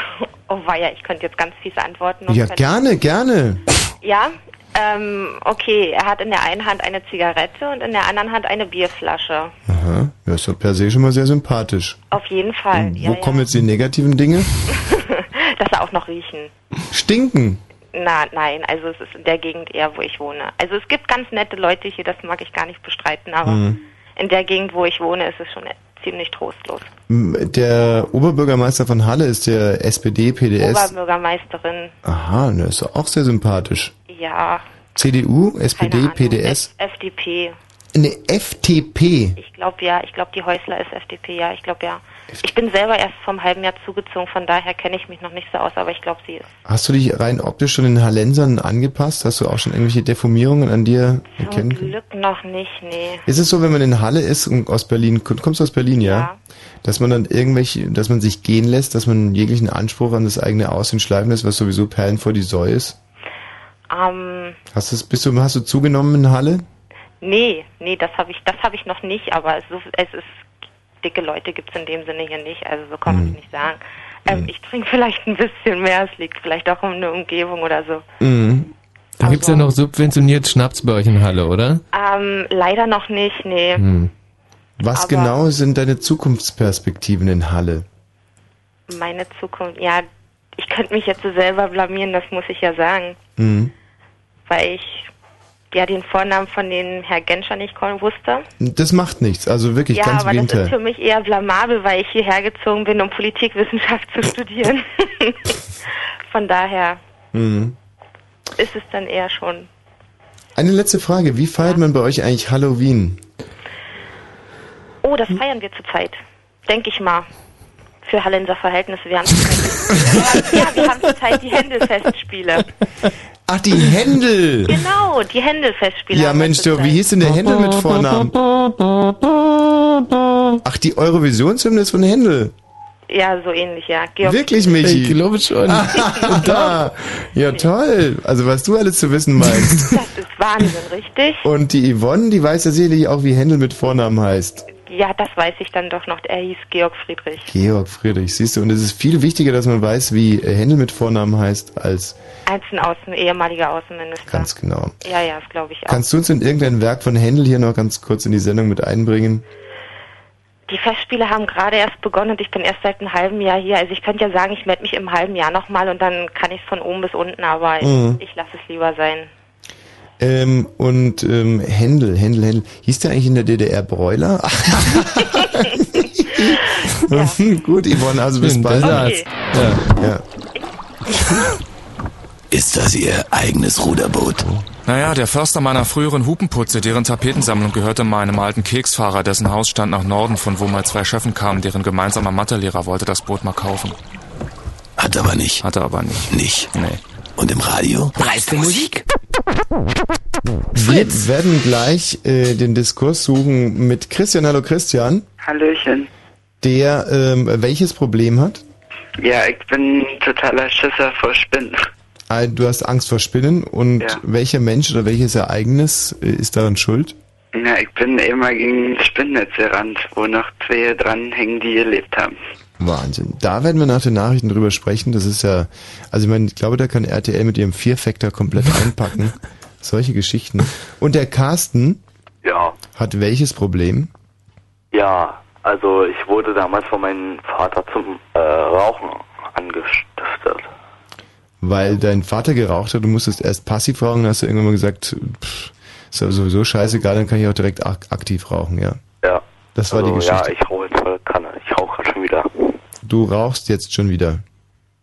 Oh weia, ich könnte jetzt ganz fies antworten. Ja, gerne, gerne. Ja, Ähm, okay, er hat in der einen Hand eine Zigarette und in der anderen Hand eine Bierflasche. Aha, ja, ist doch per se schon mal sehr sympathisch. Auf jeden Fall. Ja, Wo kommen jetzt die negativen Dinge? ja. (laughs) Dass er auch noch riechen. Stinken. Na, nein, also es ist in der Gegend eher, wo ich wohne. Also es gibt ganz nette Leute hier, das mag ich gar nicht bestreiten, aber Mhm. in der Gegend, wo ich wohne, ist es schon ziemlich trostlos. Der Oberbürgermeister von Halle ist der SPD, PDS. Oberbürgermeisterin, Aha, der ist doch auch sehr sympathisch. Ja, CDU, SPD, PDS. FDP. Eine FTP. Ich glaube ja, ich glaube die Häusler ist FDP, ja, ich glaube ja. Ich bin selber erst vom halben Jahr zugezogen, von daher kenne ich mich noch nicht so aus, aber ich glaube sie ist. Hast du dich rein optisch schon den Hallensern angepasst? Hast du auch schon irgendwelche Deformierungen an dir erkennen Zum können? Glück noch nicht, nee. Ist es so, wenn man in Halle ist und aus Berlin, kommst du aus Berlin, ja? Dass man dann irgendwelche, dass man sich gehen lässt, dass man jeglichen Anspruch an das eigene Aussehen schleifen lässt, was sowieso Perlen vor die Säue ist? Ähm, Hast du, bist du, hast du zugenommen in Halle? nee, nee, das habe ich, das habe ich noch nicht, aber es, es ist dicke Leute gibt's in dem Sinne hier nicht, also so kann man es nicht sagen. Ähm, Ich trinke (laughs) vielleicht ein bisschen mehr, es liegt vielleicht auch um eine Umgebung oder so. Mhm. Da gibt's ja noch subventioniert Schnaps bei euch in Halle, oder? Ähm, leider noch nicht, nee. Hm. Was Aber- genau sind deine Zukunftsperspektiven in Halle? Meine Zukunft, ja, ich könnte mich jetzt so selber blamieren, das muss ich ja sagen, Mhm. weil ich ja den Vornamen von den Herr Genscher nicht wusste. Das macht nichts, also wirklich ja, ganz aber im das ist für Gegenteil. mich eher blamabel, weil ich hierher gezogen bin, um Politikwissenschaft (laughs) zu studieren. (laughs) Von daher Mhm. ist es dann eher schon. Eine letzte Frage, wie feiert man bei euch eigentlich Halloween? Oh, das feiern wir zurzeit. Denke ich mal. Für Hallenser Verhältnisse. Wir haben zurzeit, (laughs) ja, wir haben zurzeit die Händelfestspiele. Ach, die Händel! Genau, die Händelfestspiele. Ja, Mensch, du, wie hieß denn der Händel mit Vornamen? Ach, die Eurovisionshymne ist von Händel. Ja, so ähnlich, ja. Georg Wirklich, Michi? Ich glaube schon. Ah, ja, toll. Also, was du alles zu wissen meinst. Das ist Wahnsinn, richtig? Und die Yvonne, die weiß ja sicherlich auch, wie Händel mit Vornamen heißt. Ja, das weiß ich dann doch noch. Er hieß Georg Friedrich. Georg Friedrich, siehst du, und es ist viel wichtiger, dass man weiß, wie Händel mit Vornamen heißt, als Als ein Außen, ehemaliger Außenminister. ganz genau. Ja, ja, das glaube ich auch. Kannst du uns in irgendein Werk von Händel hier noch ganz kurz in die Sendung mit einbringen? Die Festspiele haben gerade erst begonnen und ich bin erst seit einem halben Jahr hier. Also ich könnte ja sagen, ich melde mich im halben Jahr nochmal und dann kann ich es von oben bis unten, aber Mhm. ich, ich lasse es lieber sein. Ähm, und ähm, Händel, Händel, Händel. Hieß der eigentlich in der DDR Bräuler? (laughs) (laughs) Gut, Yvonne, also bis bald. besser als- Ja. ja. (laughs) Ist das Ihr eigenes Ruderboot? Naja, der Förster meiner früheren Hupenputze, deren Tapetensammlung gehörte meinem alten Keksfahrer, dessen Haus stand nach Norden, von wo mal zwei Chefen kamen, deren gemeinsamer Mathelehrer wollte das Boot mal kaufen. Hat aber nicht. Hat er aber nicht. Nicht. Nee. Und im Radio? Preis für Musik. Wir werden gleich äh, den Diskurs suchen mit Christian. Hallo Christian, Hallöchen. der ähm, welches Problem hat? Ja, ich bin totaler Schisser vor Spinnen. Ah, Du hast Angst vor Spinnen und Ja. welcher Mensch oder welches Ereignis äh, ist daran schuld? Ja, ich bin immer gegen ein Spinnennetz gerannt, wo noch zwei dranhängen, die gelebt haben. Wahnsinn. Da werden wir nach den Nachrichten drüber sprechen. Das ist ja, also ich meine, ich glaube, da kann RTL mit ihrem Vier-Factor komplett (laughs) einpacken. Solche Geschichten. Und der Carsten Ja, hat welches Problem? ja, also ich wurde damals von meinem Vater zum äh, Rauchen angestiftet. Weil dein Vater geraucht hat, du musstest erst passiv rauchen, dann hast du irgendwann mal gesagt, pff, ist aber sowieso scheißegal, dann kann ich auch direkt ak aktiv rauchen, ja. Ja. Das war also, die Geschichte. Ja, ich rauche jetzt voll Kanne. Ich rauche gerade schon wieder. Du rauchst jetzt schon wieder.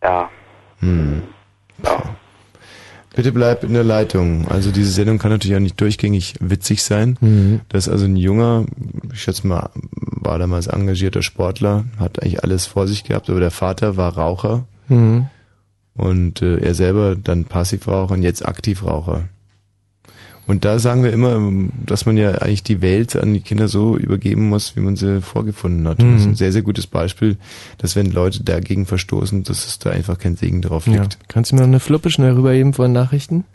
Ja. Hm. Bitte bleib in der Leitung. Also diese Sendung kann natürlich auch nicht durchgängig witzig sein. Mhm. Das ist also ein junger, ich schätze mal, war damals engagierter Sportler, hat eigentlich alles vor sich gehabt, aber der Vater war Raucher Mhm. und äh, er selber dann Passivraucher und jetzt Aktivraucher. Und da sagen wir immer, dass man ja eigentlich die Welt an die Kinder so übergeben muss, wie man sie vorgefunden hat. Und das ist Mhm. ein sehr, sehr gutes Beispiel, dass wenn Leute dagegen verstoßen, dass es da einfach kein Segen drauf Ja. liegt. Kannst du mir noch eine Fluppe schnell rüberheben von Nachrichten?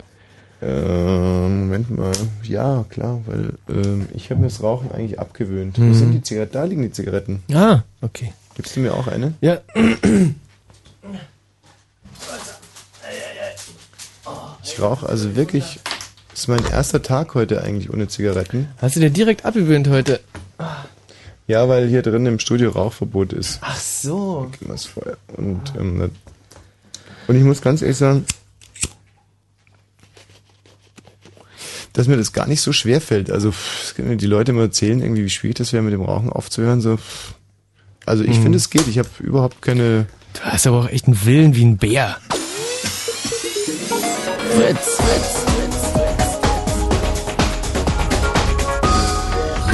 Ähm, Moment mal. Ja, klar, weil ähm, ich habe mir das Rauchen eigentlich abgewöhnt. Mhm. Wo sind die Zigaretten? Da liegen die Zigaretten. Ah, okay. Gibst du mir auch eine? Ja. Ich rauche also wirklich Das ist mein erster Tag heute eigentlich ohne Zigaretten. Hast du dir direkt abgewöhnt heute? Ja, weil hier drin im Studio Rauchverbot ist. Ach so. Das Feuer. Und, ähm, und ich muss ganz ehrlich sagen, dass mir das gar nicht so schwer fällt. Also die Leute immer erzählen, irgendwie, wie schwierig das wäre, mit dem Rauchen aufzuhören. So. Also ich Mhm. finde, es geht. Ich habe überhaupt keine. Du hast aber auch echt einen Willen wie ein Bär. Fritz.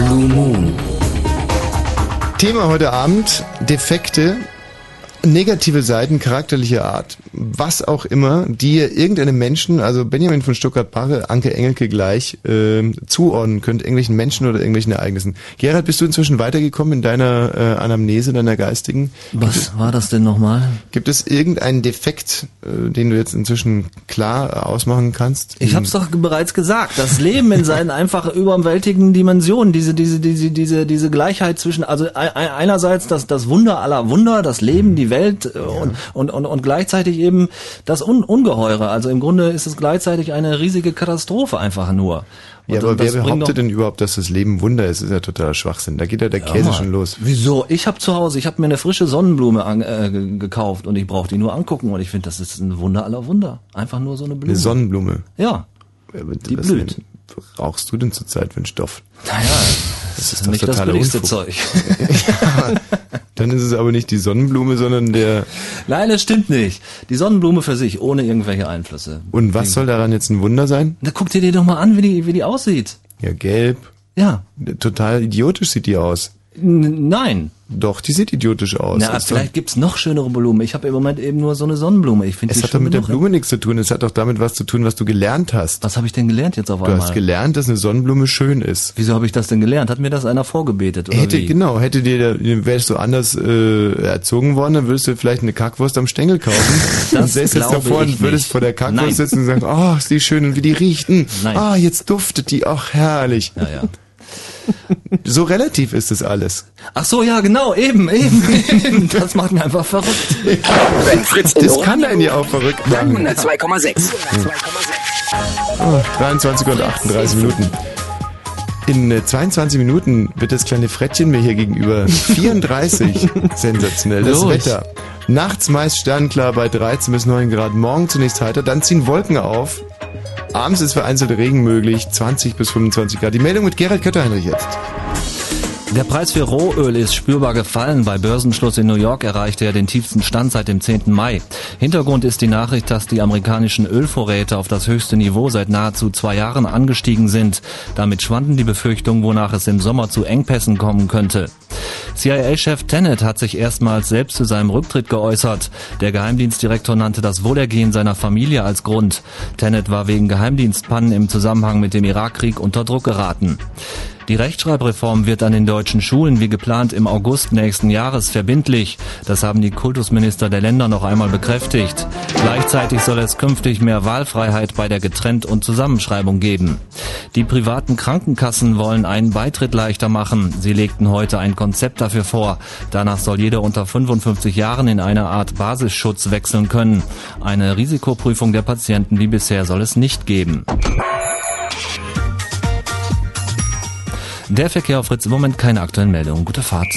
Blue Moon. Thema heute Abend, Defekte, negative Seiten charakterlicher Art, was auch immer, die ihr irgendeinem Menschen, also Benjamin von Stuttgart-Barre, Anke Engelke gleich, ähm, zuordnen könnt, irgendwelchen Menschen oder irgendwelchen Ereignissen. Gerhard, bist du inzwischen weitergekommen in deiner äh, Anamnese, deiner geistigen? Was war das denn nochmal? Gibt es irgendeinen Defekt, äh, den du jetzt inzwischen klar äh, ausmachen kannst? Ich habe es doch bereits gesagt. Das Leben in seinen einfach überwältigenden Dimensionen, diese diese diese diese diese Gleichheit zwischen also ei- ei- einerseits das das Wunder aller Wunder, das Leben, die Welt äh, und, und und und gleichzeitig eben das Un Ungeheure. Also im Grunde ist es gleichzeitig eine riesige Katastrophe einfach nur. Und Ja, aber wer behauptet denn überhaupt, dass das Leben Wunder ist? Das ist ja totaler Schwachsinn. Da geht ja der Ja, Käse Mann. schon los. Wieso? Ich habe zu Hause, ich habe mir eine frische Sonnenblume an, äh, ge- gekauft und ich brauche die nur angucken und ich finde, das ist ein Wunder aller Wunder. Einfach nur so eine Blume. Eine Sonnenblume. Ja. Die blüht. Rauchst du denn zurzeit für einen Stoff? Naja, das ist nicht das billigste Zeug. ja, (laughs) dann ist es aber nicht die Sonnenblume, sondern der. Nein, das stimmt nicht. Die Sonnenblume für sich, ohne irgendwelche Einflüsse. Und was soll daran jetzt ein Wunder sein? Na, guck dir die doch mal an, wie die, wie die aussieht. Ja, gelb. Ja. Total idiotisch sieht die aus. N nein. Doch, die sieht idiotisch aus. Na, Ist vielleicht gibt's noch schönere Blumen. Ich habe im Moment eben nur so eine Sonnenblume. Ich finde es hat doch mit der. Blume nichts zu tun. Es hat doch damit was zu tun, was du gelernt hast. Was habe ich denn gelernt jetzt auf Du einmal? hast gelernt, dass eine Sonnenblume schön ist. Wieso habe ich das denn gelernt? Hat mir das einer vorgebetet oder Hätte, wie? genau, hätte dir, wärst du anders äh, erzogen worden, dann würdest du vielleicht eine Kackwurst am Stängel kaufen. (laughs) Das und säßt jetzt davor und würdest nicht. vor der Kackwurst Nein. sitzen und sagen, oh, ist die schön und wie die riecht. Nein. Ah, jetzt duftet die, ach herrlich. Ja, ja. So relativ ist es alles. Ach so, ja, genau, eben, eben, (laughs) eben. Das macht mich einfach verrückt. Wenn Fritz Das kann einen ja auch verrückt machen. 102,6. Oh, 23 und 38 Minuten. In äh, 22 Minuten wird das kleine Frettchen mir hier gegenüber 34. (laughs) Sensationell. Das Ruhig. Wetter. Nachts meist sternklar bei 13 bis 9 Grad. Morgen zunächst heiter, dann ziehen Wolken auf. Abends ist vereinzelt Regen möglich. 20 bis 25 Grad. Die Meldung mit Gerald Kötterheinrich jetzt. Der Preis für Rohöl ist spürbar gefallen. Bei Börsenschluss in New York erreichte er den tiefsten Stand seit dem 10. Mai. Hintergrund ist die Nachricht, dass die amerikanischen Ölvorräte auf das höchste Niveau seit nahezu zwei Jahren angestiegen sind. Damit schwanden die Befürchtungen, wonach es im Sommer zu Engpässen kommen könnte. CIA-Chef Tenet hat sich erstmals selbst zu seinem Rücktritt geäußert. Der Geheimdienstdirektor nannte das Wohlergehen seiner Familie als Grund. Tenet war wegen Geheimdienstpannen im Zusammenhang mit dem Irakkrieg unter Druck geraten. Die Rechtschreibreform wird an den deutschen Schulen wie geplant im August nächsten Jahres verbindlich. Das haben die Kultusminister der Länder noch einmal bekräftigt. Gleichzeitig soll es künftig mehr Wahlfreiheit bei der Getrennt- und Zusammenschreibung geben. Die privaten Krankenkassen wollen einen Beitritt leichter machen. Sie legten heute ein Konzept dafür vor. Danach soll jeder unter 55 Jahren in eine Art Basisschutz wechseln können. Eine Risikoprüfung der Patienten wie bisher soll es nicht geben. Der Verkehr auf Fritz im Moment keine aktuellen Meldungen. Gute Fahrt.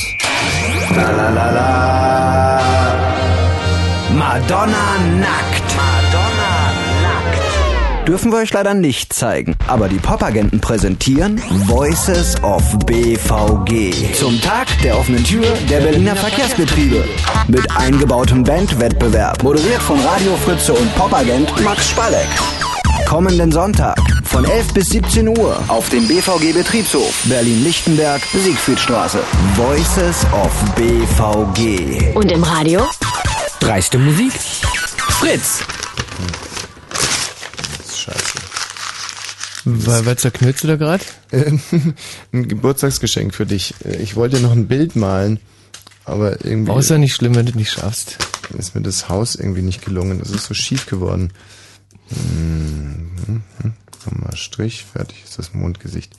La la la la. Madonna nackt. Madonna nackt. Dürfen wir euch leider nicht zeigen. Aber die Popagenten präsentieren Voices of BVG. Zum Tag der offenen Tür der Berliner Verkehrsbetriebe. Mit eingebautem Bandwettbewerb. Moderiert von Radio Fritze und Popagent Max Spalleck. Kommenden Sonntag von 11 bis 17 Uhr auf dem BVG Betriebshof Berlin-Lichtenberg, Siegfriedstraße. Voices of BVG. Und im Radio? Dreiste Musik. Fritz. Scheiße. Was, was zerknüllst du da gerade? (laughs) ein Geburtstagsgeschenk für dich. Ich wollte noch ein Bild malen, aber irgendwie. Ja nicht schlimm, wenn du nicht schaffst. Ist mir das Haus irgendwie nicht gelungen. Das ist so schief geworden. Hm, hm, Nochmal Strich, fertig ist das Mondgesicht.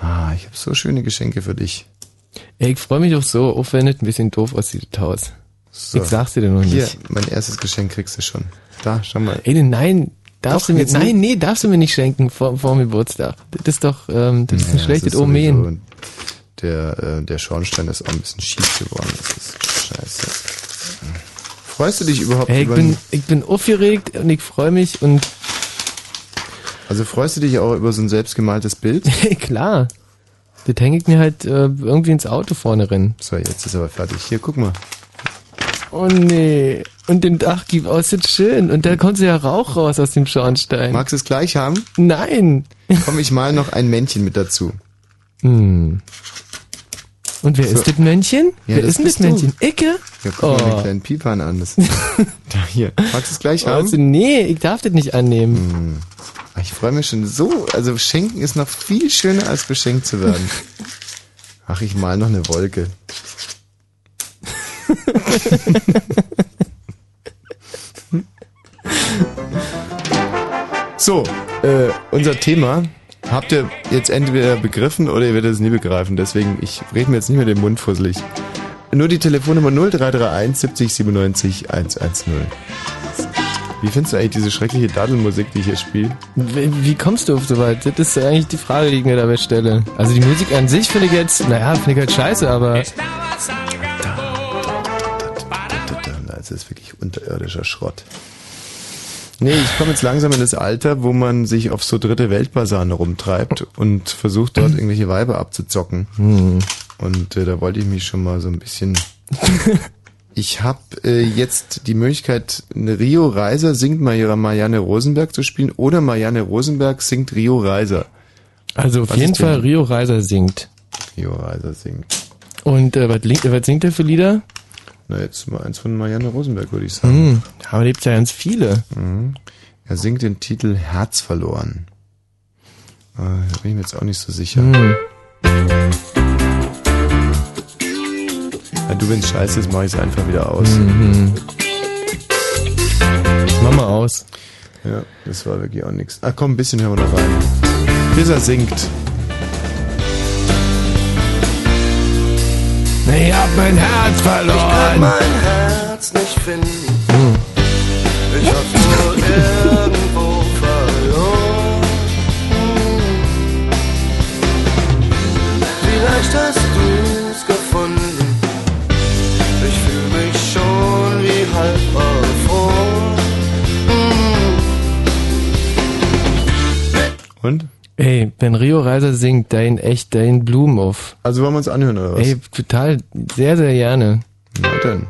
Ah, ich habe so schöne Geschenke für dich. Ey, ich freue mich auch so, auch wenn es ein bisschen doof aussieht, das Haus. So. Ich sag's dir noch nicht. Hier, mein erstes Geschenk kriegst du schon. Da, schau mal. Ey, nein, Darfst Doch, du mir, jetzt nein, nicht. nee, darfst du mir nicht schenken vor, vor dem Geburtstag. Das ist doch, ähm, das ist ein schlechtes ist Omen. Der, äh, der Schornstein ist auch ein bisschen schief geworden. Das ist scheiße. Freust du dich überhaupt Hey, ich über bin, ich bin aufgeregt und ich freue mich und Also freust du dich auch über so ein selbstgemaltes Bild? (laughs) klar. Das hänge ich mir halt äh, irgendwie ins Auto vorne rein. So, jetzt ist aber fertig. Hier, guck mal. Oh nee. Und den Dach gibt aus, das ist schön. Und da kommt so ja Rauch raus aus dem Schornstein. Magst du es gleich haben? Nein. Komm, ich mal noch ein Männchen mit dazu. Hm. Und wer So. ist das Männchen? Ja, wer das ist denn das bist du. Männchen? Icke? Ja, guck mal Oh. den kleinen Pipan an. Das, (laughs) da, hier. Magst du es gleich haben? Also, nee, ich darf das nicht annehmen. Hm. Ich freue mich schon so. Also schenken ist noch viel schöner, als beschenkt zu werden. (laughs) Ach, ich mal noch eine Wolke. (laughs) so, äh, unser Thema habt ihr jetzt entweder begriffen oder ihr werdet es nie begreifen. Deswegen, ich rede mir jetzt nicht mehr den Mund fusselig. Nur die Telefonnummer 0331 70 97 110. Wie findest du eigentlich diese schreckliche Daddelmusik, die ich hier spiele? Wie, wie kommst du auf so weit? Das ist eigentlich die Frage, die ich mir dabei stelle. Also die Musik an sich finde ich jetzt, naja, finde ich halt scheiße, aber Das ist wirklich unterirdischer Schrott. Nee, ich komme jetzt langsam in das Alter, wo man sich auf so dritte Weltbasane rumtreibt und versucht dort irgendwelche Weiber abzuzocken. Und äh, da wollte ich mich schon mal so ein bisschen. (laughs) Ich habe äh, jetzt die Möglichkeit, eine Rio Reiser singt mal ihrer Marianne Rosenberg zu spielen oder Marianne Rosenberg singt Rio Reiser. also auf Was jeden Fall Rio Reiser singt. Rio Reiser singt. Und äh, was, was singt er für Lieder? Na, jetzt mal eins von Marianne Rosenberg, würde ich sagen. Hm, aber gibt's ja ganz viele. Mhm. Er singt den Titel Herz verloren. Äh, da bin ich mir jetzt auch nicht so sicher. Hm. Ja, du, wenn's scheiße ist, mach ich es einfach wieder aus. Mhm. Mach mal aus. Ja, das war wirklich auch nichts. Ah, komm, ein bisschen hören wir noch rein. Bis er singt. Ich hab mein Herz Ich kann verloren. mein Herz nicht finden. Hm. Ich hab's nur irgendwo verloren. Vielleicht hast du's gefunden. Ich fühl mich schon wie halb erfroren. Und? Ey, wenn Rio Reiser singt, da ihn echt, da ihn Blumen auf. Also wollen wir uns anhören, oder was? Ey, total, sehr, sehr gerne. Na dann.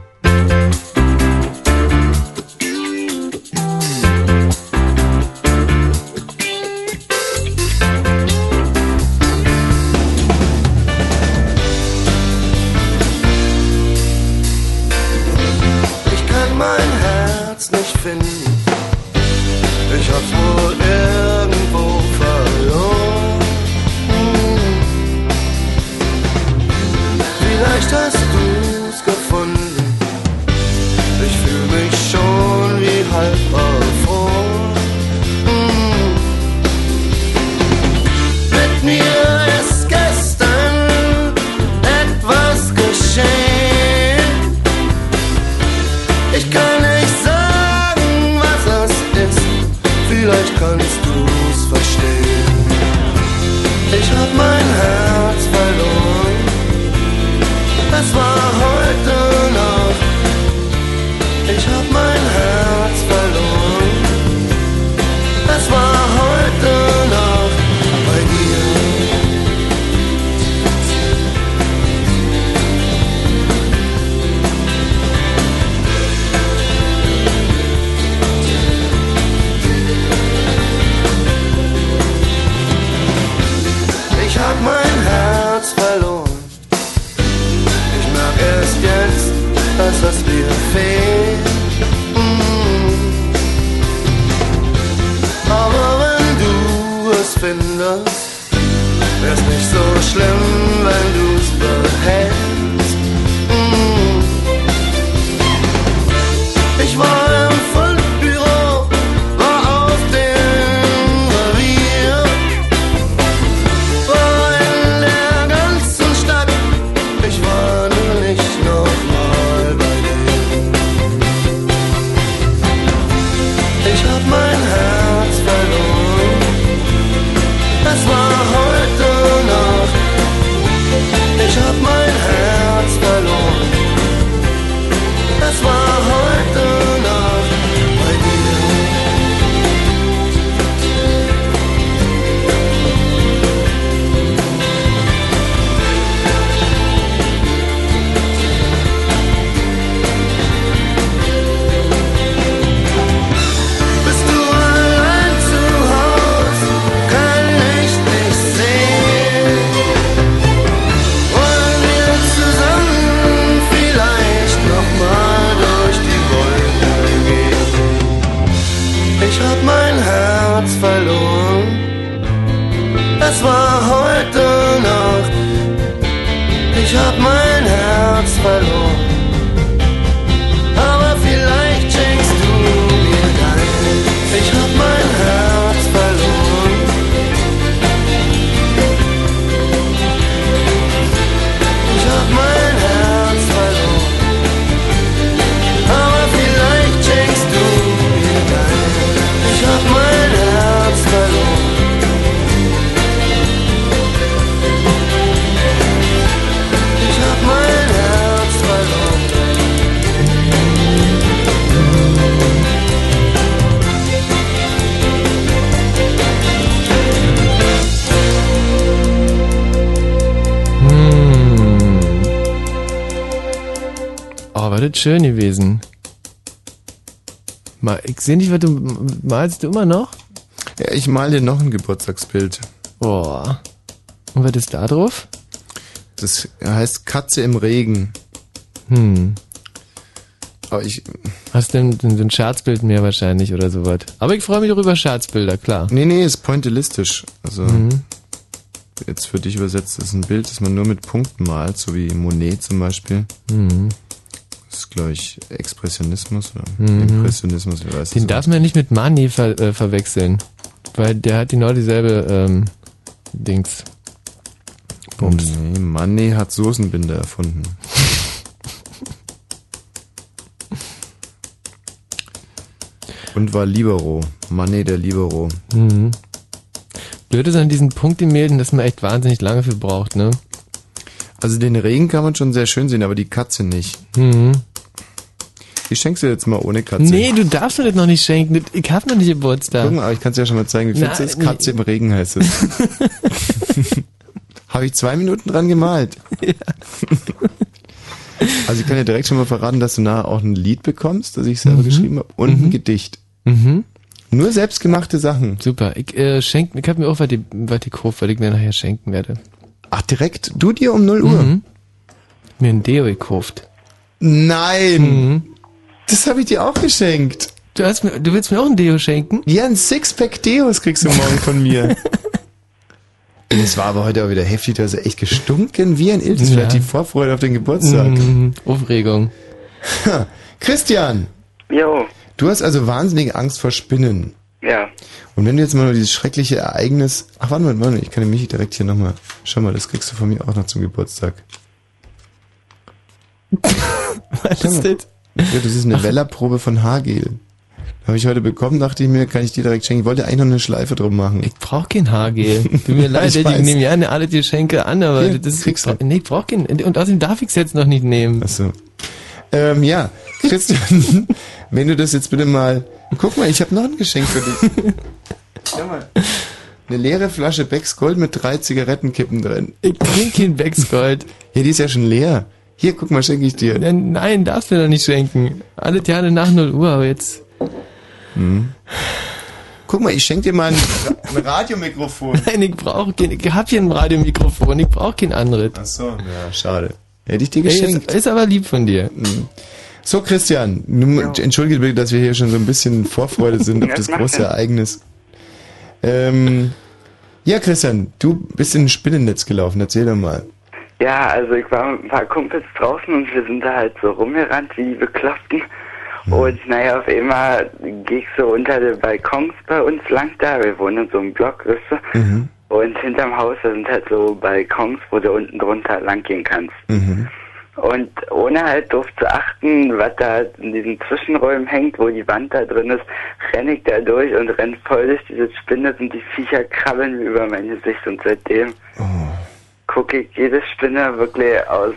Schön gewesen. Mal, ich sehe nicht, was du malst du immer noch? Ja, ich mal dir noch ein Geburtstagsbild. Boah. Und was ist da drauf? Das heißt Katze im Regen. Hm. Aber ich. Hast du denn so ein Scherzbild mehr wahrscheinlich oder sowas? Aber ich freue mich auch über Scherzbilder, klar. Nee, nee, ist pointillistisch. Also Mhm. jetzt für dich übersetzt ist ein Bild, das man nur mit Punkten malt, so wie Monet zum Beispiel. Mhm. Glaube ich, Expressionismus oder Mhm. Impressionismus, ich weiß Den darf man nicht mit Mani ver äh, verwechseln. Weil der hat genau dieselbe ähm, Dings. Bums. Nee, Manet hat Soßenbinder erfunden. Und war Libero. Manet der Libero. Mhm. Blöd ist an diesen Punktemelden, dass man echt wahnsinnig lange für braucht, ne? Also den Regen kann man schon sehr schön sehen, aber die Katze nicht. Mhm. Die schenkst du jetzt mal ohne Katze. Nee, du darfst mir das noch nicht schenken. Ich hab noch nicht Geburtstag. Guck mal, aber ich kann es ja schon mal zeigen. Wie findest du es? nee. Katze im Regen heißt es. (laughs) Habe ich zwei Minuten dran gemalt. (laughs) Also ich kann dir direkt schon mal verraten, dass du nachher auch ein Lied bekommst, das ich selber geschrieben habe, und ein Gedicht. Mhm. Nur selbstgemachte Sachen. Super. Ich äh, schenk, ich hab mir auch was die, was die gekauft, weil ich mir nachher schenken werde. Ach, direkt? Du dir um 0 Uhr? Mhm. Mir ein Deo gekauft. Nein! Das habe ich dir auch geschenkt. Du, hast mir, du willst mir auch ein Deo schenken? Ja, ein Sixpack Deos kriegst du morgen von mir. (laughs) Es war aber heute auch wieder heftig, du hast ja echt gestunken wie ein Iltis. Ja. Vielleicht die Vorfreude auf den Geburtstag. Mhm. Aufregung. Christian, Jo, du hast also wahnsinnige Angst vor Spinnen. ja. Und wenn du jetzt mal nur dieses schreckliche Ereignis... Ach, warte mal, warte mal, ich kann den Michi direkt hier nochmal... Schau mal, das kriegst du von mir auch noch zum Geburtstag. (laughs) Was ist das? Ja, das ist eine Wellerprobe von Haargel. Habe ich heute bekommen, dachte ich mir, kann ich dir direkt schenken. Ich wollte eigentlich noch eine Schleife drum machen. Ich brauch kein Haargel. Tut mir (laughs) leid, Ich ich, nehme gerne alle die Geschenke an, aber Hier, das ist, kriegst du. nee, ich brauch kein, und außerdem darf ich es jetzt noch nicht nehmen. Achso. Ähm, ja, Christian, (laughs) wenn du das jetzt bitte mal... Guck mal, ich habe noch ein Geschenk für dich. (laughs) Schau mal. Eine leere Flasche Becks Gold mit drei Zigarettenkippen drin. Ich trinke kein Becks Gold. Ja, die ist ja schon leer. Hier, guck mal, schenke ich dir. Nein, Nein, darfst du mir doch nicht schenken. Alle Jahre nach 0 Uhr, aber jetzt. Hm. Guck mal, ich schenke dir mal ein, ein Radiomikrofon. (laughs) Nein, ich brauche kein, ich hab hier ein Radiomikrofon, ich brauche kein anderes. Ach so, ja, schade. Hätte ich dir Ey, geschenkt. ist, ist aber lieb von dir. Hm. So, Christian, nun, entschuldige bitte, dass wir hier schon so ein bisschen in Vorfreude sind auf Das das große. Ereignis. Ähm, ja, Christian, du bist in ein Spinnennetz gelaufen, erzähl doch mal. Ja, also ich war mit ein paar Kumpels draußen und wir sind da halt so rumgerannt wie die Bekloppten. Und naja, auf einmal ging ich so unter den Balkons bei uns lang da. Wir wohnen in so einem Block, weißt du? Mhm. Und hinterm Haus, da sind halt so Balkons, wo du unten drunter lang gehen kannst. Mhm. Und ohne halt darauf zu achten, was da in diesen Zwischenräumen hängt, wo die Wand da drin ist, renne ich da durch und renn voll durch diese Spinne und die Viecher krabbeln mir über mein Gesicht. Und seitdem gucke ich jede Spinne wirklich aus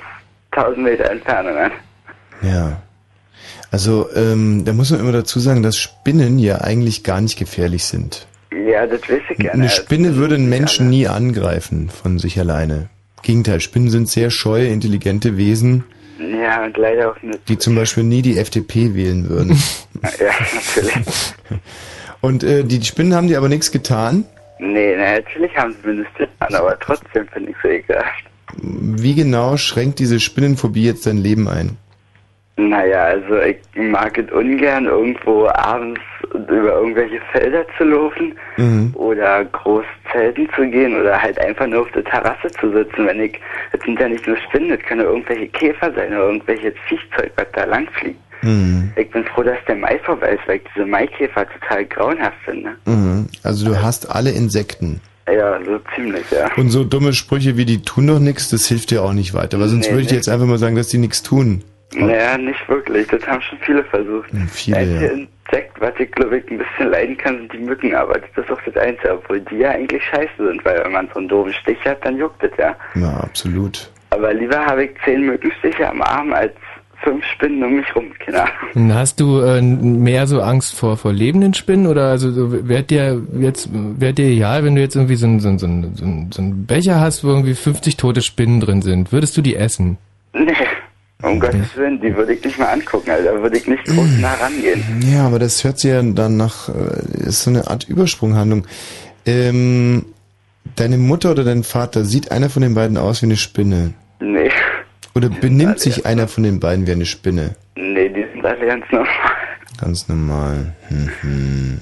1000 Meter Entfernung an. Ja. Also, ähm, da muss man immer dazu sagen, dass Spinnen ja eigentlich gar nicht gefährlich sind. Ja, das weiß ich gerne. Eine Spinne würde einen Menschen nie angreifen von sich alleine. Gegenteil, Spinnen sind sehr scheue, intelligente Wesen, Ja, und leider auch nicht. die zum Beispiel nie die FDP wählen würden. (laughs) Ja, natürlich. (laughs) Und äh, die Spinnen haben dir aber nichts getan. Nee, na, natürlich haben sie getan, aber trotzdem finde ich so ekelhaft. Wie genau schränkt diese Spinnenphobie jetzt dein Leben ein? Naja, also ich mag es ungern, irgendwo abends über irgendwelche Felder zu laufen Mhm. oder groß zelten zu gehen oder halt einfach nur auf der Terrasse zu sitzen, wenn ich, das sind ja nicht nur Spinnen, das können ja irgendwelche Käfer sein oder irgendwelches Viechzeug, was da lang fliegt. Mhm. Ich bin froh, dass der Mai vorbei ist, weil ich diese Maikäfer total grauenhaft finde. Mhm. Also du hast alle Insekten. Ja, so ziemlich, ja. Und so dumme Sprüche wie die tun doch nichts, das hilft dir auch nicht weiter. Weil sonst Nee, würde ich dir nee. jetzt einfach mal sagen, dass die nichts tun. Naja, nicht wirklich. Das haben schon viele versucht. viele, das einzige ja. Insekt, was ich glaube ich ein bisschen leiden kann, sind die Mücken, aber das ist auch das Einzige, obwohl die ja eigentlich scheiße sind, weil wenn man so einen doofen Stich hat, dann juckt es ja. Ja, absolut. Aber lieber habe ich zehn Mückenstiche am Arm als fünf Spinnen um mich rum, Ahnung. Hast du äh, mehr so Angst vor, vor lebenden Spinnen oder also so, wäre dir jetzt wäre dir egal, wenn du jetzt irgendwie so einen so einen- so einen- so einen Becher hast, wo irgendwie 50 tote Spinnen drin sind, würdest du die essen? Nee, um Gottes Willen, die würde ich nicht mal angucken, Alter. Da würde ich nicht groß nah rangehen. Ja, aber das hört sich ja dann nach, äh, ist so eine Art Übersprunghandlung. Ähm, deine Mutter oder dein Vater, sieht einer von den beiden aus wie eine Spinne? Nee, Oder benimmt sich einer von den beiden wie eine Spinne? nee, die sind alle ganz normal. Ganz normal. Mhm.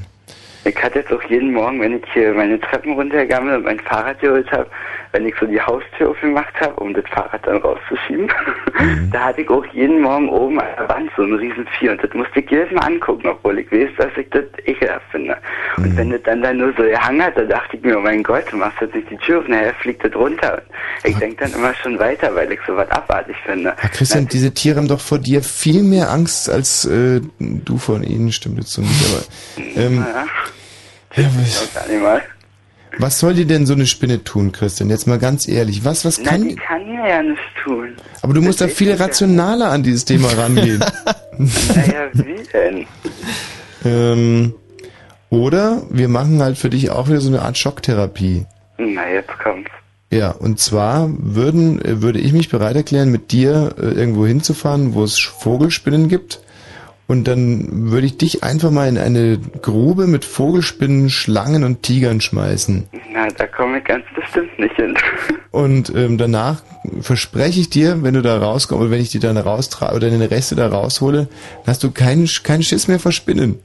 Ich hatte jetzt auch jeden Morgen, wenn ich hier meine Treppen runtergegangen und mein Fahrrad geholt habe, wenn ich so die Haustür aufgemacht habe, um das Fahrrad dann rauszuschieben, (laughs) da hatte ich auch jeden Morgen oben an der Wand so ein riesen Vieh und das musste ich jedes Mal angucken, obwohl ich weiß, dass ich das ekelhaft finde. Und wenn das dann, dann nur so gehangen hat, da dachte ich mir, oh mein Gott, du machst jetzt nicht die Tür auf, nachher fliegt das runter. Ich denke dann immer schon weiter, weil ich sowas abartig finde. Herr Christian, diese Tiere haben doch vor dir viel mehr Angst als äh, du vor ihnen, stimmt jetzt so nicht, aber ähm, Naja, ja, was, was soll dir denn so eine Spinne tun, Christian? Jetzt mal ganz ehrlich, was, was kann die kann mir ja nichts tun. Aber du musst da Das viel ich ja. rationaler an dieses Thema rangehen. (laughs) Naja, wie denn? ähm, oder wir machen halt für dich auch wieder so eine Art Schocktherapie. Na, jetzt kommt's. Ja, und zwar würden, äh, würde ich mich bereit erklären, mit dir äh, irgendwo hinzufahren, wo es Vogelspinnen gibt. Und dann würde ich dich einfach mal in eine Grube mit Vogelspinnen, Schlangen und Tigern schmeißen. Na, da komme ich ganz bestimmt nicht hin. (laughs) Und ähm, danach verspreche ich dir, wenn du da rauskommst, oder wenn ich dir dann raustrage oder deine Reste da raushole, dann hast du keinen, keinen Schiss mehr vor Spinnen.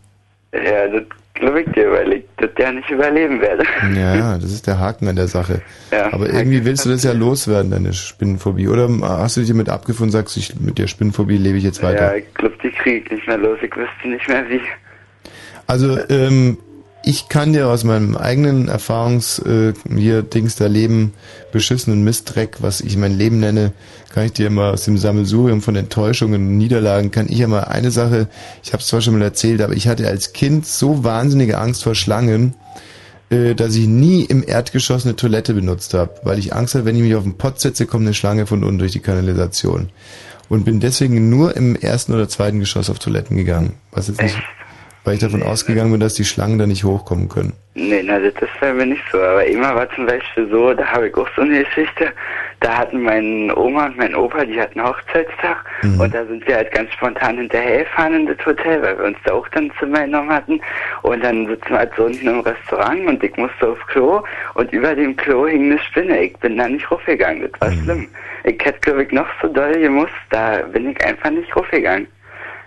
Ja, das ja nicht überleben werde. Ja, ja, (laughs) das ist der Haken an der Sache. Ja. Aber irgendwie willst du das ja loswerden, deine Spinnenphobie. Oder hast du dich damit abgefunden, sagst ich, mit der Spinnenphobie lebe ich jetzt weiter? Ja, ich glaube, die kriege ich nicht mehr los. Ich wüsste nicht mehr wie. Also, ähm, ich kann dir aus meinem eigenen Erfahrungs, äh, hier Dings da Leben, beschissenen Mistdreck, was ich mein Leben nenne, kann ich dir mal aus dem Sammelsurium von Enttäuschungen und Niederlagen, kann ich ja mal eine Sache, ich habe es zwar schon mal erzählt, aber ich hatte als Kind so wahnsinnige Angst vor Schlangen, äh, dass ich nie im Erdgeschoss eine Toilette benutzt habe, weil ich Angst hatte, wenn ich mich auf den Pott setze, kommt eine Schlange von unten durch die Kanalisation. Und bin deswegen nur im ersten oder zweiten Geschoss auf Toiletten gegangen. Was jetzt nicht, weil ich davon ausgegangen bin, dass die Schlangen da nicht hochkommen können. Nee, na, das ist bei mir nicht so. Aber immer war zum Beispiel so, da habe ich auch so eine Geschichte. Da hatten meine Oma und mein Opa, die hatten Hochzeitstag. Und da sind wir halt ganz spontan hinterhergefahren in das Hotel, weil wir uns da auch dann Zimmer genommen hatten. Und dann sitzen wir halt so unten im Restaurant und ich musste aufs Klo. Und über dem Klo hing eine Spinne. Ich bin da nicht raufgegangen. Das war schlimm. Ich hätte, glaube ich, noch so doll gemusst. Da bin ich einfach nicht raufgegangen.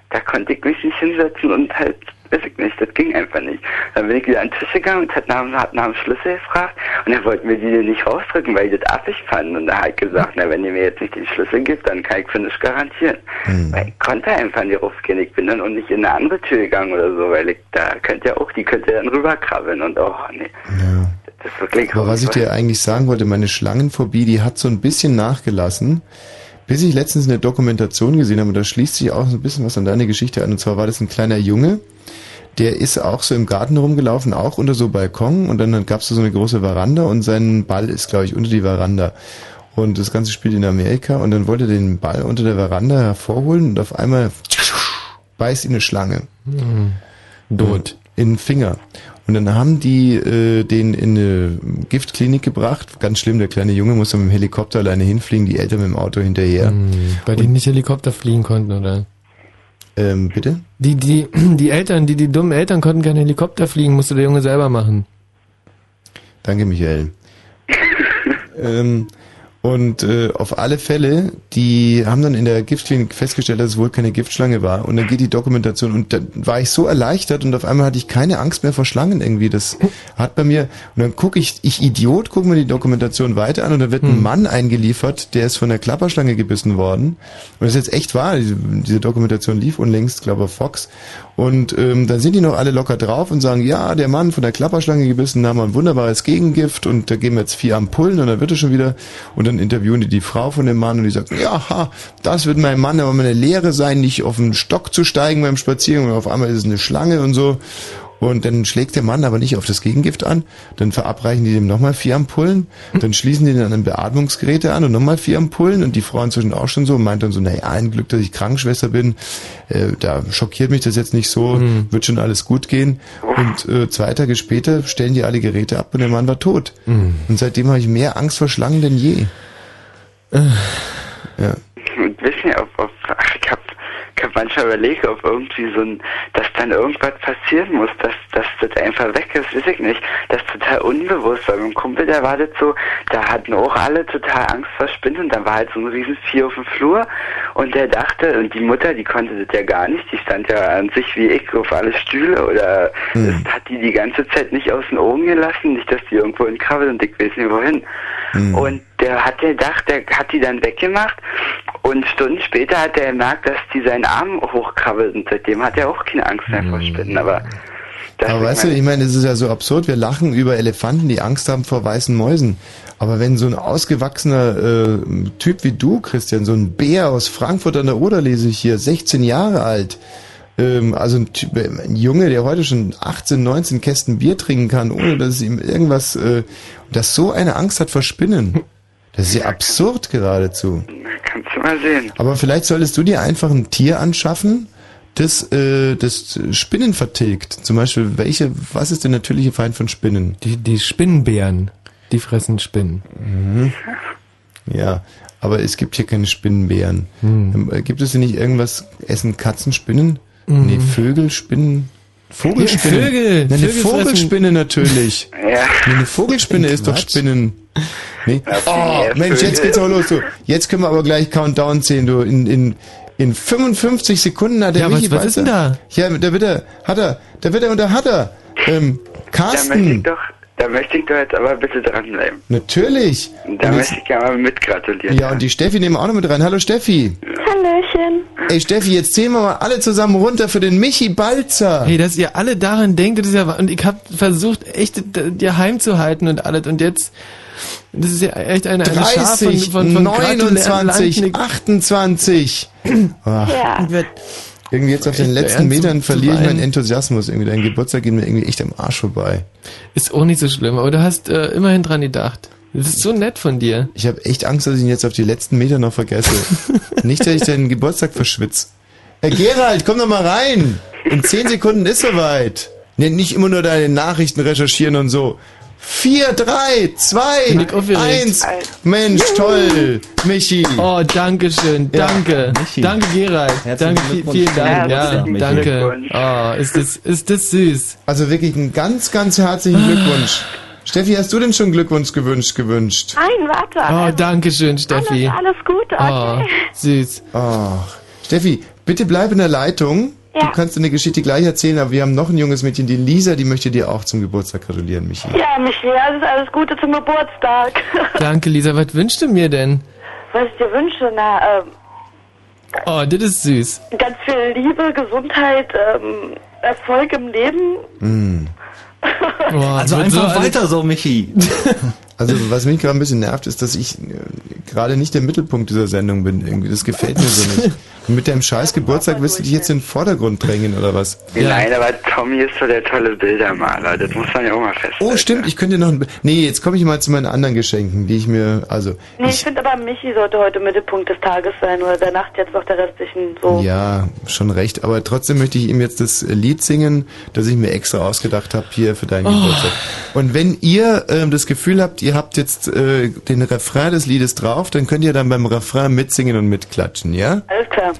Da konnte ich mich nicht hinsetzen und halt, weiß ich nicht, das ging einfach nicht. Dann bin ich wieder an den Tisch gegangen und hat nach, hat nach dem Schlüssel gefragt und er wollte mir die nicht rausdrücken, weil ich das affig fand. Und da hat gesagt, na, wenn ihr mir jetzt nicht den Schlüssel gibt, dann kann ich für nichts garantieren. Weil ich konnte einfach nicht rausgehen. Ich bin dann auch nicht in eine andere Tür gegangen oder so, weil ich, da könnte ja auch, die könnte dann rüberkrabbeln und oh, nee. Das ist wirklich Aber was ich dir eigentlich sagen wollte, meine Schlangenphobie, die hat so ein bisschen nachgelassen, bis ich letztens eine Dokumentation gesehen habe, und da schließt sich auch so ein bisschen was an deine Geschichte an. Und zwar war das ein kleiner Junge, der ist auch so im Garten rumgelaufen, auch unter so Balkon, und dann gab es so eine große Veranda und sein Ball ist, glaube ich, unter die Veranda. Und das Ganze spielt in Amerika und dann wollte er den Ball unter der Veranda hervorholen und auf einmal beißt ihn eine Schlange. Tot. In den Finger. Und dann haben die äh, den in eine Giftklinik gebracht. Ganz schlimm, der kleine Junge musste mit dem Helikopter alleine hinfliegen, die Eltern mit dem Auto hinterher. Bei denen nicht Helikopter fliegen konnten, oder? Ähm, bitte? Die, die, (clears throat) die Eltern, die, die dummen Eltern konnten keinen Helikopter fliegen, musste der Junge selber machen. Danke, Michael. (laughs) ähm, Und äh, auf alle Fälle, die haben dann in der Giftklinik festgestellt, dass es wohl keine Giftschlange war. Und dann geht die Dokumentation und dann war ich so erleichtert und auf einmal hatte ich keine Angst mehr vor Schlangen irgendwie. Das hat bei mir, und dann gucke ich, ich Idiot, gucke mir die Dokumentation weiter an und dann wird ein Mann eingeliefert, der ist von der Klapperschlange gebissen worden. Und das ist jetzt echt wahr, diese, diese Dokumentation lief unlängst, glaube ich, Fox. Und ähm, dann sind die noch alle locker drauf und sagen, ja, der Mann von der Klapperschlange gebissen, da haben wir ein wunderbares Gegengift und da geben wir jetzt vier Ampullen und dann wird er schon wieder. Und dann interviewen die die Frau von dem Mann und die sagt, ja, ha, das wird mein Mann aber mal eine Lehre sein, nicht auf den Stock zu steigen beim Spaziergang, und auf einmal ist es eine Schlange und so. Und dann schlägt der Mann aber nicht auf das Gegengift an. Dann verabreichen die dem nochmal vier Ampullen. Dann schließen die dann an Beatmungsgeräte an und nochmal vier Ampullen. Und die Frau inzwischen auch schon so und meint dann so, naja, ein Glück, dass ich Krankenschwester bin. Äh, da schockiert mich das jetzt nicht so. Wird schon alles gut gehen. Und äh, zwei Tage später stellen die alle Geräte ab und der Mann war tot. Und seitdem habe ich mehr Angst vor Schlangen denn je. Ja. Und wissen ja, ob, ob ich hab, ich hab manchmal überlegt, ob irgendwie so ein, dass dann irgendwas passieren muss, dass, dass das einfach weg ist, weiß ich nicht. Das ist total unbewusst, weil mein Kumpel, der war das so, da hatten auch alle total Angst vor Spinnen und dann war halt so ein riesen Vieh auf dem Flur und der dachte, und die Mutter, die konnte das ja gar nicht, die stand ja an sich wie ich auf alle Stühle oder Hm. das hat die die ganze Zeit nicht aus den Augen gelassen, nicht, dass die irgendwo hinkrabbelt und ich weiß nicht wohin. Und der hat gedacht, der hat die dann weggemacht und Stunden später hat er gemerkt, dass die seinen Arm hochkrabbelt und seitdem hat er auch keine Angst mehr vor Spinnen, aber das Aber ich weißt du, ich meine, es ist ja so absurd, wir lachen über Elefanten, die Angst haben vor weißen Mäusen. Aber wenn so ein ausgewachsener äh, Typ wie du, Christian, so ein Bär aus Frankfurt an der Oder, lese ich hier, 16 Jahre alt, ähm, also ein, typ, ein Junge, der heute schon 18, 19 Kästen Bier trinken kann, ohne dass es ihm irgendwas, äh, das so eine Angst hat vor Spinnen. (laughs) Das ist ja absurd geradezu. Kannst du mal sehen. Aber vielleicht solltest du dir einfach ein Tier anschaffen, das, äh, das Spinnen vertilgt. Zum Beispiel, welche, was ist der natürliche Feind von Spinnen? Die, die Spinnenbären, die fressen Spinnen. Mhm. Ja, aber es gibt hier keine Spinnenbären. Hm. Ähm, Gibt es denn nicht irgendwas, essen Katzen Spinnen? Mhm. Nee, Vögel Spinnen? Vogelspinne. Ja, Vögel. Nein, eine Vögel Vogelspinne natürlich. (laughs) Ja. Eine Vogelspinne ist doch. Spinnen. Nee. Oh, Mensch, jetzt geht's auch los. Du. Jetzt können wir aber gleich Countdown zählen. Du. In, in, in 55 Sekunden hat der Ja, was- Michi was Balzer- ist denn da? Ja, da wird er, hat er, da wird er und da hat er. Ähm, Da möchte ich Carsten, doch, da möchte ich doch jetzt aber bitte dranbleiben. natürlich. Da Und möchte ich gerne mal mitgratulieren. ja, und die Steffi nehmen wir auch noch mit rein. Hallo Steffi. Ey Steffi, jetzt zählen wir mal alle zusammen runter für den Michi Balzer. Hey, dass ihr alle daran denkt, das ist ja, und ich habe versucht, echt dir heimzuhalten und alles, und jetzt, das ist ja echt eine, eine Schar 30, von, von, von 29, 28. Ach, Ja. Irgendwie jetzt auf den letzten Metern verliere ich meinen. Enthusiasmus. Irgendwie dein Geburtstag geht mir irgendwie echt am Arsch vorbei. Ist auch nicht so schlimm, aber du hast äh, immerhin dran gedacht. Das ist so nett von dir. Ich habe echt Angst, dass ich ihn jetzt auf die letzten Meter noch vergesse. (laughs) Nicht, dass ich deinen Geburtstag verschwitz. Herr Gerald, komm doch mal rein. In zehn Sekunden ist soweit. Nee, nicht immer nur deine Nachrichten recherchieren und so. Vier, drei, zwei, eins. Mensch, toll. Michi. Oh, danke schön, Ja, danke. Michi. Danke, Gerald. Herzlichen Danke, vielen Dank. Ja, Michi. danke. Oh, ist das, ist das süß. Also wirklich einen ganz, ganz herzlichen Glückwunsch. Steffi, hast du denn schon Glückwunsch gewünscht, gewünscht? Nein, warte. Oh, danke schön, Steffi. Alles, alles Gute, Oh, okay. (laughs) süß. Ach. Steffi, bitte bleib in der Leitung. Du Ja. kannst deine Geschichte gleich erzählen, aber wir haben noch ein junges Mädchen, die Lisa, die möchte dir auch zum Geburtstag gratulieren, Michi. Ja, Michi, alles, alles Gute zum Geburtstag. (laughs) Danke, Lisa. Was wünschst du mir denn? Was ich dir wünsche, na, ähm, Oh, das ist süß. ganz viel Liebe, Gesundheit, ähm, Erfolg im Leben. Hm. Oh, Also so einfach alles- weiter so, Michi. (laughs) Also was mich gerade ein bisschen nervt, ist, dass ich äh, gerade nicht der Mittelpunkt dieser Sendung bin. Irgendwie, das gefällt mir so nicht. Und (laughs) mit deinem scheiß Geburtstag willst du dich jetzt in den Vordergrund drängen oder was? Nein, aber Tommy ist so der tolle Bildermaler. Das muss man ja auch mal feststellen. Oh, stimmt, ich könnte noch ein... Nee, jetzt komme ich mal zu meinen anderen Geschenken, die ich mir... Also, Nee, ich ich, finde aber, Michi sollte heute Mittelpunkt des Tages sein oder der Nacht jetzt noch der restlichen so. ja, schon recht. Aber trotzdem möchte ich ihm jetzt das Lied singen, das ich mir extra ausgedacht habe hier für deinen Oh. Geburtstag. Und wenn ihr ähm, das Gefühl habt, ihr habt jetzt äh, den Refrain des Liedes drauf, dann könnt ihr dann beim Refrain mitsingen und mitklatschen, ja? Alles klar.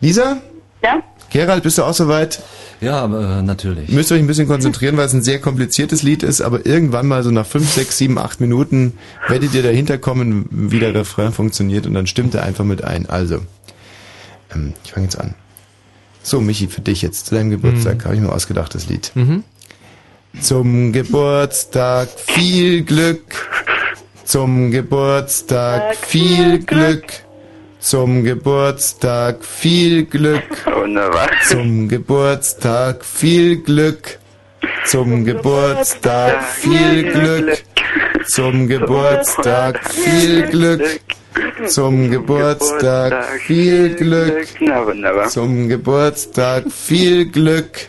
Lisa? Ja? Gerald, bist du auch soweit? Ja, äh, natürlich. Ihr müsst euch ein bisschen konzentrieren, weil es ein sehr kompliziertes Lied ist, aber irgendwann mal so nach 5, 6, 7, 8 Minuten werdet ihr dahinter kommen, wie der Refrain funktioniert und dann stimmt er einfach mit ein. Also, ähm, ich fange jetzt an. So, Michi, für dich jetzt zu deinem Geburtstag Mhm. habe ich mir ausgedacht, das Lied. Mhm. Zum Geburtstag viel Glück. Zum Geburtstag viel Glück. Zum Geburtstag viel Glück. Wunderbar. Zum Geburtstag viel Glück. Zum Geburtstag viel Glück. Zum Geburtstag viel Glück. Zum Geburtstag viel Glück. Na wunderbar. Zum Geburtstag viel Glück.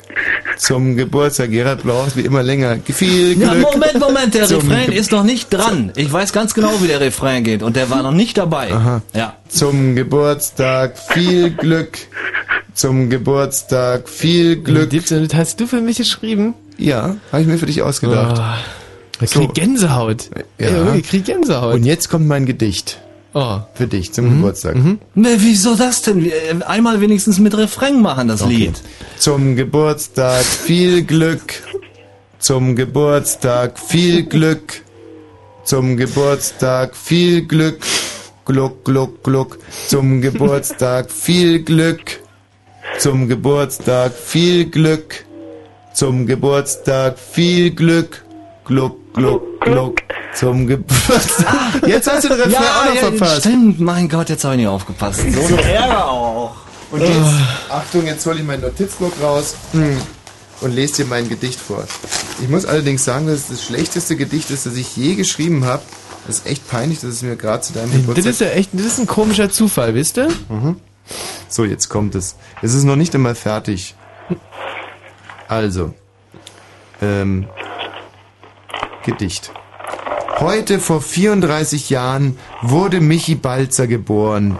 Zum Geburtstag, Gerhard braucht wie immer länger. Viel Glück. Ja, Moment, Moment, der Zum Refrain Ge- ist noch nicht dran. Ich weiß ganz genau, wie der Refrain geht und der war noch nicht dabei. Aha. Ja. Zum Geburtstag viel Glück. Zum Geburtstag viel Glück. Das hast du für mich geschrieben? Ja, habe ich mir für dich ausgedacht. Oh, ich krieg Gänsehaut. Ja. Ja, ich krieg Gänsehaut. Und jetzt kommt mein Gedicht. Oh. Für dich zum Geburtstag. Ne, wieso das denn? Wir- Einmal wenigstens mit Refrain machen, das Okay. Lied. Zum Geburtstag viel Glück. Zum Geburtstag viel Glück. Zum Geburtstag viel Glück. Gluck, gluck, gluck. Zum Geburtstag viel Glück. Zum Geburtstag viel Glück. Zum Geburtstag viel Glück. Gluck, gluck, gluck. Zum Geburtstag. Jetzt hast du den Refrain auch noch verpasst. Stimmt, mein Gott, jetzt habe ich nicht aufgepasst. So ein Ärger auch. Und jetzt, Achtung, jetzt hole ich meinen Notizblock raus hm, und lese dir mein Gedicht vor. Ich muss allerdings sagen, dass es das schlechteste Gedicht ist, das ich je geschrieben habe. Das ist echt peinlich, dass es mir gerade zu deinem Das Geburtstag... ist ja echt, das ist ein komischer Zufall, wisst ihr? Mhm. So, jetzt kommt es. Es ist noch nicht einmal fertig. Also, ähm, Gedicht. Heute vor 34 Jahren wurde Michi Balzer geboren,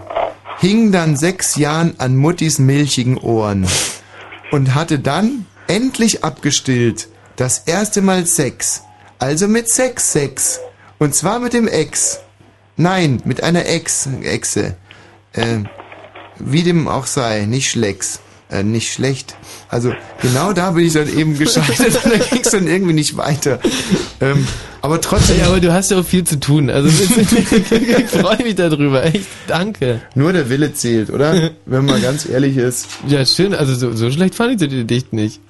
hing dann sechs Jahren an Muttis milchigen Ohren und hatte dann endlich abgestillt das erste Mal Sex, also mit Sex Sex und zwar mit dem Ex. Nein, mit einer Ex, Exe. Äh, wie dem auch sei, nicht Schlecks. Äh, nicht schlecht. Also genau da bin ich dann eben gescheitert und (laughs) da ging es dann irgendwie nicht weiter. Ähm, aber trotzdem. Ja, aber du hast ja auch viel zu tun. Also (laughs) ich freue mich darüber. Echt, danke. Nur der Wille zählt, oder? (laughs) Wenn man ganz ehrlich ist. Ja, schön. Also so, so schlecht fand ich das Gedicht nicht.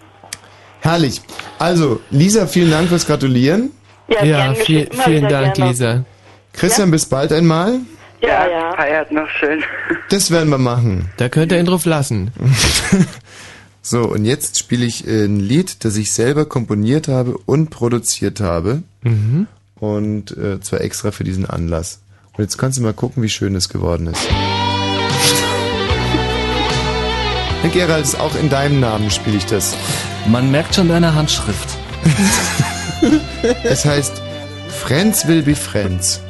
Herrlich. Also, Lisa, vielen Dank fürs Gratulieren. Ja, Ja, viel, vielen Dank, gerne. Lisa. Christian, bis bald einmal. Ja, ja. Feiert noch schön. (laughs) Das werden wir machen. Da könnt ihr ihn drauf lassen. (laughs) So, und jetzt spiele ich äh, ein Lied, das ich selber komponiert habe und produziert habe. Mhm. Und äh, zwar extra für diesen Anlass. Und jetzt kannst du mal gucken, wie schön es geworden ist. Herr Gerald, auch in deinem Namen spiele ich das. Man merkt schon deine Handschrift. (laughs) Es heißt Friends will be friends.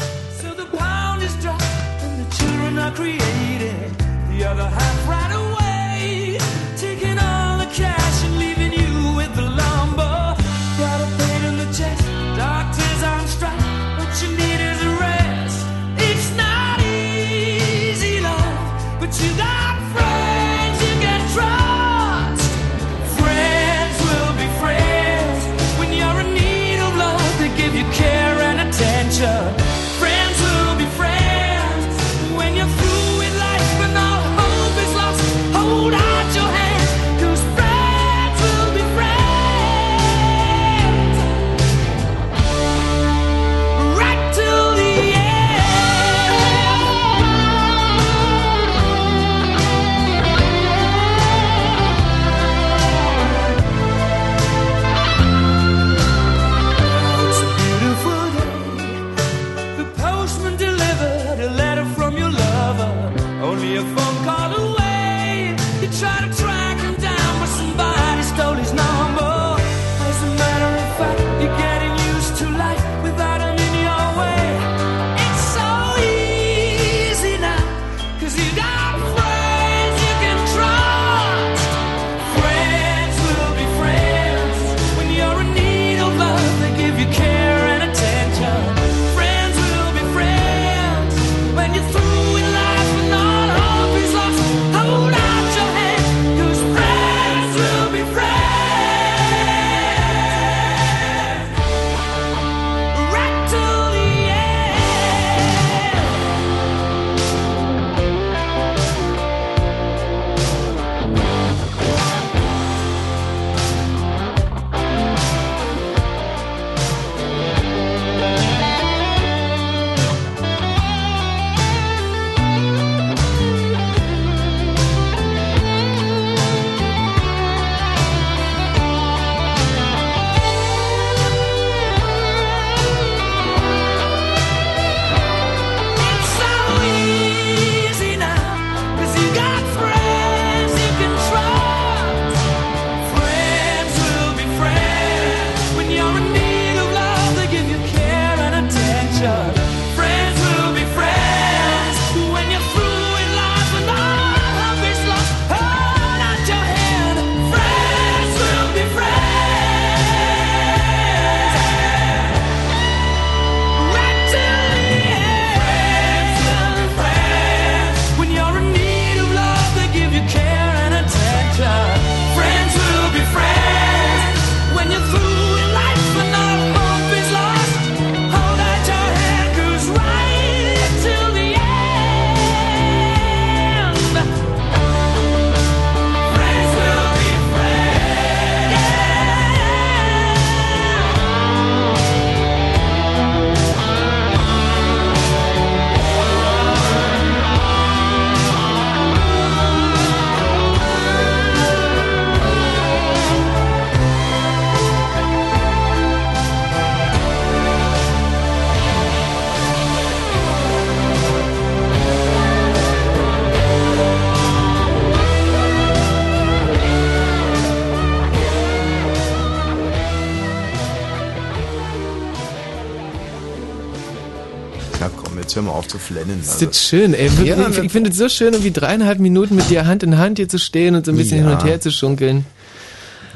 Zu flennen. Das ist jetzt schön, ey. Wirklich, Ja, ich ich finde es so schön, irgendwie dreieinhalb Minuten mit dir Hand in Hand hier zu stehen und so ein bisschen Ja. hin und her zu schunkeln.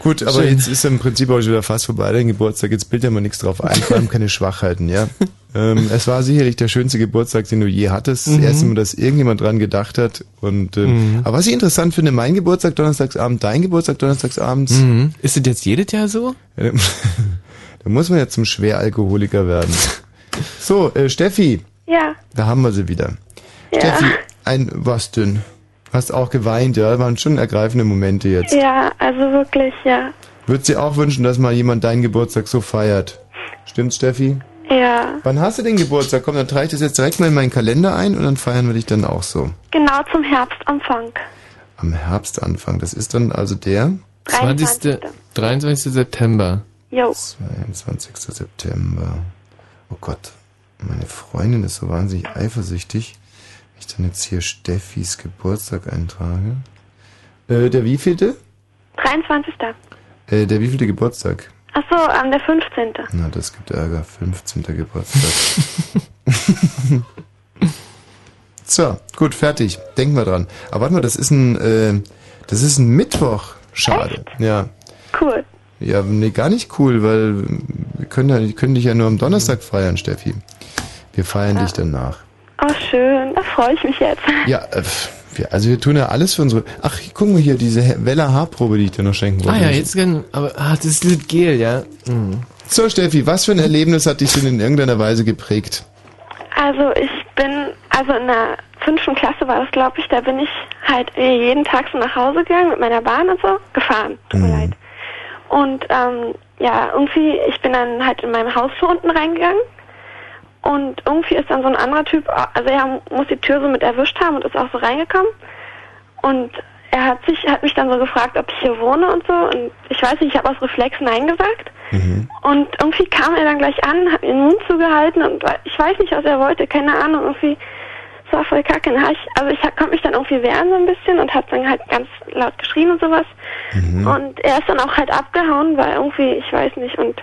Gut, aber Schön. jetzt ist im Prinzip auch schon wieder fast vorbei, dein Geburtstag. Jetzt bildet ja mal nichts drauf ein, vor allem keine Schwachheiten, ja. (laughs) ähm, es war sicherlich der schönste Geburtstag, den du je hattest. Das Mhm. erste Mal, dass irgendjemand dran gedacht hat. Und ähm, Mhm. aber was ich interessant finde, mein Geburtstag donnerstagsabend, dein Geburtstag donnerstagsabends. Mhm. Ist das jetzt jedes Jahr so? (laughs) Da- muss man ja zum Schweralkoholiker werden. So, äh, Steffi, da haben wir sie wieder. Ja. Steffi, ein was denn? Hast auch geweint, ja? Waren schon ergreifende Momente jetzt. ja, also wirklich, ja. Würdest dir auch wünschen, dass mal jemand deinen Geburtstag so feiert? Stimmt's, Steffi? Ja, Wann hast du den Geburtstag? Komm, dann trage ich das jetzt direkt mal in meinen Kalender ein und dann feiern wir dich dann auch so. genau zum Herbstanfang. Am Herbstanfang. Das ist dann also der 20. 23. September. Jo. 22. September. Oh Gott, meine Freundin ist so wahnsinnig eifersüchtig. Wenn ich dann jetzt hier Steffis Geburtstag eintrage. Äh, der wievielte? 23. Äh, der wievielte Geburtstag? Ach so, am der 15. Na, das gibt Ärger. 15. Geburtstag. (laughs) so, gut, fertig. Denken wir dran. Aber warte mal, das ist ein, äh, das ist ein Mittwoch. Schade. Ja. Cool. Ja, nee, gar nicht cool, weil wir können, ja, wir können dich ja nur am Donnerstag feiern, Steffi. Wir feiern dich danach. Oh, schön, da freue ich mich jetzt. Ja, äh, also wir tun ja alles für unsere... Ach, guck mal hier, diese He- Welle Haarprobe, die ich dir noch schenken wollte. Ah ja, jetzt kann, aber, ah, das ist Gel, ja. Mhm. So, Steffi, was für ein Erlebnis hat dich denn in irgendeiner Weise geprägt? Also ich bin, also in der fünften Klasse war das, glaube ich, da bin ich halt jeden Tag so nach Hause gegangen mit meiner Bahn und so, gefahren, tut mir leid. Und ähm, ja, irgendwie, ich bin dann halt in meinem Haus so unten reingegangen und irgendwie ist dann so ein anderer Typ, also er muss die Tür so mit erwischt haben und ist auch so reingekommen. Und er hat sich, hat mich dann so gefragt, ob ich hier wohne und so. Und ich weiß nicht, ich habe aus Reflex Nein gesagt. Und irgendwie kam er dann gleich an, hat mir den Mund zugehalten und ich weiß nicht, was er wollte, keine Ahnung, irgendwie, es war voll kacke. Ich, also ich konnte mich dann irgendwie wehren so ein bisschen und hab dann halt ganz laut geschrien und sowas. Und er ist dann auch halt abgehauen, weil irgendwie, ich weiß nicht, und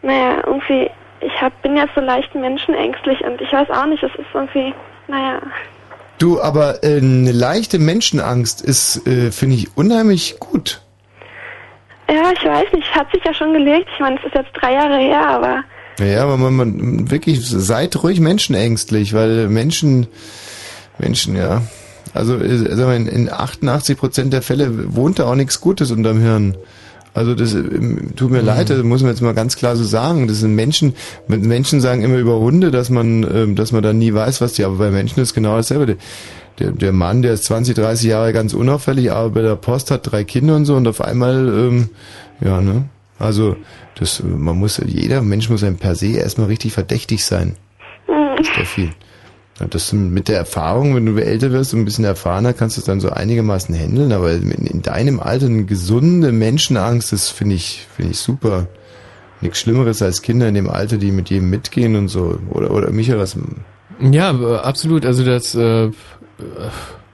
naja, irgendwie, ich hab, bin jetzt so leicht menschenängstlich und ich weiß auch nicht, es ist irgendwie, naja, Du, aber äh, eine leichte Menschenangst ist, äh, finde ich, unheimlich gut. ja, ich weiß nicht, hat sich ja schon gelegt. Ich meine, es ist jetzt drei Jahre her, aber Naja, aber man, man wirklich, seid ruhig menschenängstlich, weil Menschen, Menschen, ja. Also, in, in 88 Prozent der Fälle wohnt da auch nichts Gutes unterm Hirn. Also das ähm, tut mir leid, das muss man jetzt mal ganz klar so sagen. Das sind Menschen, Menschen sagen immer über Hunde, dass man, ähm, dass man dann nie weiß, was die, aber bei Menschen ist genau dasselbe. Der, der, Mann, der ist 20, 30 Jahre ganz unauffällig, aber bei der Post hat drei Kinder und so und auf einmal, ähm, ja, ne? Also das, man muss, jeder Mensch muss einem per se erstmal richtig verdächtig sein. Steffi. Und das mit der Erfahrung, wenn du älter wirst und ein bisschen erfahrener, kannst du es dann so einigermaßen handeln, aber in, in deinem Alter eine gesunde Menschenangst, das finde ich, finde ich super. Nichts Schlimmeres als Kinder in dem Alter, die mit jedem mitgehen und so. Oder, oder Michael, was, Ja, äh, absolut. Also das, äh, äh,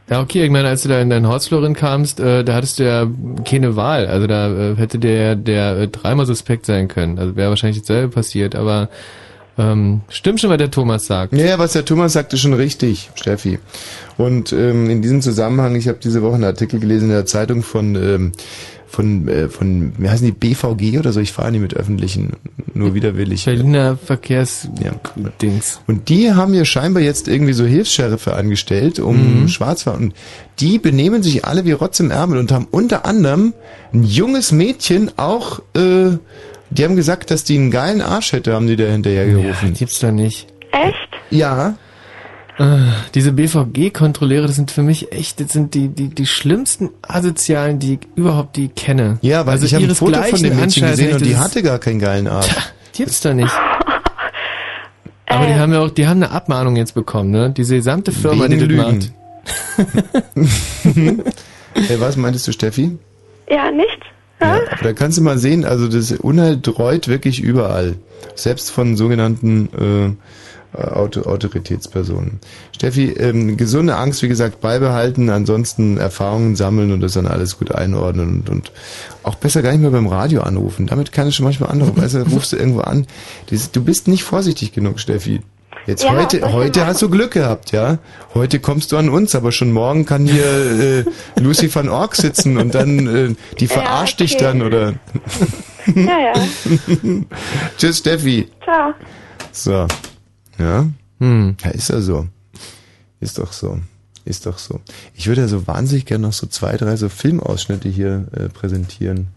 ja okay, ich meine, als du da in dein Haus, Florin, kamst, äh, da hattest du ja keine Wahl. Also da äh, hätte der, der äh, dreimal suspekt sein können. Also wäre wahrscheinlich dasselbe passiert, aber ähm, stimmt schon, was der Thomas sagt. Ja, was der Thomas sagte, schon richtig, Steffi. Und ähm, in diesem Zusammenhang, ich habe diese Woche einen Artikel gelesen in der Zeitung von ähm, von äh, von wie heißen die BVG oder so. Ich fahre nie mit öffentlichen, nur widerwillig. Berliner Verkehrsdings. Und die haben hier scheinbar jetzt irgendwie so Hilfsscherife angestellt, um Mhm. Schwarzfahren. Und die benehmen sich alle wie Rotz im Ärmel und haben unter anderem ein junges Mädchen auch, äh, die haben gesagt, dass die einen geilen Arsch hätte, haben die da hinterher gerufen. gibt's da nicht. Echt? Ja. Äh, diese BVG-Kontrolleure, das sind für mich echt, das sind die, die, die schlimmsten Asozialen, die ich überhaupt die kenne. Ja, weil also ich habe ein Foto von dem Mädchen gesehen und die hatte gar keinen geilen Arsch. Gibt's da nicht. (laughs) Aber die haben ja auch, die haben eine Abmahnung jetzt bekommen, ne? Diese gesamte Firma, Wegen die das Lügen. macht. (laughs) Hey, was meintest du, Steffi? ja, nicht? Ja, aber da kannst du mal sehen, also das Unheil dreut wirklich überall. Selbst von sogenannten äh, Auto Autoritätspersonen. Steffi, ähm, gesunde Angst, wie gesagt, beibehalten, ansonsten Erfahrungen sammeln und das dann alles gut einordnen und, und auch besser gar nicht mehr beim Radio anrufen. Damit kann es schon manchmal anrufen. Also rufst du irgendwo an. Du bist nicht vorsichtig genug, Steffi. Jetzt Ja, heute, heute hast du Glück gehabt, ja. Heute kommst du an uns, aber schon morgen kann hier äh, Lucy van Ork sitzen und dann äh, die verarscht dich okay. dann oder. Ja, ja. (laughs) Tschüss, Steffi. Ciao. So. Ja. Hm. Ja, ist ja so. Ist doch so. Ist doch so. Ich würde ja so wahnsinnig gerne noch so zwei, drei so Filmausschnitte hier äh, präsentieren.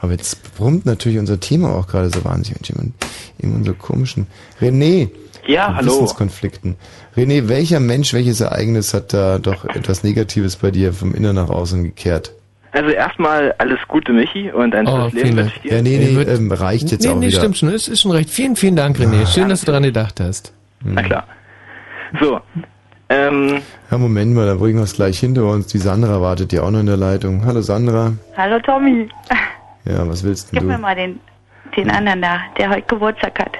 Aber jetzt brummt natürlich unser Thema auch gerade so wahnsinnig. Mensch, jemand- Irgendwann so komischen. René. Ja, von hallo. Wissenskonflikten. René, welcher Mensch, welches Ereignis hat da doch etwas Negatives bei dir vom Innern nach außen gekehrt? Also erstmal alles Gute, Michi, und ein Oh, tolles Leben vielen wünsche Dank. ich dir. Ja, nee, nee, ähm, reicht jetzt nee, auch nee, wieder. stimmt schon. Es ist schon recht. Vielen, vielen Dank, René. Schön, dass du daran gedacht hast. Na klar. So, ähm, Ja, Moment mal, da bringen wir es gleich hinter uns. Die Sandra wartet ja auch noch in der Leitung. Hallo Sandra. Hallo Tommy. Ja, was willst denn Gib mir du? mal den, den anderen da, der heute Geburtstag hat.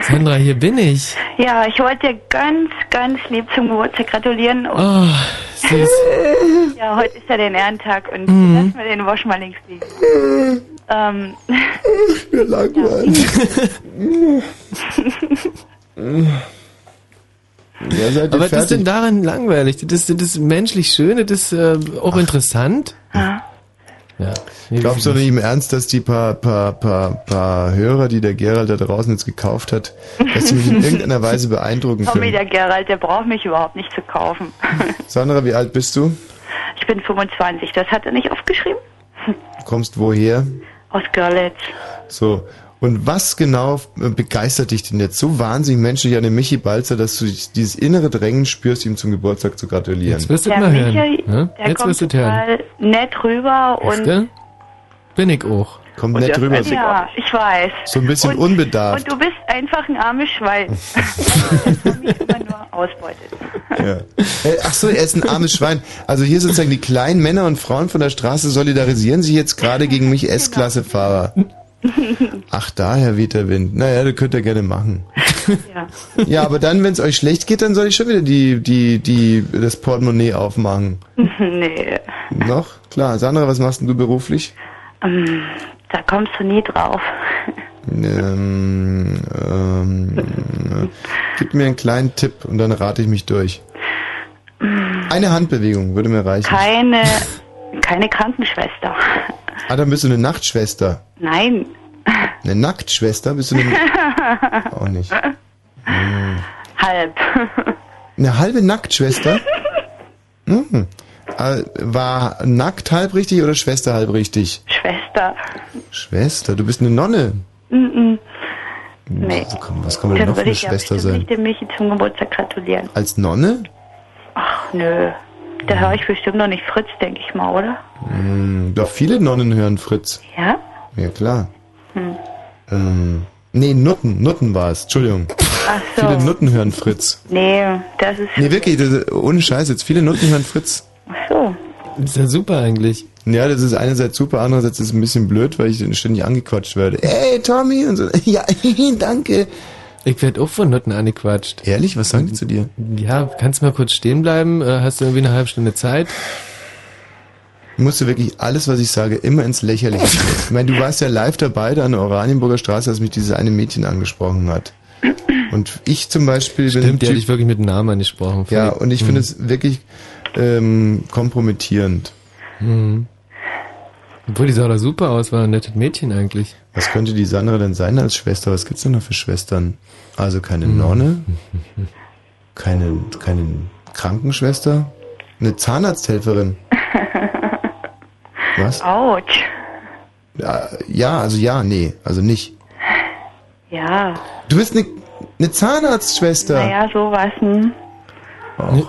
Sandra, hier bin ich. Ja, ich wollte dir ganz, ganz lieb zum Geburtstag gratulieren. Und Oh, süß. Ja, heute ist ja der Ehrentag und Mhm. lass mal den Wasch mal links liegen. ähm, Mir langweilig. (laughs) Ja, seid ihr Aber was ist denn daran langweilig? Das, das ist menschlich schön, das ist äh, auch interessant. Ja. Ja. Glaubst du nicht im Ernst, dass die paar, paar, paar, paar Hörer, die der Gerald da draußen jetzt gekauft hat, dass sie mich in (laughs) irgendeiner Weise beeindrucken Tommy, können? der Gerald, der braucht mich überhaupt nicht zu kaufen. (laughs) Sandra, wie alt bist du? Ich bin 25, das hat er nicht aufgeschrieben? Du kommst woher? Aus Görlitz. So. Und was genau äh, begeistert dich denn jetzt so wahnsinnig menschlich an dem Michi Balzer, dass du dieses innere Drängen spürst, ihm zum Geburtstag zu gratulieren? Jetzt wirst du Der mal hören. Michael, Ja? der Jetzt kommt wirst du es hören. total nett rüber und... Gell? Bin ich auch. Kommt Und nett rüber. Ja, ich weiß. So ein bisschen und, unbedarft. Und du bist einfach ein armes Schwein. (laughs) (laughs) immer ausbeutet. Ja. Äh, Ach so, er ist ein armes Schwein. Also hier sozusagen die kleinen Männer und Frauen von der Straße solidarisieren sich jetzt gerade gegen mich S-Klasse-Fahrer. (laughs) Ach, daher weht der Wind. Naja, das könnt ihr gerne machen. (laughs) Ja. Ja, aber dann, wenn es euch schlecht geht, dann soll ich schon wieder die, die, die, das Portemonnaie aufmachen. (laughs) nee, Noch? Klar. Sandra, was machst denn du beruflich? ähm, da kommst du nie drauf. Ähm, ähm, äh, gib mir einen kleinen Tipp und dann rate ich mich durch. Eine Handbewegung würde mir reichen. Keine, keine Krankenschwester. Ah, dann bist du eine Nachtschwester. Nein. Eine Nacktschwester? Bist du eine... (laughs) Auch nicht. Hm. Halb. Eine halbe Nacktschwester? (laughs) Hm. War nackt halb richtig oder Schwester halb richtig? Schwester. Schwester, du bist eine Nonne. Mm Nee. Was kann, was kann man denn noch für eine ich Schwester sein? nicht dem Michi zum Geburtstag gratulieren. Als Nonne? Ach, nö. Da höre ich bestimmt noch nicht Fritz, denke ich mal, oder? Hm, doch viele Nonnen hören Fritz. Ja? Ja, klar. Hm. Ähm, nee, Nutten, Nutten war es, Entschuldigung. Ach so. Viele Nutten hören Fritz. Nee, das ist... Nee, wirklich, das, ohne Scheiß, jetzt viele Nutten hören Fritz. Ach so. Das ist ja super eigentlich. Ja, das ist einerseits super, andererseits ist es ein bisschen blöd, weil ich dann ständig angequatscht werde. Ey, Tommy! Und so, (laughs) ja, (laughs) danke. Ich werde auch von Nutten angequatscht. Ehrlich, was sagen die zu dir? Ja, kannst du mal kurz stehen bleiben? Äh, Hast du irgendwie eine halbe Stunde Zeit? Musst du wirklich alles, was ich sage, immer ins Lächerliche (laughs) ziehen. Ich meine, du warst ja live dabei da an der Oranienburger Straße, als mich dieses eine Mädchen angesprochen hat. Und ich zum Beispiel bin... Stimmt, die Typ- hatte ich wirklich mit Namen angesprochen. Ja, und ich Hm. finde es wirklich ähm, kompromittierend. Hm. Obwohl, die sah doch super aus, war ein nettes Mädchen eigentlich. Was könnte die Sandra denn sein als Schwester? Was gibt's denn noch für Schwestern? Also keine Hm. Nonne, keine, keine Krankenschwester, eine Zahnarzthelferin. Was? Autsch. Ja, also ja, nee, also nicht. Ja. Du bist eine, eine Zahnarztschwester. Naja, sowas. Hm. Auch.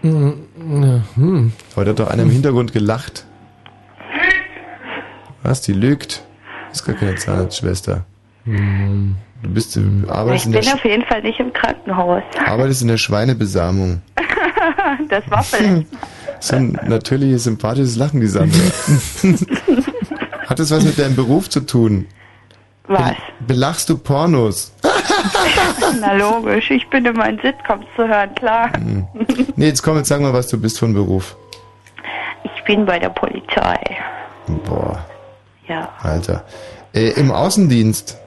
Hm. Heute hat doch einer im Hintergrund gelacht. Was? Die lügt. ist gar keine Zahnarztschwester. Hm. Du bist, du arbeitest Ich in, bin auf jeden Fall nicht im Krankenhaus. (laughs) Arbeitest in der Schweinebesamung. das war vielleicht. So ein natürliches, sympathisches Lachen, die Sandra. (laughs) Hat das was mit deinem Beruf zu tun? Was? Belachst du Pornos? (laughs) Na logisch, ich bin immer in Sitcoms zu hören, klar. Nee, jetzt komm, jetzt sag mal, was du bist von Beruf. Ich bin bei der Polizei. Boah, Ja. Alter. Äh, Im Außendienst.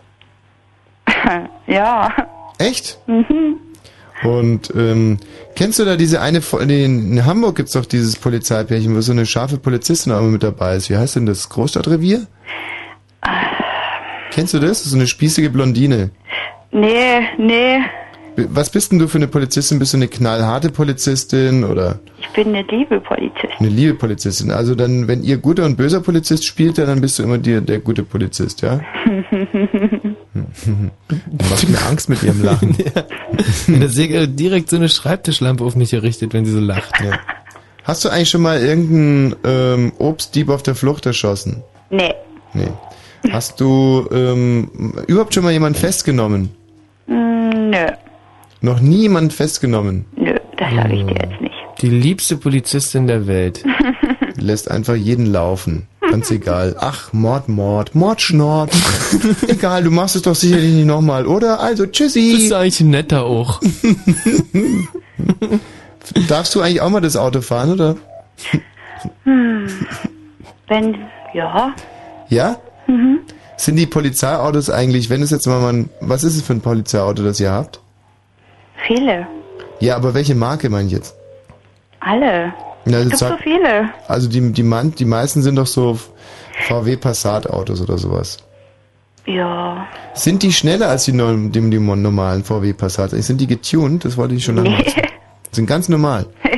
(laughs) ja. Echt? Mhm. Und ähm, kennst du da diese eine, in Hamburg gibt's doch dieses Polizeipärchen, wo so eine scharfe Polizistin auch immer mit dabei ist. Wie heißt denn das? Großstadtrevier? Kennst du das? So eine spießige Blondine. Nee, nee, Was bist denn du für eine Polizistin? Bist du eine knallharte Polizistin oder ich bin eine liebe Polizistin. eine liebe Polizistin? Also dann, wenn ihr guter und böser Polizist spielt, dann bist du immer die, der gute Polizist, ja? (laughs) Du machst mir Angst mit ihrem Lachen. Da sehe ich direkt so eine Schreibtischlampe auf mich gerichtet, wenn sie so lacht. Hast du eigentlich schon mal irgendeinen ähm, Obstdieb auf der Flucht erschossen? nee, Nee. Hast du ähm, überhaupt schon mal jemanden festgenommen? Mm, nö, Noch nie jemanden festgenommen? nö, das sage ich dir jetzt nicht. Die liebste Polizistin der Welt. (laughs) Lässt einfach jeden laufen. Ganz egal. Ach, Mord, Mord, Mord, Schnord. (laughs) egal, du machst es doch sicherlich nicht nochmal, oder? Also, tschüssi. Das ist eigentlich netter auch. (laughs) Darfst du eigentlich auch mal das Auto fahren, oder? Hm. Wenn, ja, Ja? mhm. Sind die Polizeiautos eigentlich, wenn es jetzt mal ein, was ist es für ein Polizeiauto, das ihr habt? Viele, Ja, aber welche Marke meine ich jetzt? alle. Na, es also gibt so sag- viele. Also die, die, man, die meisten sind doch so VW Passat Autos oder sowas. Ja, Sind die schneller als die, die, die normalen VW Passat? Sind die getuned? Das wollte ich schon lange Nee. Sind ganz normal. (laughs)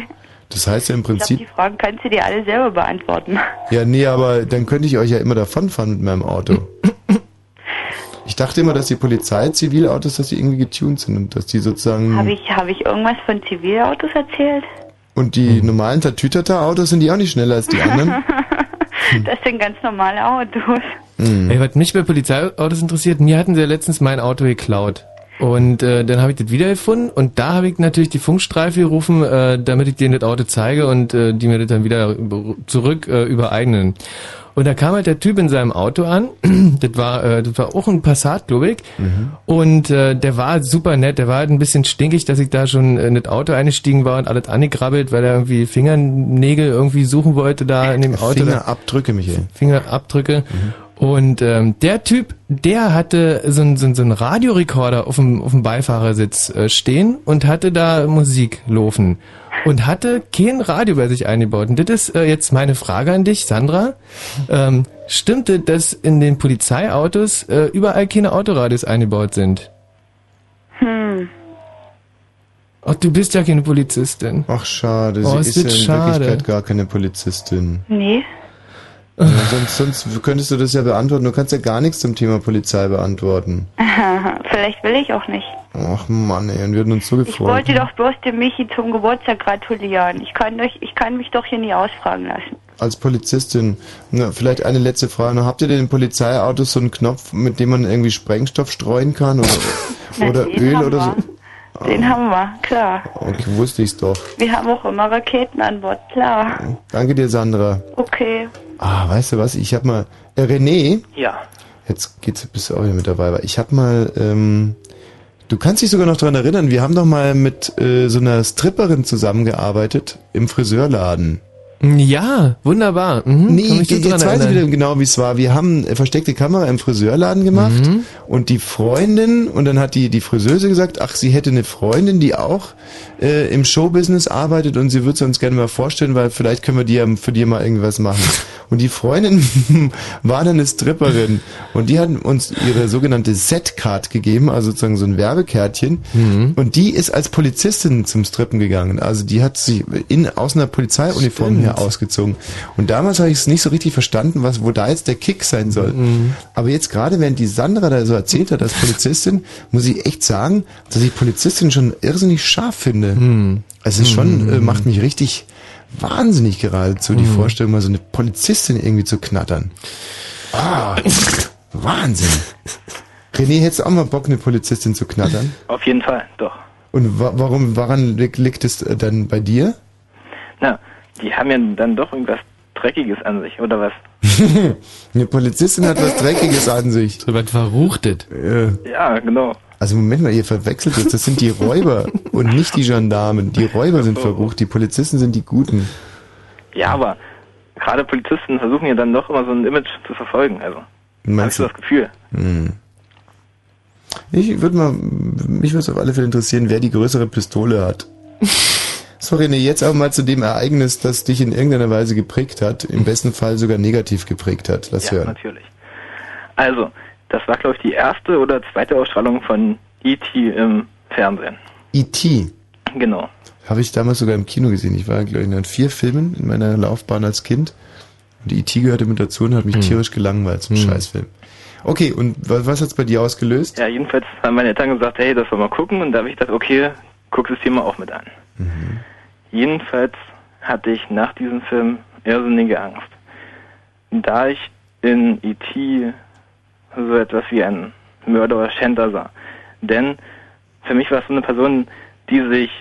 Das heißt ja im Prinzip, die Fragen kannst du dir alle selber beantworten. ja nee, aber dann könnte ich euch ja immer davonfahren mit meinem Auto. (laughs) Ich dachte immer, dass die Polizei Zivilautos, dass die irgendwie getuned sind und dass die sozusagen Habe ich, hab ich irgendwas von Zivilautos erzählt? und die normalen Tatütata-Autos sind die auch nicht schneller als die anderen. (laughs) Das sind ganz normale Autos. Mhm. Ey, was mich bei Polizeiautos interessiert, mir hatten sie ja letztens mein Auto geklaut. Und äh, dann habe ich das wiedergefunden und da habe ich natürlich die Funkstreife gerufen, äh, damit ich denen das Auto zeige und äh, die mir das dann wieder zurück äh, übereignen. Und da kam halt der Typ in seinem Auto an, (clears throat) das war, äh, das war auch ein Passat, glaube ich, und äh, der war super nett, der war halt ein bisschen stinkig, dass ich da schon in das Auto eingestiegen war und alles angegrabbelt, weil er irgendwie Fingernägel irgendwie suchen wollte da in dem Auto. Fingerabdrücke, Michael. Fingerabdrücke. Und ähm, der Typ, der hatte so einen so, ein- so einen Radiorekorder auf dem, auf dem Beifahrersitz äh, stehen und hatte da Musik laufen. Und hatte kein Radio bei sich eingebaut. Und das ist äh, jetzt meine Frage an dich, Sandra. Ähm, stimmte, dass in den Polizeiautos äh, überall keine Autoradios eingebaut sind? Hm. Ach, du bist ja keine Polizistin. Ach, schade. Oh, Sie ist ist ja in schade. Wirklichkeit gar keine Polizistin. Nee. Sonst, sonst könntest du das ja beantworten. Du kannst ja gar nichts zum Thema Polizei beantworten. (laughs) Vielleicht will ich auch nicht. Ach Mann, ey, und wir hatten uns so Ich gefreut. wollte doch bloß dem Michi zum Geburtstag gratulieren. Ich kann, euch, ich kann mich doch hier nie ausfragen lassen. Als Polizistin, na, vielleicht eine letzte Frage. Habt ihr denn in Polizeiautos so einen Knopf, mit dem man irgendwie Sprengstoff streuen kann? Oder, (laughs) Na, oder Öl oder so? Den haben wir, klar. Okay, wusste ich's doch. Wir haben auch immer Raketen an Bord, klar. Danke dir, Sandra. Okay. Ah, weißt du was? Ich hab mal. Äh, René, Ja. jetzt geht's, bist du auch wieder mit dabei. weil Ich hab mal. Ähm, du kannst dich sogar noch dran erinnern. Wir haben doch mal mit äh, so einer Stripperin zusammengearbeitet im Friseurladen. Ja, wunderbar. Mhm, Nee, jetzt weiß ich erinnern. wieder genau, wie es war. Wir haben äh, versteckte Kamera im Friseurladen gemacht Mhm. und die Freundin, und dann hat die, die Friseuse gesagt, ach, sie hätte eine Freundin, die auch äh, im Showbusiness arbeitet und sie würde sie uns gerne mal vorstellen, weil vielleicht können wir die ja für die mal irgendwas machen. (laughs) Und die Freundin (laughs) war dann eine Stripperin und die hat uns ihre sogenannte Set-Card gegeben, also sozusagen so ein Werbekärtchen. Mhm. Und die ist als Polizistin zum Strippen gegangen. Also die hat sich in, aus einer Polizeiuniform Her ausgezogen. Und damals habe ich es nicht so richtig verstanden, was, wo da jetzt der Kick sein soll. Mhm. Aber jetzt gerade, während die Sandra da so erzählt hat als Polizistin, muss ich echt sagen, dass ich Polizistin schon irrsinnig scharf finde. Mhm. Es ist schon, äh, macht mich richtig wahnsinnig geradezu, die Mhm. Vorstellung, mal so eine Polizistin irgendwie zu knattern. Ah, Wahnsinn. René, hättest du auch mal Bock, eine Polizistin zu knattern? Auf jeden Fall, doch. Und wa warum, woran li- liegt es äh, dann bei dir? Na, die haben ja dann doch irgendwas Dreckiges an sich, oder was? (laughs) Eine Polizistin hat was Dreckiges an sich. So was Verruchtet. Äh, Ja, genau. also Moment mal, ihr verwechselt es. Das sind die Räuber und nicht die Gendarmen. Die Räuber sind verrucht, die Polizisten sind die Guten. Ja, aber gerade Polizisten versuchen ja dann doch immer so ein Image zu verfolgen, also. Hab ich Meinst so du? das Gefühl. Hm. Ich würde mal, mich würde es auf alle Fälle interessieren, wer die größere Pistole hat. (laughs) So, René, jetzt aber mal zu dem Ereignis, das dich in irgendeiner Weise geprägt hat, im besten Fall sogar negativ geprägt hat. Lass ja, hören. natürlich. Also, das war, glaube ich, die erste oder zweite Ausstrahlung von E.T. im Fernsehen. E.T. Genau. Habe ich damals sogar im Kino gesehen. Ich war, glaube ich, in vier Filmen in meiner Laufbahn als Kind. Und E.T. gehörte mit dazu und hat mich Hm. tierisch gelangweilt zum Scheißfilm. Okay, und was, was hat's bei dir ausgelöst? Ja, jedenfalls haben meine Eltern gesagt, hey, das wollen wir mal gucken. Und da habe ich gedacht, okay, guck es dir mal auch mit an. Jedenfalls hatte ich nach diesem Film irrsinnige Angst. Da ich in E.T. so etwas wie ein Mörder oder Schänder sah. Denn für mich war es so eine Person, die sich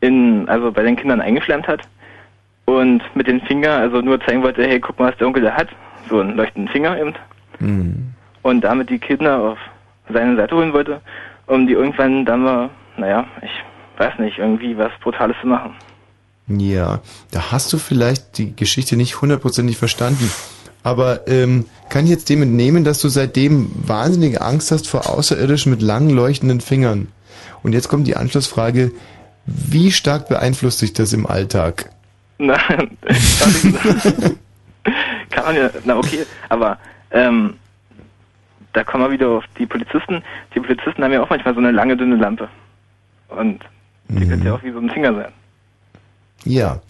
in, also bei den Kindern eingeschlemmt hat und mit den Fingern, also nur zeigen wollte, hey, guck mal, was der Onkel da hat. So einen leuchtenden Finger eben. Hm. Und damit die Kinder auf seine Seite holen wollte, um die irgendwann dann mal, naja, ich weiß nicht, irgendwie was Brutales zu machen. Ja, da hast du vielleicht die Geschichte nicht hundertprozentig verstanden. Aber ähm, kann ich jetzt dem entnehmen, dass du seitdem wahnsinnige Angst hast vor Außerirdischen mit langen leuchtenden Fingern? Und jetzt kommt die Anschlussfrage, wie stark beeinflusst dich das im Alltag? Nein, (laughs) kann man ja, na okay, aber ähm, da kommen wir wieder auf die Polizisten. Die Polizisten haben ja auch manchmal so eine lange, dünne Lampe. Und die könnte ja auch wie so ein Finger sein. Ja.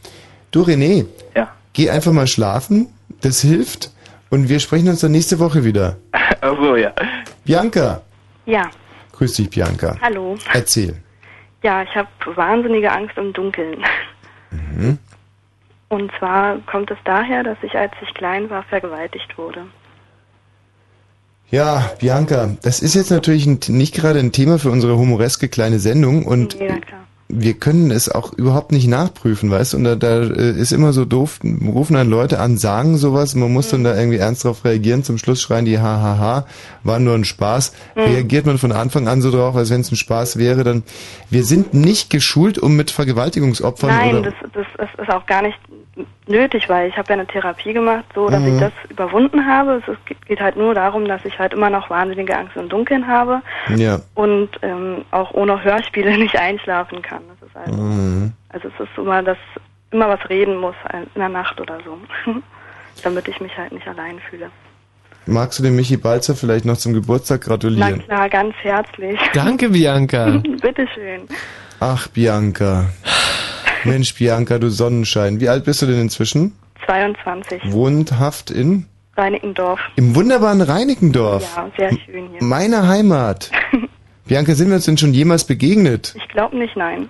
Du René, Ja. geh einfach mal schlafen, das hilft. Und wir sprechen uns dann nächste Woche wieder. (laughs) Ach so, ja. Bianca, Ja, grüß dich Bianca. hallo. Erzähl. Ja, ich habe wahnsinnige Angst im Dunkeln. Mhm. Und zwar kommt es daher, dass ich, als ich klein war, vergewaltigt wurde. Ja, Bianca, das ist jetzt natürlich ein, nicht gerade ein Thema für unsere humoreske kleine Sendung und Ja, klar. Wir können es auch überhaupt nicht nachprüfen, weißt du? Und da, da äh, ist immer so doof, rufen dann Leute an, sagen sowas, man muss dann da irgendwie ernst drauf reagieren, zum Schluss schreien die hahaha, war nur ein Spaß. Mhm. Reagiert man von Anfang an so drauf, als wenn es ein Spaß wäre, dann wir sind nicht geschult, um mit Vergewaltigungsopfern Nein, das, das ist, ist auch gar nicht nötig, weil ich habe ja eine Therapie gemacht, so dass Mhm. ich das überwunden habe. Es ist, geht halt nur darum, dass ich halt immer noch wahnsinnige Angst im Dunkeln habe ja. und ähm, auch ohne Hörspiele (laughs) nicht einschlafen kann. Das ist halt, Mhm. also es ist immer, dass immer was reden muss in der Nacht oder so, (laughs) damit ich mich halt nicht allein fühle. Magst du dem Michi Balzer vielleicht noch zum Geburtstag Na gratulieren? klar, ganz herzlich. Danke, Bianca. (laughs) Bitteschön. Ach, Bianca. Mensch, Bianca, du Sonnenschein. Wie alt bist du denn inzwischen? 22. Wohnhaft in? Reinickendorf. Im wunderbaren Reinickendorf. Ja, sehr schön hier. Meine Heimat. (laughs) Bianca, sind wir uns denn schon jemals begegnet? Ich glaube nicht, nein.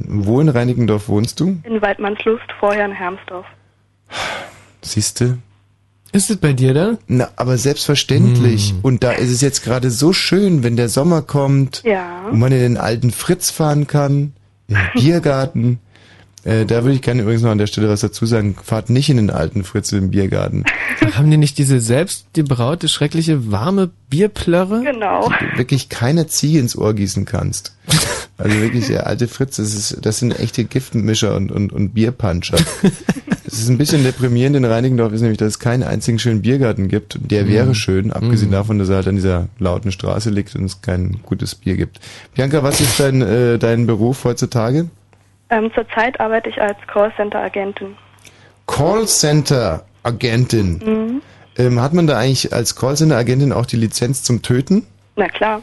Wo in Reinickendorf wohnst du? In Waldmannslust, vorher in Hermsdorf. Siehste? Ist es bei dir da? Na, aber selbstverständlich. Und da ist es jetzt gerade so schön, wenn der Sommer kommt Ja. und man in den alten Fritz fahren kann, Biergarten. Äh, da würde ich gerne übrigens noch an der Stelle was dazu sagen. Fahrt nicht in den alten Fritz im Biergarten. (laughs) Haben die nicht diese selbst gebraute, schreckliche, warme Bierplörre? Genau. Du wirklich keine Ziege ins Ohr gießen kannst. Also wirklich, der alte Fritz, das, ist, das sind echte Giftmischer und, und, und Bierpuncher. (laughs) Es ist ein bisschen deprimierend in Reinickendorf, ist nämlich, dass es keinen einzigen schönen Biergarten gibt. Der wäre Mhm. schön, abgesehen Mhm. davon, dass er halt an dieser lauten Straße liegt und es kein gutes Bier gibt. Bianca, was ist dein, äh, dein Beruf heutzutage? Ähm, zurzeit arbeite ich als Callcenter-Agentin. Callcenter-Agentin. Mhm. Ähm, hat man da eigentlich als Callcenter-Agentin auch die Lizenz zum Töten? Na klar.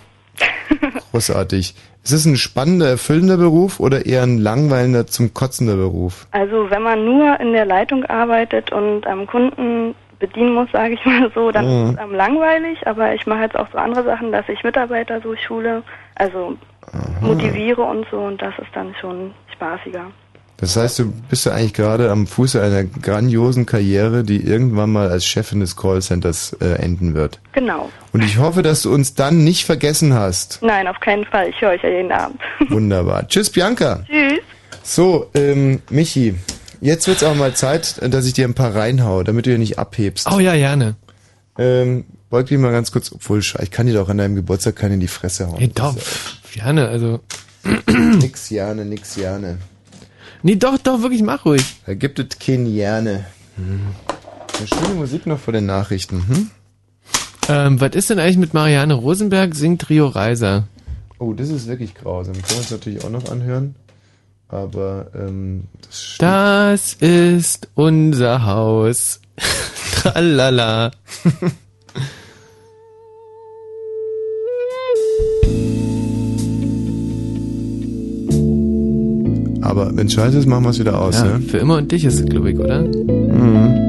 Großartig. Ist es ein spannender, erfüllender Beruf oder eher ein langweilender, zum kotzender Beruf? Also wenn man nur in der Leitung arbeitet und am Kunden bedienen muss, sage ich mal so, dann Mhm. ist es ähm, langweilig, aber ich mache jetzt auch so andere Sachen, dass ich Mitarbeiter so schule, also motiviere und so und das ist dann schon spaßiger. Das heißt, du bist ja eigentlich gerade am Fuße einer grandiosen Karriere, die irgendwann mal als Chefin des Callcenters äh, enden wird. Genau. Und ich hoffe, dass du uns dann nicht vergessen hast. Nein, auf keinen Fall. Ich höre euch ja jeden Abend. (laughs) Wunderbar. Tschüss, Bianca. Tschüss. So, ähm, Michi, jetzt wird's auch mal Zeit, dass ich dir ein paar reinhau, damit du hier nicht abhebst. Oh ja, gerne. Ähm, beug dich mal ganz kurz, obwohl, ich kann dir doch an deinem Geburtstag keinen in die Fresse hauen. Hey, doch, gerne, also. (clears throat) nix Jane, nix Jane. Nee, doch, doch, wirklich, mach ruhig. Da gibt es kein Jane. Eine schöne Musik noch vor den Nachrichten, hm? Ähm, was ist denn eigentlich mit Marianne Rosenberg? Singt Rio Reiser. Oh, das ist wirklich grausam. Können wir uns natürlich auch noch anhören. Aber ähm, das Das ist unser Haus. (laughs) Tralala. (laughs) Aber wenn scheiße ist, machen wir es wieder aus, ja, ne? Für immer und dich ist es, glaube ich, oder? Mhm.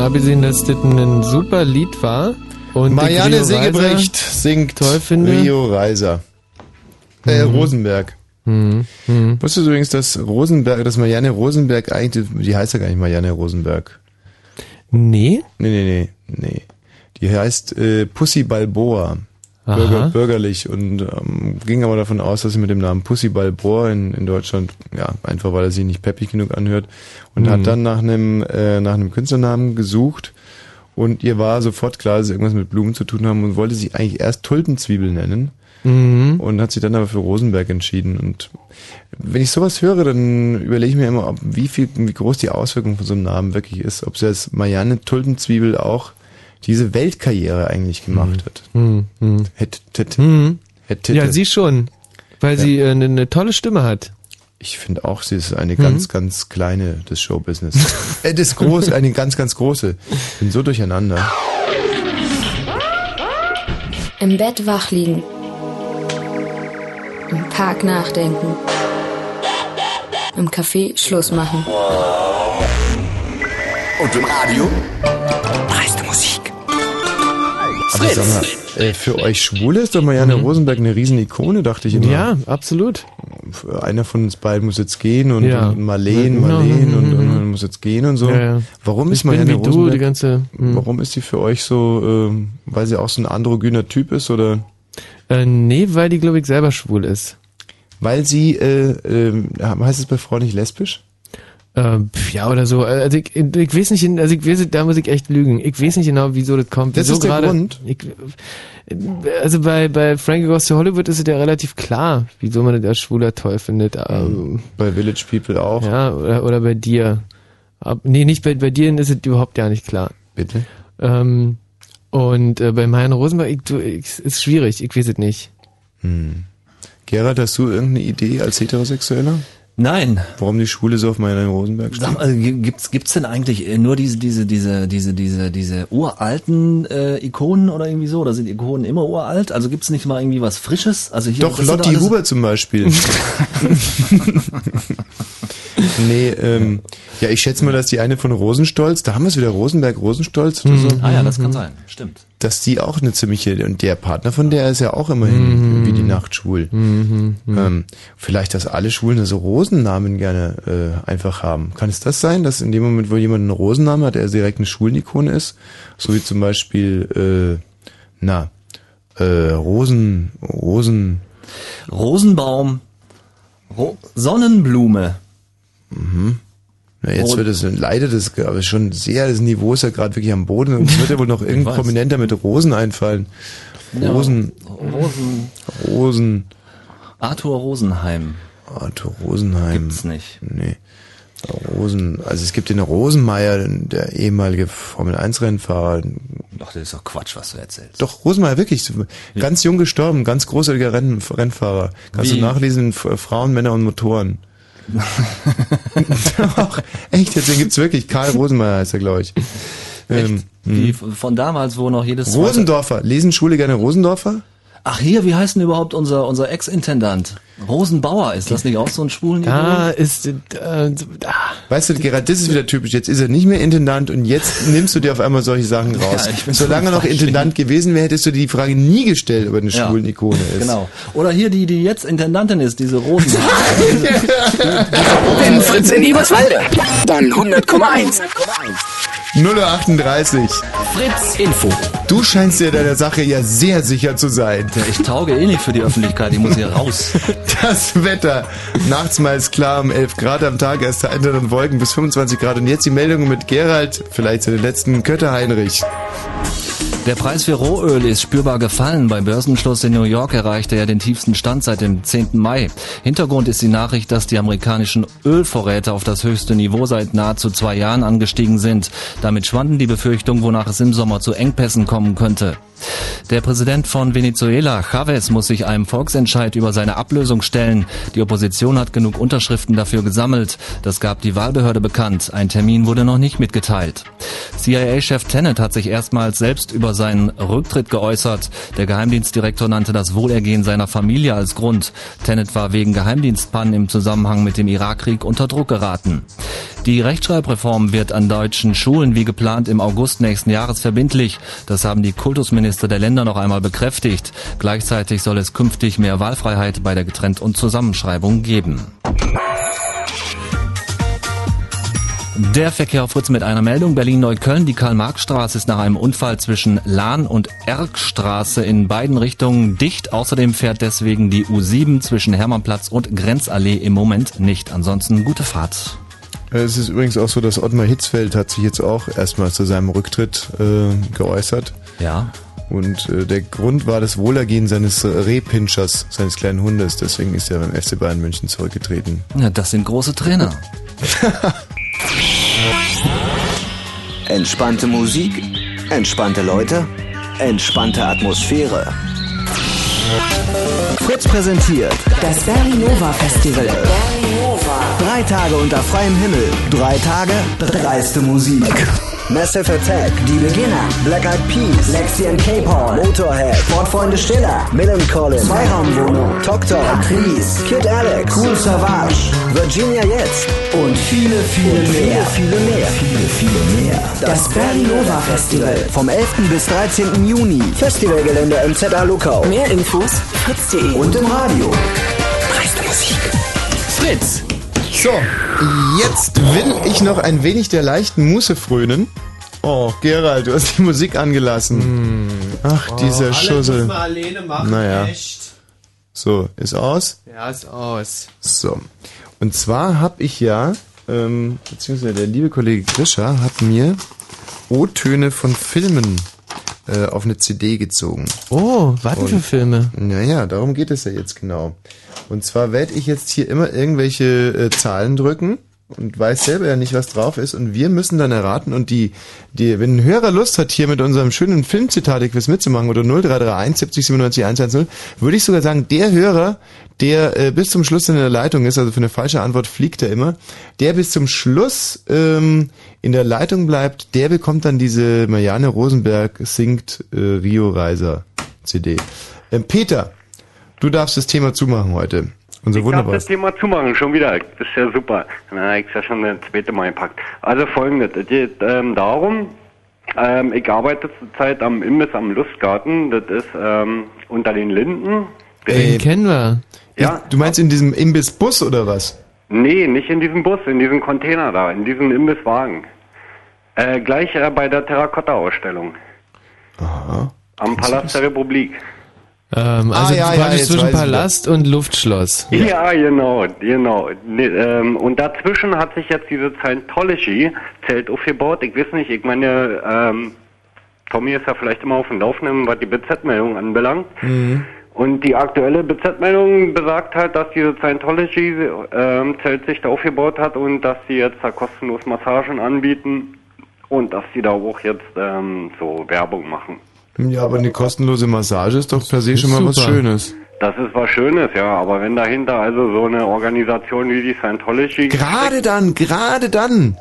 Abgesehen, dass das ein super Lied war. Und Marianne Segebrecht singt toll finde. Rio Reiser. Äh, Mhm. Rosenberg. Mhm. Mhm. Wusstest du übrigens, dass Rosenberg, dass Marianne Rosenberg eigentlich, die heißt ja gar nicht Marianne Rosenberg. Nee? Nee, nee, nee, nee. Die heißt äh, Pussy Balboa. Bürger, bürgerlich und ähm, ging aber davon aus, dass sie mit dem Namen Pussy Balboa in, in Deutschland, ja, einfach weil er sich nicht peppig genug anhört und Mhm. hat dann nach einem, äh, nach einem Künstlernamen gesucht und ihr war sofort klar, dass sie irgendwas mit Blumen zu tun haben und wollte sich eigentlich erst Tulpenzwiebel nennen Mhm. und hat sich dann aber für Rosenberg entschieden. Und wenn ich sowas höre, dann überlege ich mir immer, ob, wie viel, wie groß die Auswirkung von so einem Namen wirklich ist. Ob sie als Marianne Tulpenzwiebel auch diese Weltkarriere eigentlich gemacht hat. Mhm. Mhm. Hätte, hätte, Mhm. hätte, Ja, sie schon. Weil Ja. sie äh, eine, eine tolle Stimme hat. Ich finde auch, sie ist eine Mhm. ganz, ganz kleine des Showbusiness. (laughs) äh, das große, eine ganz, ganz große. Bin so durcheinander. Im Bett wach liegen. Im Park nachdenken. Im Café Schluss machen. Und im Radio? Musik. Aber sag mal, äh, für euch Schwule ist doch Marianne Rosenberg eine riesen Ikone, dachte ich immer. Mhm. Ja, absolut. Einer von uns beiden muss jetzt gehen und, Ja. und Marleen, Ja, genau. Marleen und, und, Mhm. und muss jetzt gehen und so. Ja, ja. Warum Ich ist bin Marianne wie du, Rosenberg, die ganze- mhm. warum ist sie für euch so, ähm, weil sie auch so ein androgyner Typ ist oder? Äh, nee, weil die, glaube ich, selber schwul ist. Weil sie, äh, äh, heißt es bei Frauen nicht lesbisch? Äh, pf, ja, oder so. Also ich, ich, weiß nicht, also ich weiß, da muss ich echt lügen. Ich weiß nicht genau, wieso das kommt. Das wieso ist der Grund? Ich, also bei, bei Frankie Goes to Hollywood ist es ja relativ klar, wieso man das als Schwuler toll findet. Ähm, Bei Village People auch. Ja, oder, oder bei dir. Ab, nee, nicht bei, bei dir ist es überhaupt gar nicht klar. Bitte? Ähm, und äh, bei Marianne Rosenberg, ich, du, ich, ist schwierig, ich weiß es nicht. Hm. Gerhard, hast du irgendeine Idee als Heterosexueller? Nein. Warum die Schwule so auf Marianne Rosenberg steht? Sag gi- gibt's gibt's denn eigentlich äh, nur diese diese diese diese diese diese uralten äh, Ikonen oder irgendwie so? Oder sind Ikonen immer uralt? Also gibt's nicht mal irgendwie was Frisches? Also hier Doch, Lotti Huber zum Beispiel. (laughs) (laughs) nee, ähm, ja, ich schätze mal, dass die eine von Rosenstolz, da haben wir es wieder, Rosenberg, Rosenstolz oder so. Ah ja, das kann sein. Stimmt. Dass die auch eine ziemliche, und der Partner von der ist ja auch immerhin wie die Nacht schwul. Mhm. Ähm, vielleicht, dass alle Schwulen so Rosennamen gerne äh, einfach haben. Kann es das sein, dass in dem Moment, wo jemand einen Rosennamen hat, er direkt eine Schwulenikone ist? So wie zum Beispiel, äh, na, äh, Rosen, Rosen, Rosenbaum, Ro Sonnenblume. Mhm. Na, jetzt Rot- wird es leider das aber schon sehr, das Niveau ist ja gerade wirklich am Boden und es wird ja wohl noch (laughs) irgendein. Prominenter mit Rosen einfallen. Ja, Rosen, Rosen. Rosen. Arthur Rosenheim. Arthur Rosenheim. Gibt's nicht. Nee. Rosen, also es gibt den Rosenmeier, der ehemalige Formel 1 Rennfahrer. Doch, das ist doch Quatsch, was du erzählst. Doch, Rosenmeier, wirklich. Ganz jung gestorben, ganz großartiger Renn, Rennfahrer. Kannst Wie? du nachlesen, Frauen, Männer und Motoren. Doch, echt, jetzt gibt's wirklich. Karl Rosenmeier heißt er, glaube ich. Ähm, Wie von damals, wo noch jedes Rosendorfer. Lesen Schule gerne Rosendorfer? Ach hier, wie heißt denn überhaupt unser unser Ex-Intendant? Rosenbauer, ist das nicht auch so ein schwulen Ah, ist, äh, ah. Weißt du, Gerard, das ist wieder typisch. Jetzt ist er nicht mehr Intendant und jetzt nimmst du dir auf einmal solche Sachen (laughs) raus. Ja, ich bin Solange er noch Intendant gewesen wäre, hättest du dir die Frage nie gestellt, ob er eine Ja. schwulen Ikone ist. (laughs) Genau. Oder hier die, die jetzt Intendantin ist, diese Rosen. (laughs) Wenn Fritz in Eberswalde, dann 100,1. 038. Fritz Info. Du scheinst dir deiner Sache ja sehr sicher zu sein. ich tauge eh nicht für die Öffentlichkeit, ich muss hier raus. Das Wetter. Nachts mal ist klar um 11 Grad am Tag, erst Eintritt und Wolken bis 25 Grad. Und jetzt die Meldung mit Gerald, vielleicht zu den letzten Kötter Heinrich. Der Preis für Rohöl ist spürbar gefallen. Beim Börsenschluss in New York erreichte er den tiefsten Stand seit dem 10. Mai. Hintergrund ist die Nachricht, dass die amerikanischen Ölvorräte auf das höchste Niveau seit nahezu zwei Jahren angestiegen sind. Damit schwanden die Befürchtungen, wonach es im Sommer zu Engpässen kommen könnte. Der Präsident von Venezuela, Chavez, muss sich einem Volksentscheid über seine Ablösung stellen. Die Opposition hat genug Unterschriften dafür gesammelt. Das gab die Wahlbehörde bekannt. Ein Termin wurde noch nicht mitgeteilt. CIA-Chef Tenet hat sich erstmals selbst über seinen Rücktritt geäußert. Der Geheimdienstdirektor nannte das Wohlergehen seiner Familie als Grund. Tenet war wegen Geheimdienstpannen im Zusammenhang mit dem Irakkrieg unter Druck geraten. Die Rechtschreibreform wird an deutschen Schulen wie geplant im August nächsten Jahres verbindlich. Das haben die Kultusminister der Länder noch einmal bekräftigt. Gleichzeitig soll es künftig mehr Wahlfreiheit bei der Getrennt- und Zusammenschreibung geben. Der Verkehr auf Fritz mit einer Meldung. Berlin-Neukölln. Die Karl-Marx-Straße ist nach einem Unfall zwischen Lahn und Erkstraße in beiden Richtungen dicht. Außerdem fährt deswegen die U7 zwischen Hermannplatz und Grenzallee im Moment nicht. Ansonsten gute Fahrt. Äh, Es ist übrigens auch so, dass Ottmar Hitzfeld hat sich jetzt auch erstmal zu seinem Rücktritt äh, geäußert. Ja. Und äh, der Grund war das Wohlergehen seines Rehpinschers, seines kleinen Hundes. Deswegen ist er beim FC Bayern München zurückgetreten. Ja, das sind große Trainer. (laughs) Entspannte Musik, entspannte Leute, entspannte Atmosphäre. Fritz präsentiert Das Berry Nova Festival. Drei Tage unter freiem Himmel, drei Tage dreiste Musik. Massive Attack, Die Beginner, Black Eyed Peas, Lexi and K-Paul, Motorhead, Sportfreunde Stiller, Millencolin, Zweiraumwohnung, Tok Tok, Trees, Kid Alex, Cool Savage, Virginia Jetzt und viele, viele mehr. Viele, viele mehr. Viele, viele mehr. Das Berry Nova Festival. Vom 11. bis 13. Juni. Festivalgelände im ZA Luckau. Mehr Infos fritz.de. Und im Radio. Dreiste Musik. Fritz! So, jetzt will ich noch ein wenig der leichten Muße frönen. Oh, Gerald, du hast die Musik angelassen. Ach, dieser alle Schussel. muss man alleine machen, naja. echt. So, ist aus? Ja, ist aus. So. Und zwar habe ich ja, ähm, beziehungsweise der liebe Kollege Grischer hat mir O-Töne von Filmen äh, auf eine CD gezogen. Oh, was denn für Filme? Naja, darum geht es ja jetzt genau. Und zwar werde ich jetzt hier immer irgendwelche äh, Zahlen drücken und weiß selber ja nicht, was drauf ist. Und wir müssen dann erraten. Und die, die, wenn ein Hörer Lust hat, hier mit unserem schönen Filmzitat-Quiz mitzumachen oder 0331 70 97 110, würde ich sogar sagen, der Hörer, der äh, bis zum Schluss in der Leitung ist, also für eine falsche Antwort fliegt er immer, der bis zum Schluss ähm, in der Leitung bleibt, der bekommt dann diese Marianne Rosenberg singt äh, Rio Reiser CD. Ähm, Peter, du darfst das Thema zumachen heute. Unser Ich darf wunderbares. das Thema zumachen, schon wieder. Das ist ja super. Dann habe ich es ja schon das zweite Mal gepackt. Also folgendes, es geht ähm, darum, ähm, ich arbeite zurzeit am Imbiss am Lustgarten, das ist ähm, unter den Linden. Äh, Den kennen wir. Ja. Du meinst in diesem Imbissbus oder was? Nee, nicht in diesem Bus, in diesem Container da, in diesem Imbisswagen. Äh, gleich äh, bei der Terrakotta-Ausstellung. Aha. Am Palast der Republik. Ähm, Ah, also ja, ja, jetzt zwischen Palast und Luftschloss. Ja, genau, genau. Nee, ähm, und dazwischen hat sich jetzt diese Scientology-Zelt aufgebaut. Ich weiß nicht, ich meine, ähm, Tommy ist ja vielleicht immer auf dem Laufenden, was die BZ-Meldung anbelangt. Und die aktuelle BZ-Meldung besagt halt, dass diese Scientology-Zelt sich da aufgebaut hat und dass sie jetzt da kostenlos Massagen anbieten und dass sie da auch jetzt ähm, so Werbung machen. Ja, aber eine kostenlose Massage ist doch per se schon mal was super. Schönes. Das ist was Schönes, ja, aber wenn dahinter also so eine Organisation wie die Scientology... Gerade dann, gerade dann.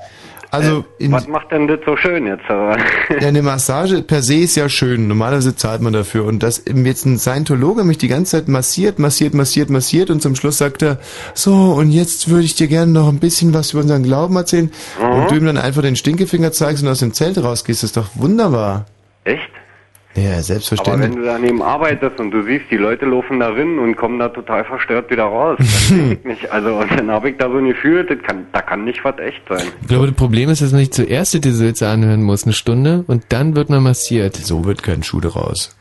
Also in, Was macht denn das so schön jetzt? (laughs) ja, eine Massage per se ist ja schön. Normalerweise zahlt man dafür. Und dass jetzt ein Scientologe mich die ganze Zeit massiert, massiert, massiert, massiert und zum Schluss sagt er, so, und jetzt würde ich dir gerne noch ein bisschen was über unseren Glauben erzählen. Und du ihm dann einfach den Stinkefinger zeigst und aus dem Zelt rausgehst, ist doch wunderbar. Echt? Ja, Aber selbstverständlich. wenn du daneben arbeitest und du siehst, die Leute laufen da rein und kommen da total verstört wieder raus, (laughs) ich nicht. Also und dann habe ich da so ein Gefühl, das kann, da kann nicht was echt sein. Ich glaube, das Problem ist, dass man sich zuerst die Sülze anhören muss, eine Stunde, und dann wird man massiert. So wird kein Schuh daraus.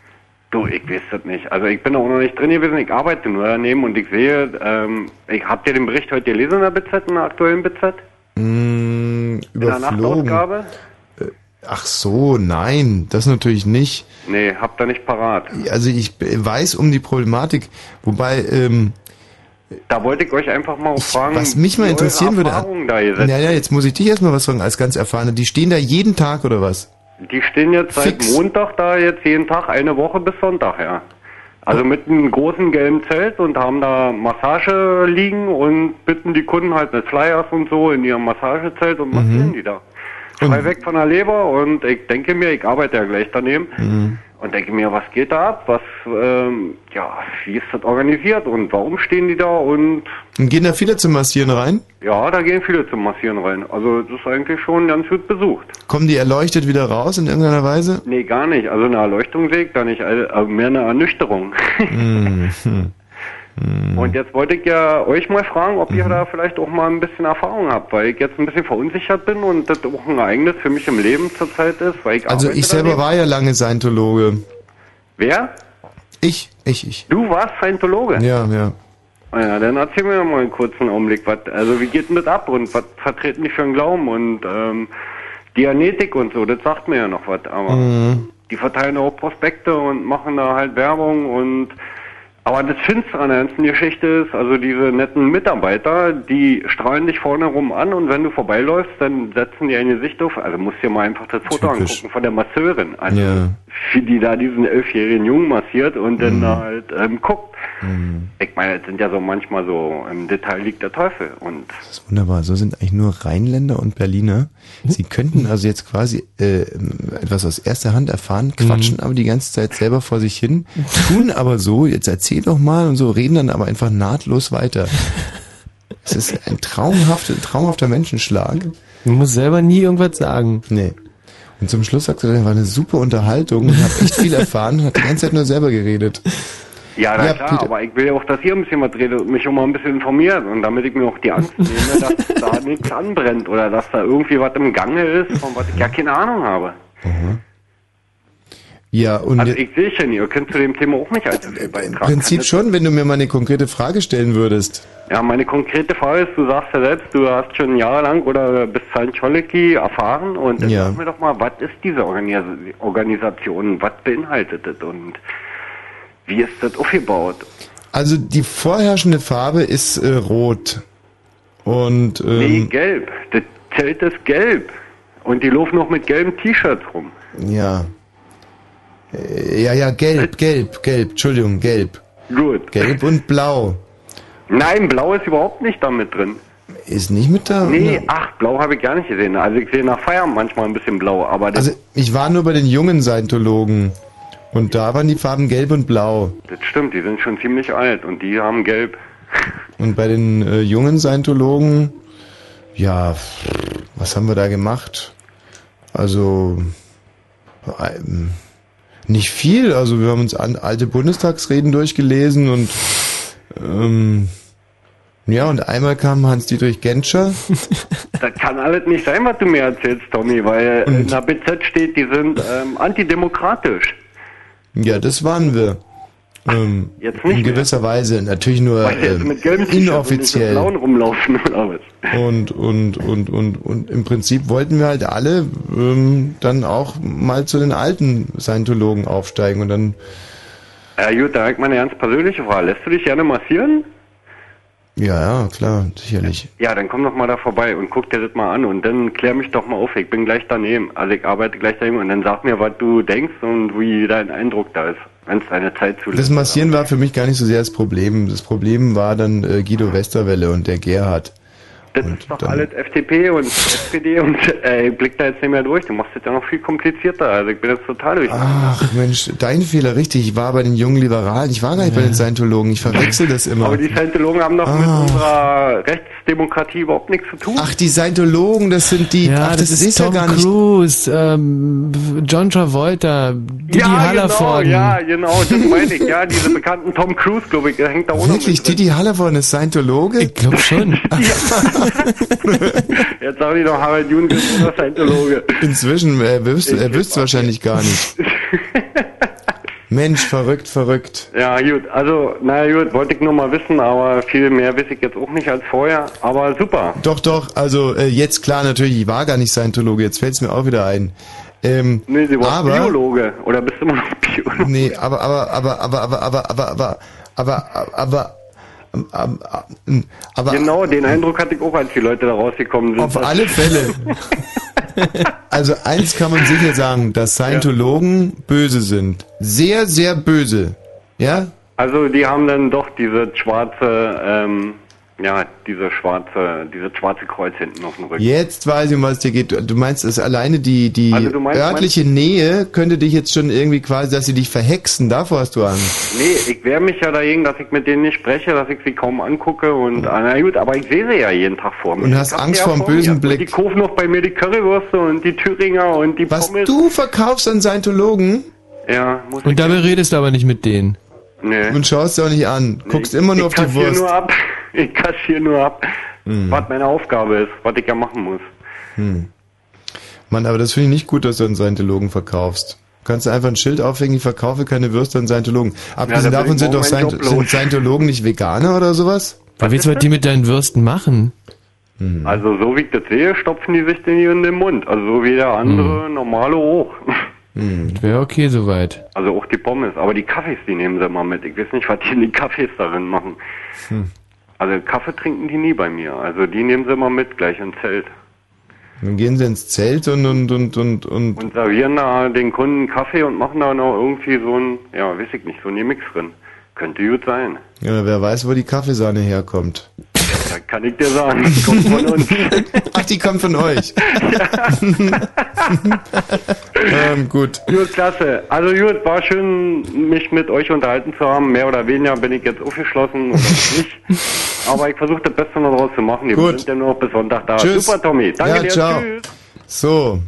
Du, ich weiß das nicht. Also ich bin auch noch nicht drin gewesen, ich arbeite nur daneben und ich sehe, ähm, ich habt ihr den Bericht heute gelesen in der BZ, in der aktuellen BZ? Mm, In der überflogen. Nachtausgabe? Ach so, nein, das natürlich nicht. Nee, habt ihr nicht parat. Also ich weiß um die Problematik, wobei ähm, Da wollte ich euch einfach mal fragen, was mich mal interessieren würde. Da. Naja, jetzt muss ich dich erstmal was fragen als ganz erfahrener. Die stehen da jeden Tag oder was? Die stehen jetzt seit Fix. Montag da, jetzt jeden Tag, eine Woche bis Sonntag, ja. Also mit einem großen gelben Zelt und haben da Massage liegen und bitten die Kunden halt mit Flyers und so in ihrem Massagezelt und massieren die da. Frei weg von der Leber und ich denke mir, ich arbeite ja gleich daneben. Und denke mir, was geht da ab? Was, ähm, ja, wie ist das organisiert und warum stehen die da? Und Und gehen da viele zum Massieren rein? ja, da gehen viele zum Massieren rein. Also das ist eigentlich schon ganz gut besucht. Kommen die erleuchtet wieder raus in irgendeiner Weise? Nee, gar nicht. Also eine Erleuchtung sehe ich da nicht, also mehr eine Ernüchterung. (laughs) Hm, hm. Und jetzt wollte ich ja euch mal fragen, ob ihr da vielleicht auch mal ein bisschen Erfahrung habt, weil ich jetzt ein bisschen verunsichert bin und das auch ein Ereignis für mich im Leben zurzeit ist, weil ich Also ich selber daneben. war ja lange Scientologe. Wer? Ich, ich, ich. Du warst Scientologe? Ja, ja. Ah Ja, dann erzähl mir mal einen kurzen Augenblick, was, also wie geht denn das ab und was vertreten die für einen Glauben und ähm, Dianetik und so, das sagt mir ja noch was, aber Mhm. die verteilen auch Prospekte und machen da halt Werbung und aber das Finstere an der ganzen Geschichte ist, also diese netten Mitarbeiter, die strahlen dich vorne rum an und wenn du vorbeiläufst, dann setzen die ein Gesicht auf, also musst dir mal einfach das Foto Typisch. angucken von der Masseurin, also Ja. Wie die da diesen elfjährigen Jungen massiert und dann Mhm. da halt ähm, guckt. Mhm. Ich meine, es sind ja so manchmal so, im Detail liegt der Teufel und Das ist wunderbar. So sind eigentlich nur Rheinländer und Berliner. Sie könnten also jetzt quasi äh, etwas aus erster Hand erfahren, quatschen aber die ganze Zeit selber vor sich hin, tun aber so, jetzt erzähl doch mal und so, reden dann aber einfach nahtlos weiter. Es ist ein traumhafter, traumhafter Menschenschlag. Du musst selber nie irgendwas sagen. Nee. Und zum Schluss sagte er, das war eine super Unterhaltung und habe echt viel erfahren und hat die ganze Zeit nur selber geredet. ja, na Ja, klar, Peter. aber ich will ja auch, dass ihr ein bisschen was redet und mich schon mal ein bisschen informiert und damit ich mir auch die Angst nehme, (laughs) dass da nichts anbrennt oder dass da irgendwie was im Gange ist, von was ich ja keine Ahnung habe. Ja, und Also ich sehe schon, ihr könnt zu dem Thema auch nicht allzu viel im beitragen. Prinzip schon, wenn du mir mal eine konkrete Frage stellen würdest. Ja, meine konkrete Frage ist, du sagst ja selbst, du hast schon jahrelang oder bist Scientology erfahren und Ja. sag mir doch mal, was ist diese Organis Organisation, was beinhaltet das und wie ist das aufgebaut? Also die vorherrschende Farbe ist äh, rot. Und ähm, nee, gelb. Das Zelt ist gelb. Und die laufen noch mit gelben T-Shirts rum. Ja. Äh, Ja, ja, gelb, gelb, gelb, Entschuldigung, gelb. Gut. Gelb und blau. Nein, blau ist überhaupt nicht da mit drin. Ist nicht mit da? Nee, ach, blau habe ich gar nicht gesehen. Also ich sehe nach Feierabend manchmal ein bisschen blau, aber das, Also ich war nur bei den jungen Scientologen. Und da waren die Farben gelb und blau. das stimmt, die sind schon ziemlich alt und die haben gelb. (laughs) Und bei den äh, jungen Scientologen, ja, was haben wir da gemacht? Also, ähm, nicht viel. Also wir haben uns alte Bundestagsreden durchgelesen und ähm, ja, und einmal kam Hans-Dietrich Genscher. (laughs) Das kann alles nicht sein, was du mir erzählst, Tommy, weil in der BZ steht, die sind ähm, antidemokratisch. Ja, das waren wir. Ähm, Jetzt nicht in gewisser Weise. Natürlich nur ähm, inoffiziell. Und, und, und, und, und im Prinzip wollten wir halt alle ähm, dann auch mal zu den alten Scientologen aufsteigen und dann, Ja gut, da habe ich mal eine ganz persönliche Frage. Lässt du dich gerne massieren? ja, ja, klar, sicherlich. Ja, dann komm doch mal da vorbei und guck dir das mal an und dann klär mich doch mal auf. Ich bin gleich daneben. Also ich arbeite gleich daneben und dann sag mir, was du denkst und wie dein Eindruck da ist, wenn es deine Zeit zulässt. Das Massieren war für mich gar nicht so sehr das Problem. Das Problem war dann äh, Guido Westerwelle und der Gerhard. Das ist doch alles FDP und SPD und äh, ich blick da jetzt nicht mehr durch. Du machst das ja noch viel komplizierter. Also ich bin jetzt total durch. Ach Mensch, dein Fehler, richtig. Ich war bei den jungen Liberalen. Ich war gar nicht bei den Scientologen. Ich verwechsel das immer. Aber die Scientologen haben doch mit Ah. unserer Rechtsdemokratie überhaupt nichts zu tun. Ach, die Scientologen, das sind die. Ja, ach, das, ist, Tom ja gar nicht. Cruise, ähm, John Travolta, Didi ja, genau, Hallervorden. ja, genau, das meine ich. Ja, diese bekannten Tom Cruise, glaube ich, der hängt da noch Wirklich, mit. Didi Hallervorden ist Scientologe? Ich glaube schon. (laughs) Jetzt sagen die doch, Harald Jun ist Scientologe. Inzwischen, er wüsste er wüsste wahrscheinlich gar nicht. Mensch, verrückt, verrückt. Ja, gut, also, naja, gut, wollte ich nur mal wissen, aber viel mehr weiß ich jetzt auch nicht als vorher. Aber super. Doch, doch, also äh, jetzt klar, natürlich, ich war gar nicht Scientologe, jetzt fällt es mir auch wieder ein. Ähm, Nee, sie war aber, Biologe. Oder bist du immer noch Biologe? Nee, aber, aber, aber, aber, aber, aber, aber, aber, aber, aber, aber, aber, Genau, den Eindruck hatte ich auch, als die Leute da rausgekommen sind. Auf alle Fälle. (laughs) Also eins kann man sicher sagen, dass Scientologen böse sind. Sehr, sehr böse. Ja? Also die haben dann doch diese schwarze, ähm, Ja, diese schwarze, dieses schwarze Kreuz hinten auf dem Rücken. Jetzt weiß ich, um was es dir geht. Du- meinst, dass alleine die, die Also meinst- örtliche Nähe könnte dich jetzt schon irgendwie quasi, dass sie dich verhexen. Davor hast du Angst. Nee, ich wehre mich ja dagegen, dass ich mit denen nicht spreche, dass ich sie kaum angucke und, ah, na gut, aber ich sehe sie ja jeden Tag vor mir. Und hast Angst sie ja vor bösen mir. Blick. Und die kaufen noch bei mir die Currywürste und die Thüringer und die Was Pommes. du verkaufst an Scientologen? Ja, muss Und dabei redest du aber nicht mit denen. Nee. Und schaust dir auch nicht an. Guckst immer nur auf ich die Wurst. nur ab. (laughs) Ich kassiere nur ab, Hm. was meine Aufgabe ist, was ich ja machen muss. Hm. Mann, aber das finde ich nicht gut, dass du an Scientologen verkaufst. Du kannst einfach ein Schild aufhängen, ich verkaufe keine Würste an Scientologen. Abgesehen da bin davon sind doch Scient sind Scientologen nicht Veganer oder sowas? Was willst du was die mit deinen Würsten machen? Hm. Also so wie ich das sehe, stopfen die sich den hier in den Mund. Also so wie der andere Hm. normale hoch. Wäre okay soweit. Also auch die Pommes. Aber die Kaffees, die nehmen sie immer mit. Ich weiß nicht, was die in die Kaffees darin machen. Hm. Also Kaffee trinken die nie bei mir. Also die nehmen sie immer mit, gleich ins Zelt. Dann gehen sie ins Zelt und und und und und. Und servieren da den Kunden Kaffee und machen da noch irgendwie so ein, ja, weiß ich nicht, so ein Mix drin. Könnte gut sein. Ja, wer weiß, wo die Kaffeesahne herkommt. Da kann ich dir sagen, die kommt von uns. (laughs) Ach, die kommt von euch. (laughs) ähm, gut. Gut, klasse. Also gut, war schön, mich mit euch unterhalten zu haben. Mehr oder weniger bin ich jetzt aufgeschlossen oder nicht. Aber ich versuche das Beste noch draus zu machen. Wir Gut. sind ja nur noch bis Sonntag da. Tschüss. Super, Tommy. Danke ja, dir. ciao. Tschüss. So.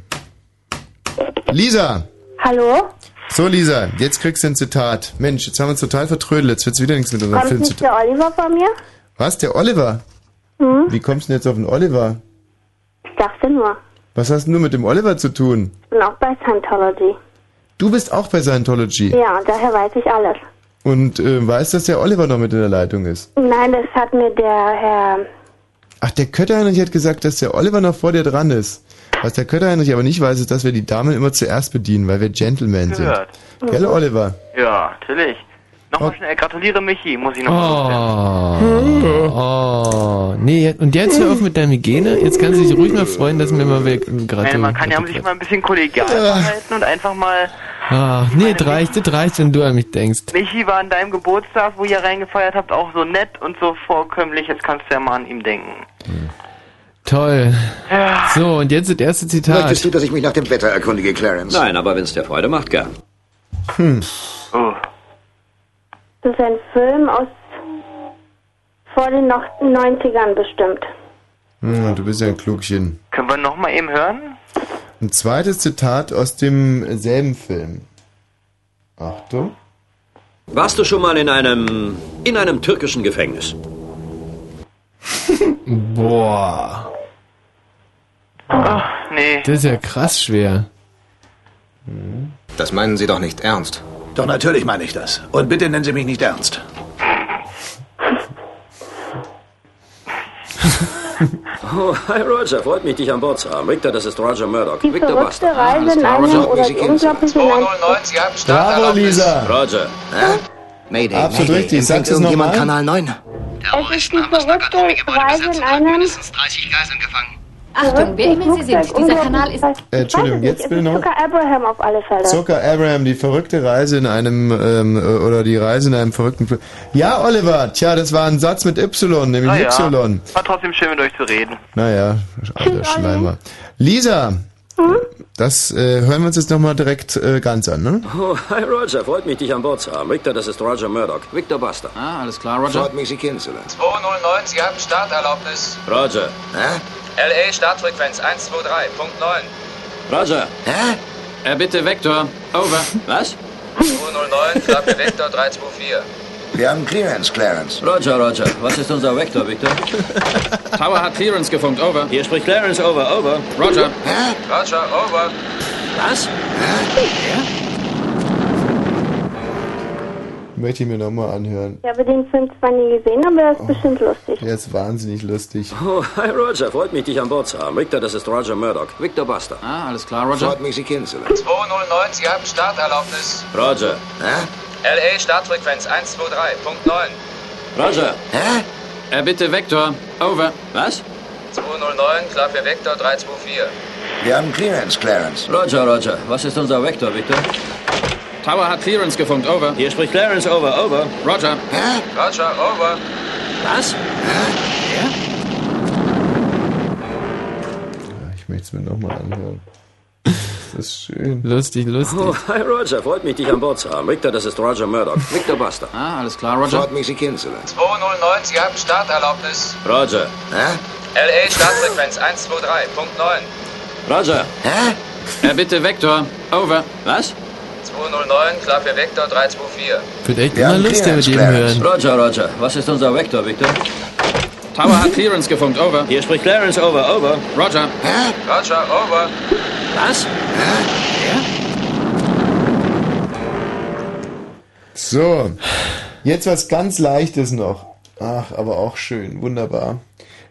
Lisa. Hallo? So, Lisa, jetzt kriegst du ein Zitat. Mensch, jetzt haben wir uns total vertrödelt. Jetzt wird's wieder nichts mit unserem Kommt Film zu tun. der Oliver von mir? Was, der Oliver? Hm? Wie kommst du denn jetzt auf den Oliver? Ich dachte nur. Was hast denn du mit dem Oliver zu tun? Ich bin auch bei Scientology. Du bist auch bei Scientology. Ja, und daher weiß ich alles. Und äh, weißt, dass der Oliver noch mit in der Leitung ist. Nein, das hat mir der Herr... Ach, der Kötterheinrich hat gesagt, dass der Oliver noch vor dir dran ist. Was der Kötterheinrich aber nicht weiß, ist, dass wir die Damen immer zuerst bedienen, weil wir Gentlemen sind. Gehört. Gell, Oliver? Ja, natürlich. Nochmal schnell, gratuliere Michi, muss ich noch mal Oh, oh. Nee, und jetzt hör auf mit deiner Hygiene. Jetzt kannst du dich ruhig mal freuen, dass mir mal weg meine, man kann ja sich mal ein bisschen kollegial verhalten und einfach mal. Ah, nee, das reicht, das reicht, wenn du an mich denkst. Michi war an deinem Geburtstag, wo ihr reingefeiert habt, auch so nett und so vorkömmlich. Jetzt kannst du ja mal an ihm denken. Toll. So, und jetzt das erste Zitat. Möchtest du, dass ich mich nach dem Wetter erkundige, Clarence? Nein, aber wenn es dir Freude macht, gern. Hm. Oh. Das ist ein Film aus... vor den noch 90ern bestimmt. Hm, du bist ja ein Klugchen. Können wir noch mal eben hören? Ein zweites Zitat aus demselben Film. Achtung. Warst du schon mal in einem in einem türkischen Gefängnis? (laughs) Boah. Ach, nee. Das ist ja krass schwer. Das meinen Sie doch nicht ernst. Doch natürlich meine ich das. Und bitte nennen Sie mich nicht ernst. (laughs) Oh, hi Roger, freut mich, dich an Bord zu haben. Victor, das ist Roger Murdoch. Die Victor verrückte Buster. Reise in einem oder die unglaubliche... Bravo, Lisa. Roger. Mayday, Absolut Mayday. richtig. Sag irgendjemand nochmal. Kanal 9? Es ist die verrückte Reise in einem... Achtung, wer immer Sie sind, dieser Kanal ist... Äh, Entschuldigung, jetzt ist noch. Zucker Abraham auf alle Fälle. Zucker Abraham, die verrückte Reise in einem, ähm, äh, oder die Reise in einem verrückten Film. Ja, Oliver, tja, das war ein Satz mit Y, nämlich Ah, ja. Y. War trotzdem schön, mit euch zu reden. Naja, alter Schleimer. Lisa, das äh, hören wir uns jetzt nochmal direkt äh, ganz an, ne? Oh, hi Roger, freut mich, dich an Bord zu haben. Victor, das ist Roger Murdoch. Victor Buster. Ah, alles klar, Freut mich, Sie kennenzulernen. 209, Sie haben Starterlaubnis. Roger. Hä? LA Startfrequenz 123.9. Roger. Hä? Er bitte Vector. Over. Was? 209, Klappe Vektor 324. Wir haben Clearance, Clarence. Roger, Roger. Was ist unser Vector, Victor? (laughs) Tower hat Clearance gefunkt. Over. Hier spricht Clarence. Over, over. Roger. Hä? Roger, over. Was? Möchte ich mir nochmal anhören. Ich habe den Film zwar nie gesehen, aber er ist bestimmt lustig. Der ist wahnsinnig lustig. Oh, hi Roger, freut mich, dich an Bord zu haben. Victor, das ist Roger Murdoch. Victor Buster. Ah, alles klar, Freut mich, Sie kennenzulernen. 209, Sie haben Starterlaubnis. Roger. Hä? LA Startfrequenz 123.9. Roger. Hä? Äh, bitte Vektor. Over. Was? 209, klar für Vektor 324. Wir haben Clearance, Clarence. Roger, Roger. Was ist unser Vektor, Victor? Tower hat Clearance gefunkt, over. Hier spricht Clarence, over, over. Roger. Hä? Roger, over. Was? Hä? Ja? Ich möchte es mir nochmal anhören. Das ist schön. Lustig, lustig. Oh, hi Roger, freut mich, dich an Bord zu haben. Victor, das ist Roger Murdoch. Victor Buster. Ah, alles klar, Roger. Freut mich, Sie kennenzulernen. 209, Sie haben Starterlaubnis. Roger. Hä? LA Startfrequenz 123.9. Roger. Hä? Äh, bitte Vector. Over. Was? 209, klar für Vector 324. Wird echt immer lustiger mit Clarence. hören. Roger, Roger. Was ist unser Vector, Victor? Tower hat Clearance gefunkt. Over. Hier spricht Clarence, over, over. Roger. Hä? Roger, over. Was? So, jetzt was ganz Leichtes noch. Ach, aber auch schön, wunderbar.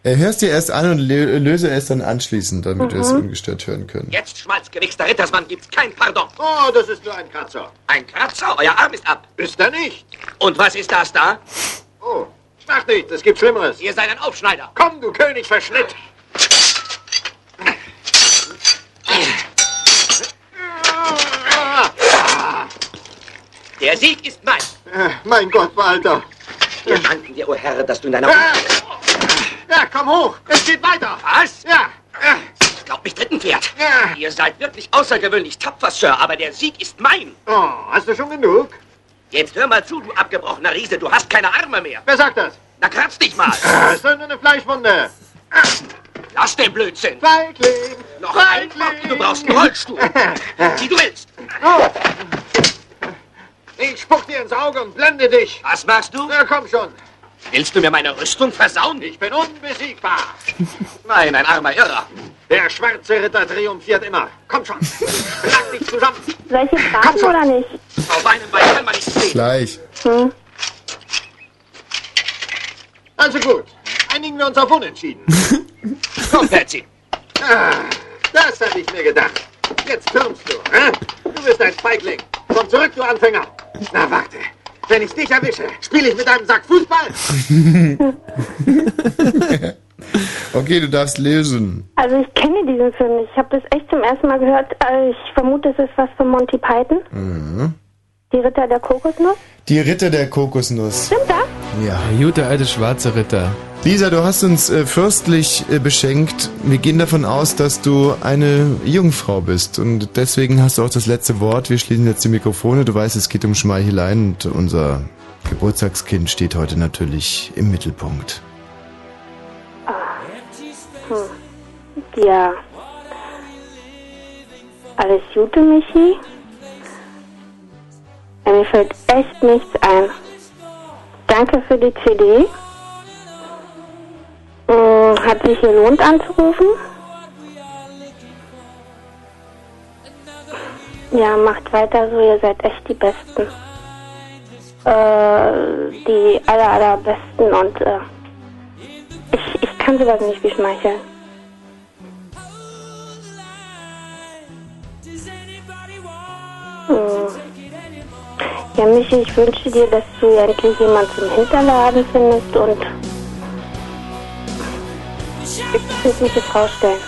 Äh, hörst dir erst an und lö- löse es dann anschließend, damit wir es Mhm. ungestört hören können. Jetzt, schmalzgewichster Rittersmann, gibt's kein Pardon. Oh, das ist nur ein Kratzer. Ein Kratzer? Euer Arm ist ab. Ist er nicht? Und was ist das da? Oh, mach nicht, es gibt Schlimmeres. Ihr seid ein Aufschneider. Komm, du König Verschnitt. Der Sieg ist mein. mein Gott, Walter. Wir danken dir, o Herr, dass du in deiner... Ja, komm hoch. Es geht weiter. Was? Ja. Ich glaub mich dritten Pferd. Ihr seid wirklich außergewöhnlich tapfer, Sir, aber der Sieg ist mein. Oh, hast du schon genug? Jetzt hör mal zu, du abgebrochener Riese. Du hast keine Arme mehr. Wer sagt das? Na, kratz dich mal. (laughs) Das ist nur eine Fleischwunde. Lass den Blödsinn. Feigling. Noch ein Wort, du brauchst einen Rollstuhl. (laughs) Wie du willst. Ich spuck dir ins Auge und blende dich. Was machst du? Na, komm schon. Willst du mir meine Rüstung versauen? Ich bin unbesiegbar. (laughs) Nein, ein armer Irrer. Der schwarze Ritter triumphiert immer. Komm schon. Schlag dich zusammen. Solche Fragen oder nicht? Auf einem Bein kann man nicht stehen. Gleich. Hm. Also gut. Einigen wir uns auf Unentschieden. (laughs) Komm, Patsy. Ah, das hatte ich mir gedacht. Jetzt türmst du. Hä? Du bist ein Feigling. Komm zurück, du Anfänger. Na, warte. Wenn ich dich erwische, spiele ich mit einem Sack Fußball. (laughs) okay, du darfst lösen. Also ich kenne diesen Film nicht. Ich habe das echt zum ersten Mal gehört. Also ich vermute, es ist was von Monty Python. Mhm. Die Ritter der Kokosnuss. Die Ritter der Kokosnuss. Stimmt das? Ja. Der gute alte schwarze Ritter. Lisa, du hast uns äh, fürstlich äh, beschenkt. Wir gehen davon aus, dass du eine Jungfrau bist und deswegen hast du auch das letzte Wort. Wir schließen jetzt die Mikrofone. Du weißt, es geht um Schmeicheleien und unser Geburtstagskind steht heute natürlich im Mittelpunkt. Hm. Ja. Alles Gute, Michi? Mir fällt echt nichts ein. Danke für die CD. Hm, hat sich gelohnt anzurufen? Ja, macht weiter so, ihr seid echt die Besten. Äh, die aller, allerbesten und äh, ich, ich kann sowas nicht beschmeicheln. Hm. Ja, Michi, ich wünsche dir, dass du endlich jemand zum Hinterladen findest und glückliche Frau stellen.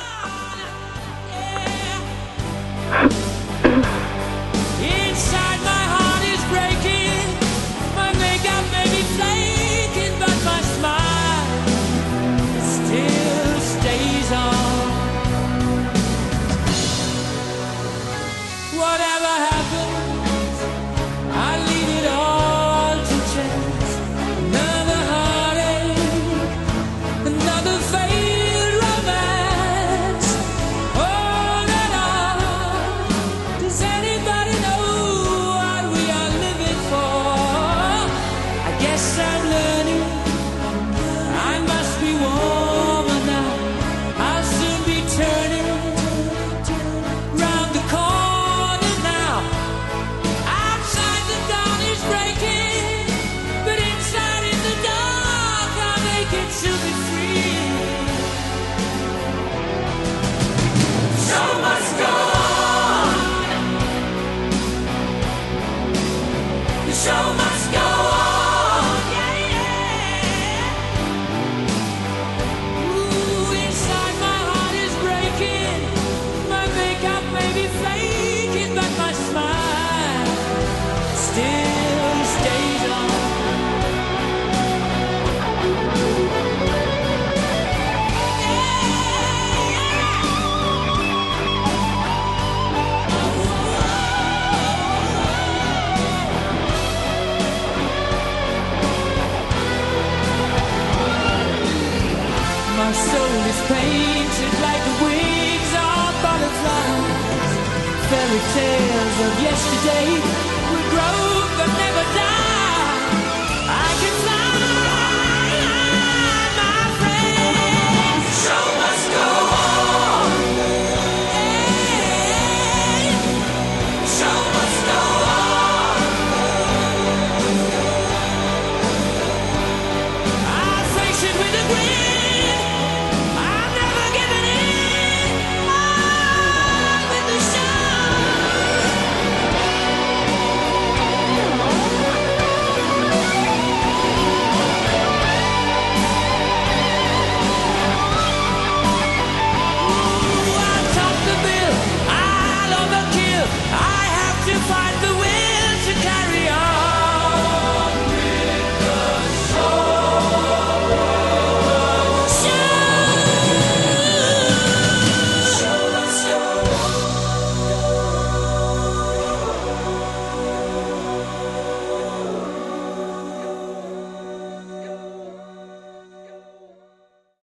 Tales of yesterday